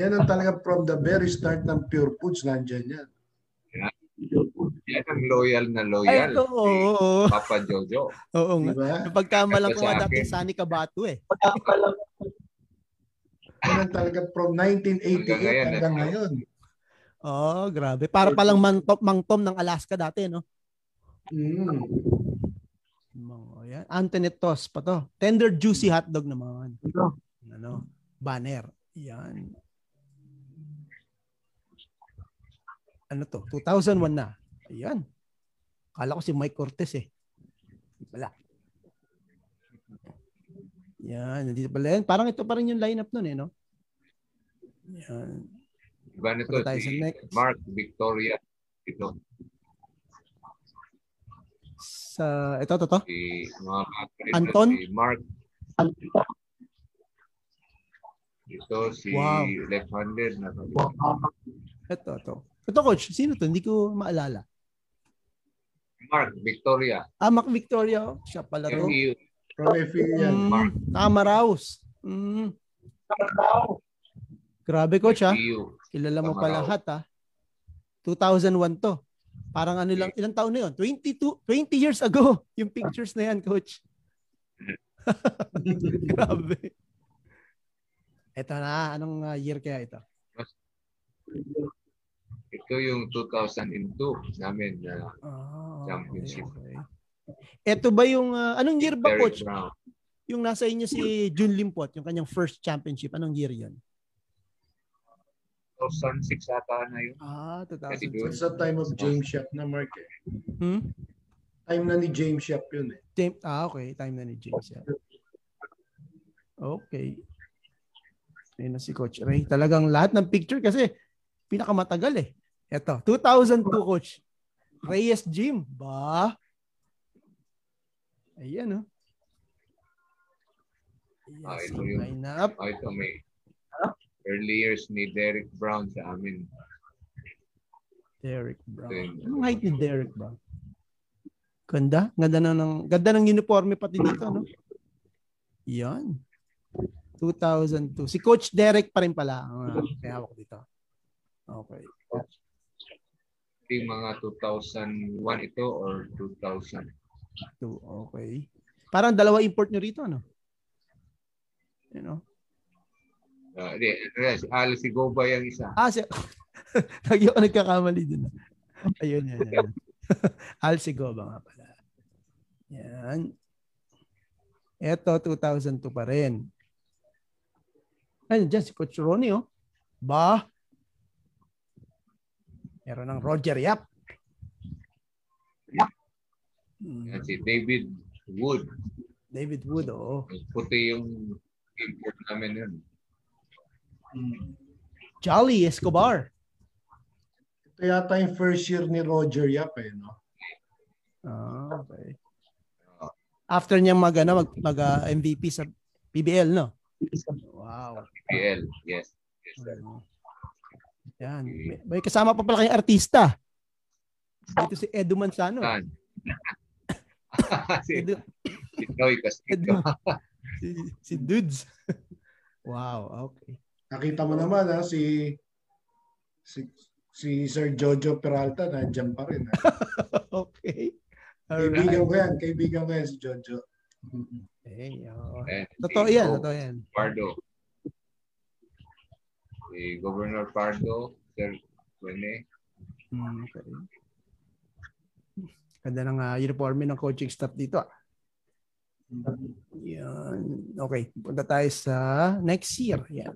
Yan ang talaga from the very start ng Pure Foods, nandyan yan. Yan ang loyal na loyal. Ay, oo. Si Papa Jojo. <laughs> Oo nga. Diba? Napagkamalang ko nga dati Sani Kabato eh. Yan ang <laughs> talaga from 1988 hanggang ngayon. Oh, grabe. Para palang mantop, mangtom ng Alaska dati, no? Mm. Mga yan. Antoinette Toss pa to. Tender juicy hotdog naman. Ano? Banner. Yan. Ano to? 2001 na. Ayan. Kala ko si Mike Cortez eh. Wala. Yan. Nandito pala yan. Parang ito pa rin yung lineup nun eh, no? Yan. Iba nito si Mark Victoria. Ito sa ito to to? Si mga Anton? Si Mark. Ito si wow. left-handed na. Ito to. Ito coach, sino to? Hindi ko maalala. Mark Victoria. Ah, Mark Victoria. Siya pala to. From FEN. Mm, Mark. Tama Raus. Mm. Grabe coach ha. Kilala mo pa lahat ha. 2001 to. Parang ano lang, ilang taon na yun? 22, 20 years ago, <laughs> yung pictures na yan, coach. <laughs> Grabe. Ito na, anong uh, year kaya ito? Ito yung 2002 namin na uh, championship. Okay, okay. Ito ba yung, uh, anong year ba, coach? Brown. Yung nasa inyo si Jun Limpot, yung kanyang first championship, anong year yun? 2006 ata na yun. Ah, 2006. Sa time of James Shop na Mark eh. Hmm? Time na ni James Shop yun eh. James, ah, okay. Time na ni James Shop. Okay. Ayun na si Coach Ray. Talagang lahat ng picture kasi pinakamatagal eh. Ito, 2002 Coach. Reyes Gym. Ba? Ayan oh. Ayan, ah, ito yung, ah, ito may early years ni Derek Brown sa amin. Derek Brown. Anong height ni Derek Brown? Ganda. Ganda na ng, ganda ng uniforme pati dito, no? Yan. 2002. Si Coach Derek pa rin pala uh, may hawak dito. Okay. Yung mga 2001 ito or 2000? Okay. Parang dalawa import nyo rito, ano? You know? Uh, di, si Al Sigoba yung isa. Ah, si... <laughs> Lagi ako nagkakamali din. Ayun, yan. yan. <laughs> Al Sigoba nga pala. Yan. Ito, 2002 pa rin. Ayun, dyan si Coach Ronnie, oh. Ba? Meron ng Roger Yap. Yan si David Wood. David Wood, oo. Puti yung import namin yun. Jolly Escobar. Ito yata yung first year ni Roger Yap eh, no? Ah, okay. After niya mag, ano, mag, mag uh, ah, MVP sa PBL, no? Wow. PBL, yes. yes sir. Yan. May, may kasama pa pala kayong artista. Ito si Edu Manzano. <laughs> si, Edu, si Noy Castillo. <laughs> si, si Dudes. <laughs> wow, okay. Nakita mo naman ha, si si si Sir Jojo Peralta nandiyan pa rin. Ha? okay. Alright. Kaibigan ko yan. Kaibigan ko yan si Jojo. Eh, oh. totoo yan, totoo yan. Pardo. Si Governor Pardo, Sir Rene. Hmm, okay. Ganda ng uh, uniforme ng coaching staff dito. Ah. Yan. Okay, punta tayo sa next year. Yan.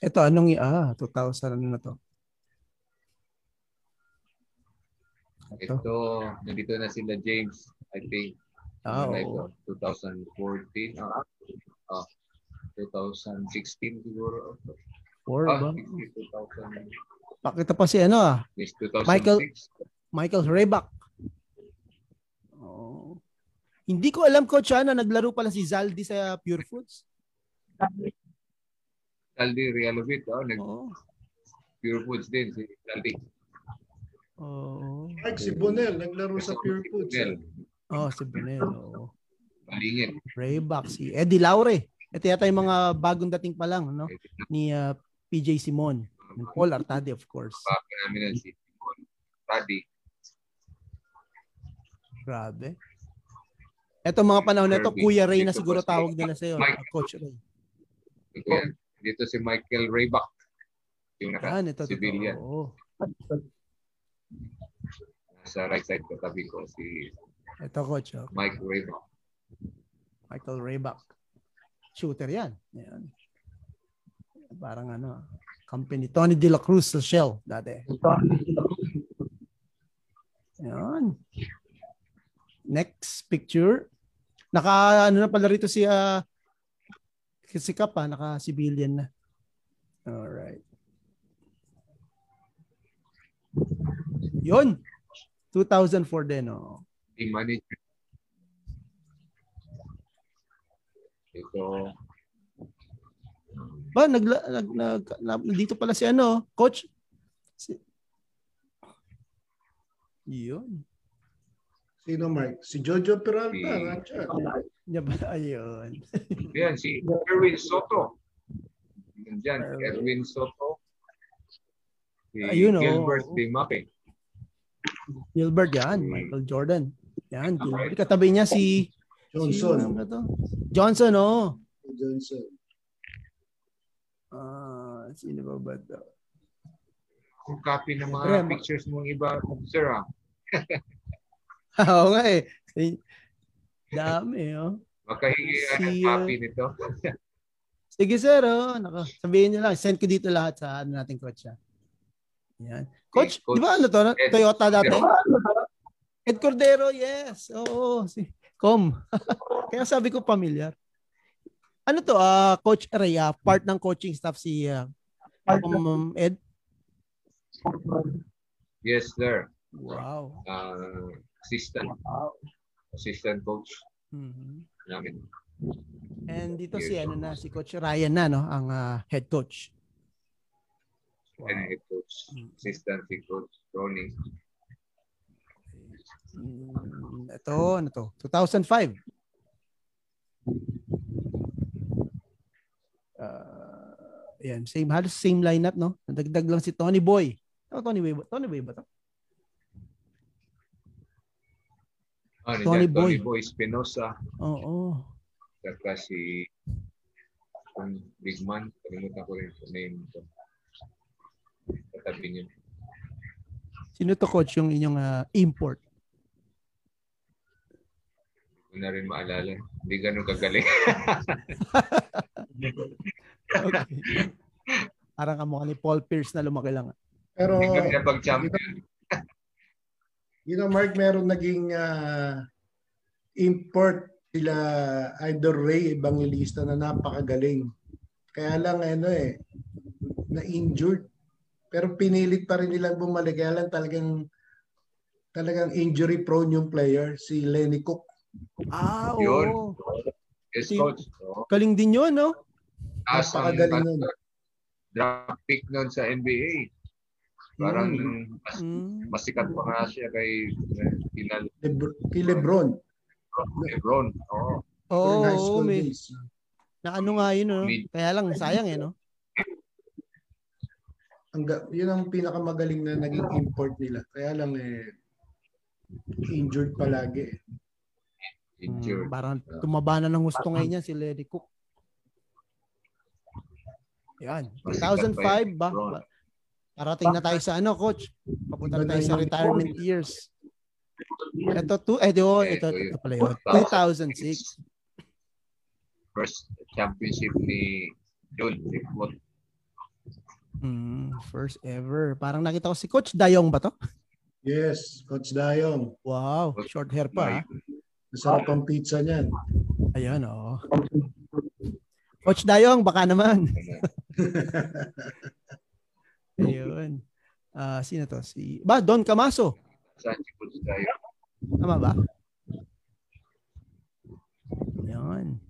Ito, anong, ah, 2000 ano na to? Ito nandito na sila James, I think. Ah, like, oh. 2014. Ah, ah, 2016 siguro. Four Ah, ba? 2000. Pakita pa si ano ah, Yes, 2006. Michael- Michael Rebak. Oh. Hindi ko alam coach ah, na naglaro pala si Zaldi sa Pure Foods. Saldi Realovit, oh, nag Oo. Pure Foods din si Saldi. Oo. Mark, si Bonel, naglaro sa Pure Foods. Bonel, Oh, si Benel. Oo. Balingit. Rebak, si Eddie Laure. Ito yata yung mga bagong dating pa lang, no? Ni ah, PJ Simon. And Paul Artade, of course. Papa namin na si Simon Tadi. Grabe. Ito mga panahon na ito, Kirby. Kuya Ray na siguro tawag nila sa'yo. Mike. ah, Coach Ray. Ito yan. Dito si Michael Raybach. Yung naka Yan, ito. civilian. totoo. Oo. Sa right side ko, tabi ko, si Ito, coach. oh. Mike Raybach. Michael Rayback. Shooter yan. Yan. Parang ano, company. Tony De La Cruz sa Shell dati. Yan. Next picture. Naka ano na pala rito si uh, si Kap ah, naka civilian na. All right. Yun. 2004 din oh. Manager. Ito, Ba, nag, nag, nag, nag- dito pala si ano, coach. Si, yun. Sino, Mark? Si Jojo Peralta. Si-. Yan ba? Ayun. <laughs> yan, si Erwin Soto. Si Erwin Soto. Si Ayun, oh. Gilbert Di Mape. Gilbert yan. Michael Jordan. Yan. Gilbert. Katabi niya si... Johnson. Si, ano to? Johnson, oh. Johnson. Ah, sino ba ba to? Kung copy ng mga Rem. pictures mong iba, sir ah. <laughs> Oo nga eh. Dami, oh. Makahingi ka ng Si, copy uh, nito. <laughs> Sige, sir, oh. Nako, sabihin niyo lang. Send ko dito lahat sa ano nating coach, ah. Yan. Coach, Coach di ba ano to? Ed Toyota dati? Cordero. Ed Cordero, yes. Oo, si Com. <laughs> Kaya sabi ko familiar. Ano to, ah Coach Ray, ah, part ng coaching staff si ah, um, Ed? Yes, sir. Wow. Uh, assistant. Assistant coach Mhm. namin. And dito si ano na, si Coach Ryan na, no? Ang ah, head coach. And head coach. Assistant si coach Ronnie. Mm, ito, ano to? 2005. Uh, yan, same halos same lineup no. Nadagdag lang si Tony Boy. Oh, Tony Boy, ba- Tony Boy ba to? Ah, Tony Boy. Tony Boy Espinosa. Oo. Saka si ang big man. Kalimutan ko rin yung name ko. Katabi niya. Sino to coach yung inyong ah, import? Hindi ko na rin maalala. Hindi ganun kagaling. <laughs> Okay. Parang kamukha ni Paul Pierce na lumaki lang. Pero, Hindi kami napag-champion. you know, Mark, meron naging ah, import sila Idol Ray Evangelista na napakagaling. Kaya lang ano eh, na-injured. Pero pinilit pa rin nilang bumalik. Kaya lang talagang talagang injury prone yung player, si Lenny Cook. Ah, oo. Yun. Yes, Si- coach. Oo. Kaling din yun, no? Taas ang Napakagaling nun. draft pick nun sa NBA. Parang mas, Mm. mas sikat pa nga siya kay eh, Pinal Lebr- kay Lebron. Lebron. Oo. Oo, during high oo, school may, days. na ano nga yun, no? Mid- Kaya lang, sayang eh, no? ang, yun ang pinakamagaling na naging import nila. Kaya lang eh, injured palagi. Eh. Injured. Hmm, parang tumaba na ng gusto ngayon yan si Lenny Cook. Yan. 2005 ba? Parating na tayo sa ano, coach? Papunta na tayo sa retirement years. Ito, to, eh, di, oh, ito, ito pala yun. 2006. First championship ni John Football. Mm, first ever. Parang nakita ko si Coach Dayong ba to? Yes, Coach Dayong. Wow, short hair pa. Masarap ang pizza niyan. Ayun, oo. Oh. Coach Dayong, baka naman. <laughs> Ayun. Uh, sino to? Si ba Don Camaso. Saan si Coach Dayong? Tama ba? Yan.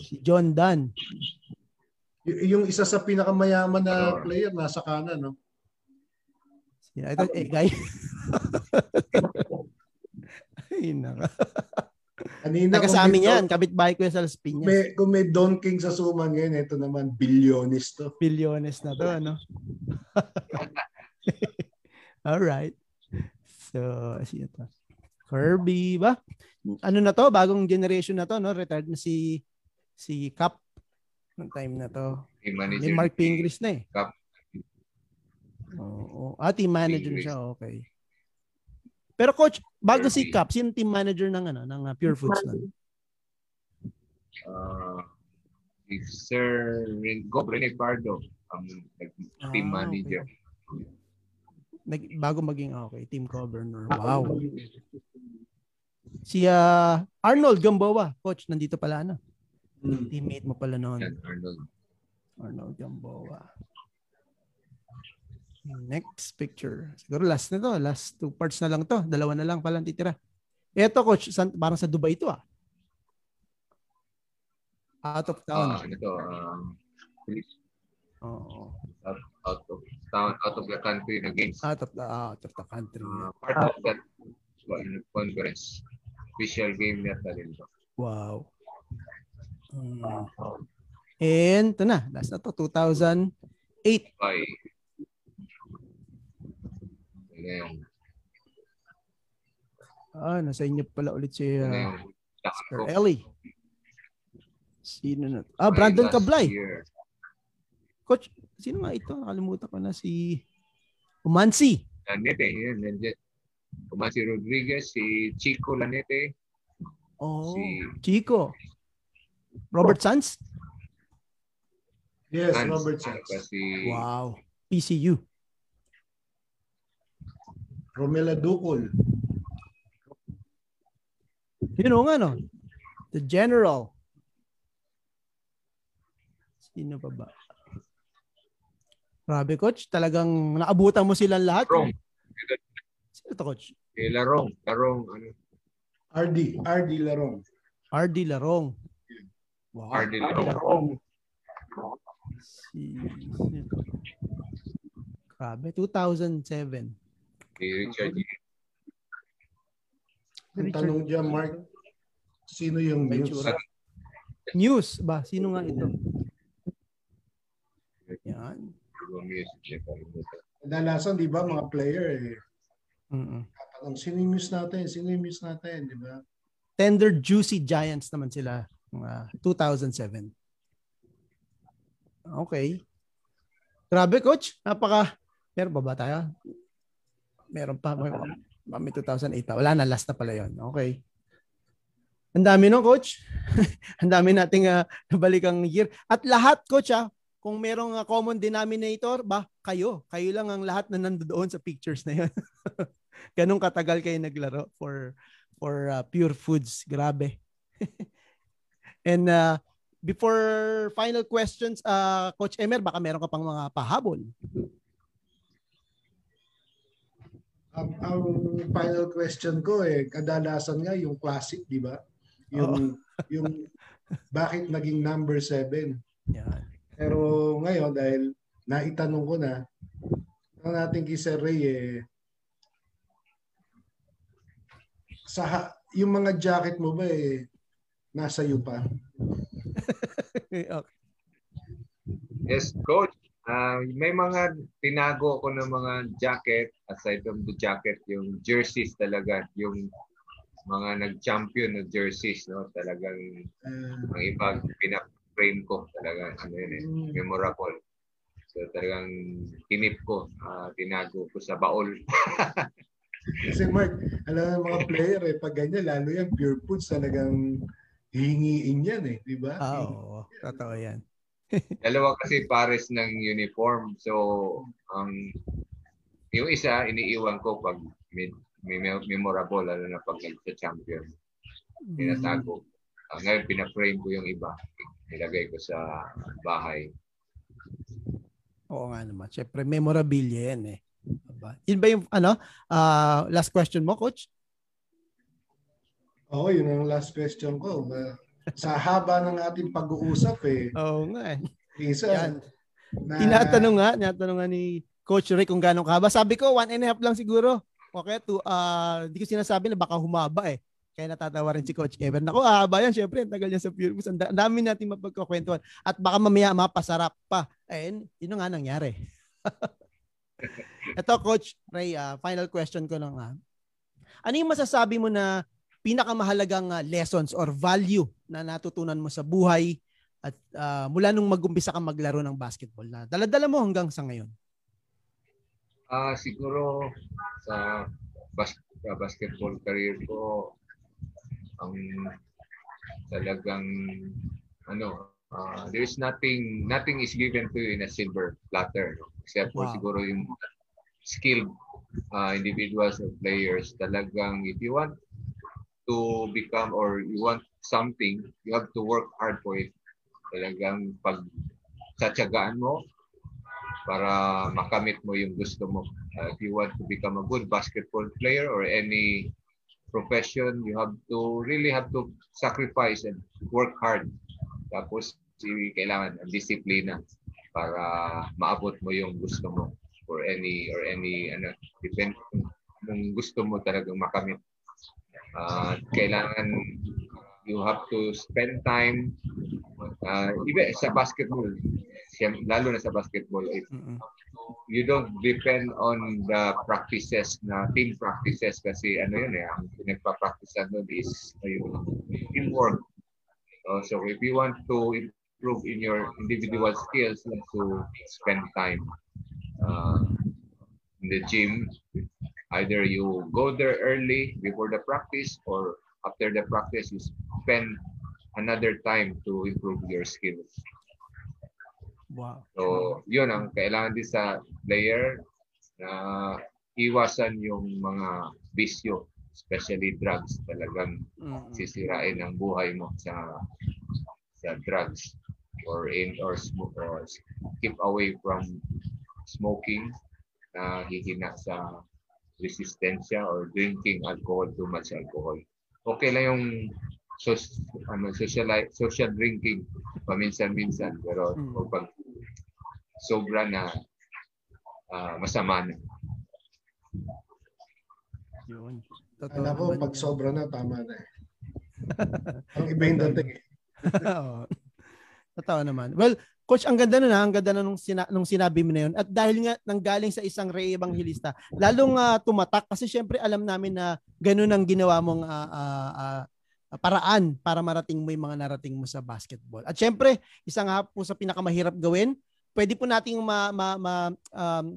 Si John Dan. Y- yung isa sa pinakamayaman na player nasa kanan, no? Sino? Ito, eh, guy. <laughs> Ay, naka. Kanina, Taga sa amin yan. Kapit-bahay ko sa Las Piñas. May, kung may Don King sa Suman ngayon, ito naman, bilyones to. Bilyones na to, ano? <laughs> Alright. So, sino to? Kirby ba? Ano na to? Bagong generation na to, no? Retired na si si Cap ng time na to. Team manager. Ni Mark Pingris na eh. Cap. Oo. Ah, team manager Pingris. siya. Okay. Pero coach, bago si Cap, sino team manager ng ano ng uh, Pure Foods na? Uh, si Sir Ringo Rene Pardo ang um, team ah, manager. Okay. Nag, bago maging ah, okay, team governor. Wow. Si uh, Arnold Gamboa, coach, nandito pala ano. Hmm. Teammate mo pala noon. Yan, Arnold. Arnold Gamboa. Next picture. Siguro last na to. Last two parts na lang to. Dalawa na lang pala titira. Ito coach, san, parang sa Dubai ito ah. Out of town. Ah, ito. Um, Oo. Out, out of town, out of the country na games. Out of the, uh, out of the country. Uh, part of that conference. Official game na rin to. Wow. Hmm. And ito na, last na to, 2008. Ay. Ngayon. Ah, nasa inyo pala ulit si uh, Sir Ellie. Sino na? Ah, Brandon Cablay. Coach, sino nga ito? Nakalimutan ko na si Umansi. Lanete, yun. Nandiyan. Umansi Rodriguez, si Chico Lanete. Oh, si Chico. Robert Sanz? Yes, Sanz. Robert Sanz. Kasi... Wow. PCU. Romela Ducol. Yun know, nga no. The General. Sino pa ba? Grabe, coach. Talagang naabutan mo silang lahat. Rong. Sino to, coach? Eh, Larong. Larong. Ano? RD. RD Larong. RD Larong. Wow. RD Larong. Si, Grabe, 2007. Si Richard Ang tanong dyan, Mark, sino yung news? News ba? Sino nga ito? Yan. Kadalasan, di ba, mga player eh. Mm-mm. Tatanong, sino yung news natin? Sino yung news natin? Di ba? Tender Juicy Giants naman sila. Uh, 2007. Okay. Grabe, coach. Napaka... Meron ba ba tayo? Meron pa. May 2008 pa. Wala na. Last na pala yon. Okay. Ang dami no, coach. <laughs> Ang dami nating uh, nabalikang year. At lahat, coach, ah, kung merong uh, common denominator, ba, kayo. Kayo lang ang lahat na nandoon sa pictures na yon. <laughs> Ganong katagal kayo naglaro for for uh, pure foods. Grabe. <laughs> And uh, before final questions, uh, Coach Emer, baka meron ka pang mga pahabol. Ang, ang final question ko eh, kadalasan nga yung classic, di ba? Yung, oh. <laughs> yung bakit naging number 7. Yeah. Pero ngayon, dahil naitanong ko na, ang natin kay Sir Ray eh, sa yung mga jacket mo ba eh nasa iyo pa? <laughs> okay. Yes, coach. Uh, may mga tinago ako ng mga jacket, aside from the jacket, yung jerseys talaga, yung mga nag-champion na jerseys, no? Talagang uh, ang iba pinap-frame ko talaga, ano yun eh, mm. memorable. So talagang kinip ko, uh, tinago ko sa baol. <laughs> Kasi Mark, alam mo mga player eh, pag ganyan, lalo yan, pure foods talagang hihingiin yan eh, di ba? Ah, oo, totoo yan. Dalawa kasi pares ng uniform. So, ang um, yung isa, iniiwan ko pag may, may memorable, lalo na pag nagsa-champion. Tinatago. Uh, ngayon, pina-frame ko yung iba. Nilagay ko sa bahay. Oo nga naman. Siyempre, memorabilia yan eh. Diba? Yun ba yung ano, uh, last question mo, Coach? Oo, yun ang last question ko. Sa haba ng ating pag-uusap eh. Oo nga eh. Isa. Na... Tinatanong nga, tinatanong nga ni Coach Ray kung gano'ng kahaba. Sabi ko, one and a half lang siguro. Okay, to, uh, di ko sinasabi na baka humaba eh. Kaya natatawa rin si Coach Evan. Ako, haba yan. Syempre, ang tagal niya sa Pure Ang dami natin mapagkakwentuhan. At baka mamaya mapasarap pa. And yun nga nangyari. <laughs> Ito, Coach Ray, uh, final question ko lang. Uh. Ano yung masasabi mo na pinakamahalagang uh, lessons or value na natutunan mo sa buhay at uh, mula nung mag-umpisa kang maglaro ng basketball na daladala mo hanggang sa ngayon? Ah, uh, siguro sa bas- basketball career ko ang talagang ano uh, there is nothing nothing is given to you in a silver platter no? except for wow. siguro yung skilled uh, individuals or players talagang if you want to become or you want something, you have to work hard for it. Talagang pag tsatsagaan mo para makamit mo yung gusto mo. Uh, if you want to become a good basketball player or any profession, you have to really have to sacrifice and work hard. Tapos kailangan ang disiplina para maabot mo yung gusto mo or any or any ano depend kung gusto mo talagang makamit uh, kailangan you have to spend time uh, even sa basketball lalo na sa basketball if you don't depend on the practices na team practices kasi ano yun eh ang pinagpa-practice doon is uh, teamwork. Uh, so if you want to improve in your individual skills you have to spend time uh, in the gym. Either you go there early before the practice or after the practice, you spend another time to improve your skills. Wow. So, yun ang kailangan din sa player na iwasan yung mga bisyo, especially drugs. Talagang mm-hmm. sisirain ang buhay mo sa sa drugs or in or smoke or keep away from smoking na hihina sa resistensya or drinking alcohol, too much alcohol. Okay lang yung so, ano, social, social drinking paminsan-minsan pero hmm. pag sobra na uh, masama na. Yun. Totoo Alam ko, pag sobra na, tama na eh. <laughs> Ang iba yung dating eh. <laughs> Totoo naman. Well, Coach, ang ganda ha, ang ganda na nung, sina- nung sinabi mo na yun. At dahil nga nanggaling sa isang Ray Evangelista, lalong uh, tumatak kasi syempre alam namin na ganun ang ginawa mong uh, uh, uh, paraan para marating mo yung mga narating mo sa basketball. At syempre, isang nga po sa pinakamahirap gawin, pwede po nating ma, ma, ma um,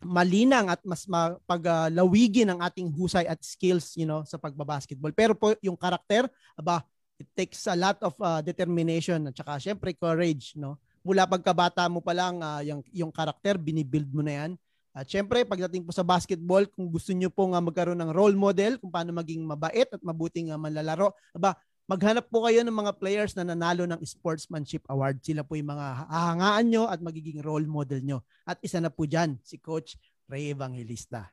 malinang at mas mapaglawigin ang ating husay at skills you know sa pagbabasketball. Pero po yung karakter, aba, it takes a lot of uh, determination at saka syempre courage no mula pagkabata mo pa lang, uh, yung, yung karakter, binibuild mo na yan. At syempre, pagdating po sa basketball, kung gusto niyo po nga magkaroon ng role model kung paano maging mabait at mabuting uh, manlalaro, aba, maghanap po kayo ng mga players na nanalo ng sportsmanship award. Sila po yung mga hahangaan nyo at magiging role model nyo. At isa na po dyan, si Coach Ray Evangelista.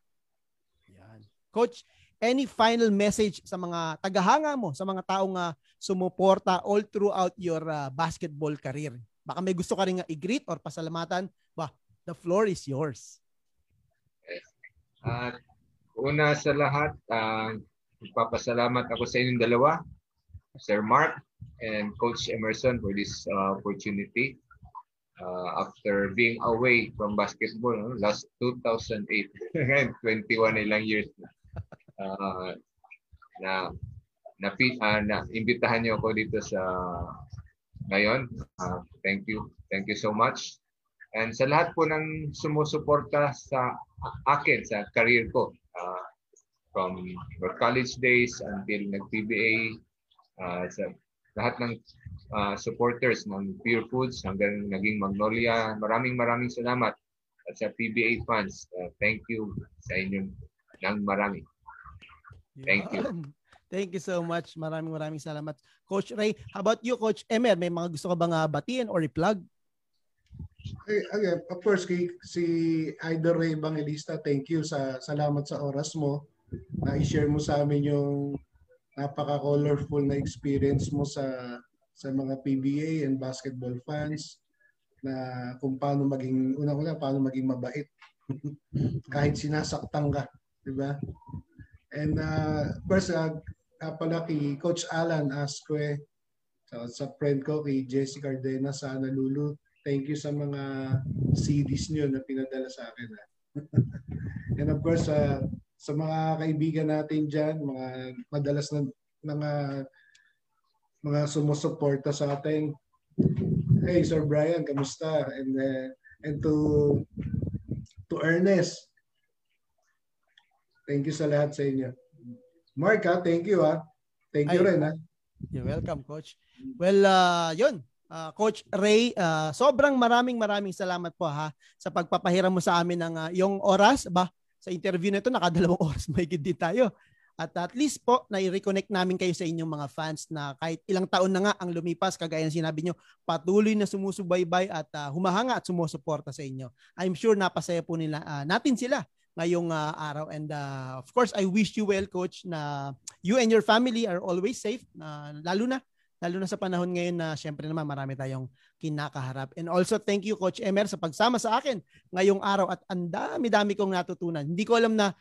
Yan. Coach, any final message sa mga tagahanga mo, sa mga taong uh, sumuporta all throughout your uh, basketball career? Baka may gusto ka rin i-greet or pasalamatan. Bah, the floor is yours. At uh, una sa lahat, uh, magpapasalamat ako sa inyong dalawa, Sir Mark and Coach Emerson for this uh, opportunity. uh, after being away from basketball no? last 2008 21 <laughs> ilang years na uh, na na, uh, na imbitahan niyo ako dito sa ngayon uh, thank you thank you so much and sa lahat po ng sumusuporta sa akin sa career ko uh, from your college days until nag-PBA uh, sa lahat ng uh, supporters ng Pure Foods hanggang naging Magnolia. Maraming maraming salamat at sa PBA fans. Uh, thank you sa inyo ng marami. Thank you. Thank you so much. Maraming maraming salamat. Coach Ray, how about you, Coach Emer? May mga gusto ka bang uh, batiin or i-plug? Hey, again, of course, kay, si Idol Ray Evangelista, thank you sa salamat sa oras mo na i-share mo sa amin yung napaka-colorful na experience mo sa sa mga PBA and basketball fans na kung paano maging una-una paano maging mabait <laughs> kahit sinasaktan ka, 'di ba? And uh, first uh, pala kay Coach Alan Asque sa, sa friend ko kay Jesse Cardena sa Nalulu. Thank you sa mga CDs niyo na pinadala sa akin. Ha? <laughs> And of course, uh, sa mga kaibigan natin diyan, mga madalas na mga mga sumusuporta sa atin. Hey, Sir Brian, kamusta? And uh, and to to Ernest. Thank you sa lahat sa inyo. Mark, ha? thank you ha. Thank you Ay, rin ha. You're welcome, coach. Well, uh, yun. Uh, coach Ray, uh, sobrang maraming maraming salamat po ha sa pagpapahiram mo sa amin ng uh, yung oras ba sa interview na ito nakadalawang <laughs> oras may din tayo at at least po, na-reconnect namin kayo sa inyong mga fans na kahit ilang taon na nga ang lumipas, kagaya ng sinabi nyo, patuloy na sumusubaybay at uh, humahanga at sumusuporta sa inyo. I'm sure napasaya po nila, uh, natin sila ngayong uh, araw. And uh, of course, I wish you well, Coach, na you and your family are always safe, uh, lalo na lalo na sa panahon ngayon na syempre naman marami tayong kinakaharap. And also thank you Coach Emer sa pagsama sa akin ngayong araw at ang dami-dami kong natutunan. Hindi ko alam na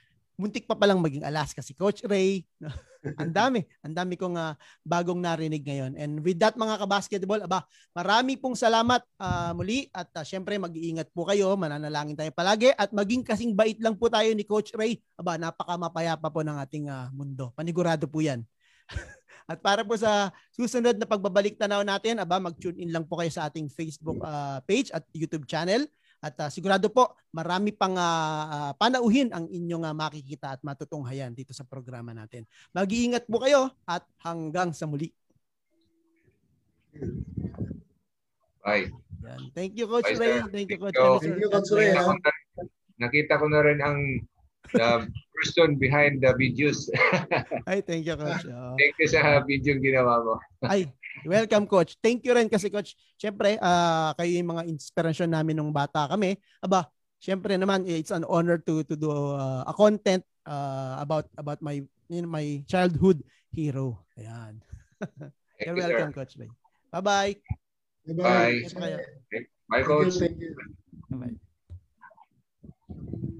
muntik pa palang maging Alaska si Coach Ray. <laughs> ang dami, ang dami kong uh, bagong narinig ngayon. And with that mga kabasketball, aba, marami pong salamat uh, muli at uh, syempre mag-iingat po kayo, mananalangin tayo palagi at maging kasing bait lang po tayo ni Coach Ray. Aba, napaka mapayapa po ng ating uh, mundo. Panigurado po 'yan. <laughs> At para po sa susunod na pagbabalik tanaw natin, aba mag-tune in lang po kayo sa ating Facebook uh, page at YouTube channel. At uh, sigurado po, marami pang uh, uh, panauhin ang inyong uh, makikita at matutunghayan dito sa programa natin. Mag-iingat po kayo at hanggang sa muli. Bye. Yan. Thank you, Coach Bye, Ray. Thank you, Coach Ray. Thank you, Coach Ray. Nakita ko na rin ang the person behind the videos. <laughs> Ay, thank you, Coach. Oh. Thank you sa video ginawa mo. Ay, welcome, Coach. Thank you rin kasi, Coach. Siyempre, uh, kayo yung mga inspirasyon namin nung bata kami. Aba, siyempre naman, it's an honor to to do uh, a content uh, about about my you know, my childhood hero. Ayan. <laughs> You're you, welcome, sir. Coach Bay. Bye-bye. Bye. Bye, Bye Coach. Thank you. Thank you. Bye-bye.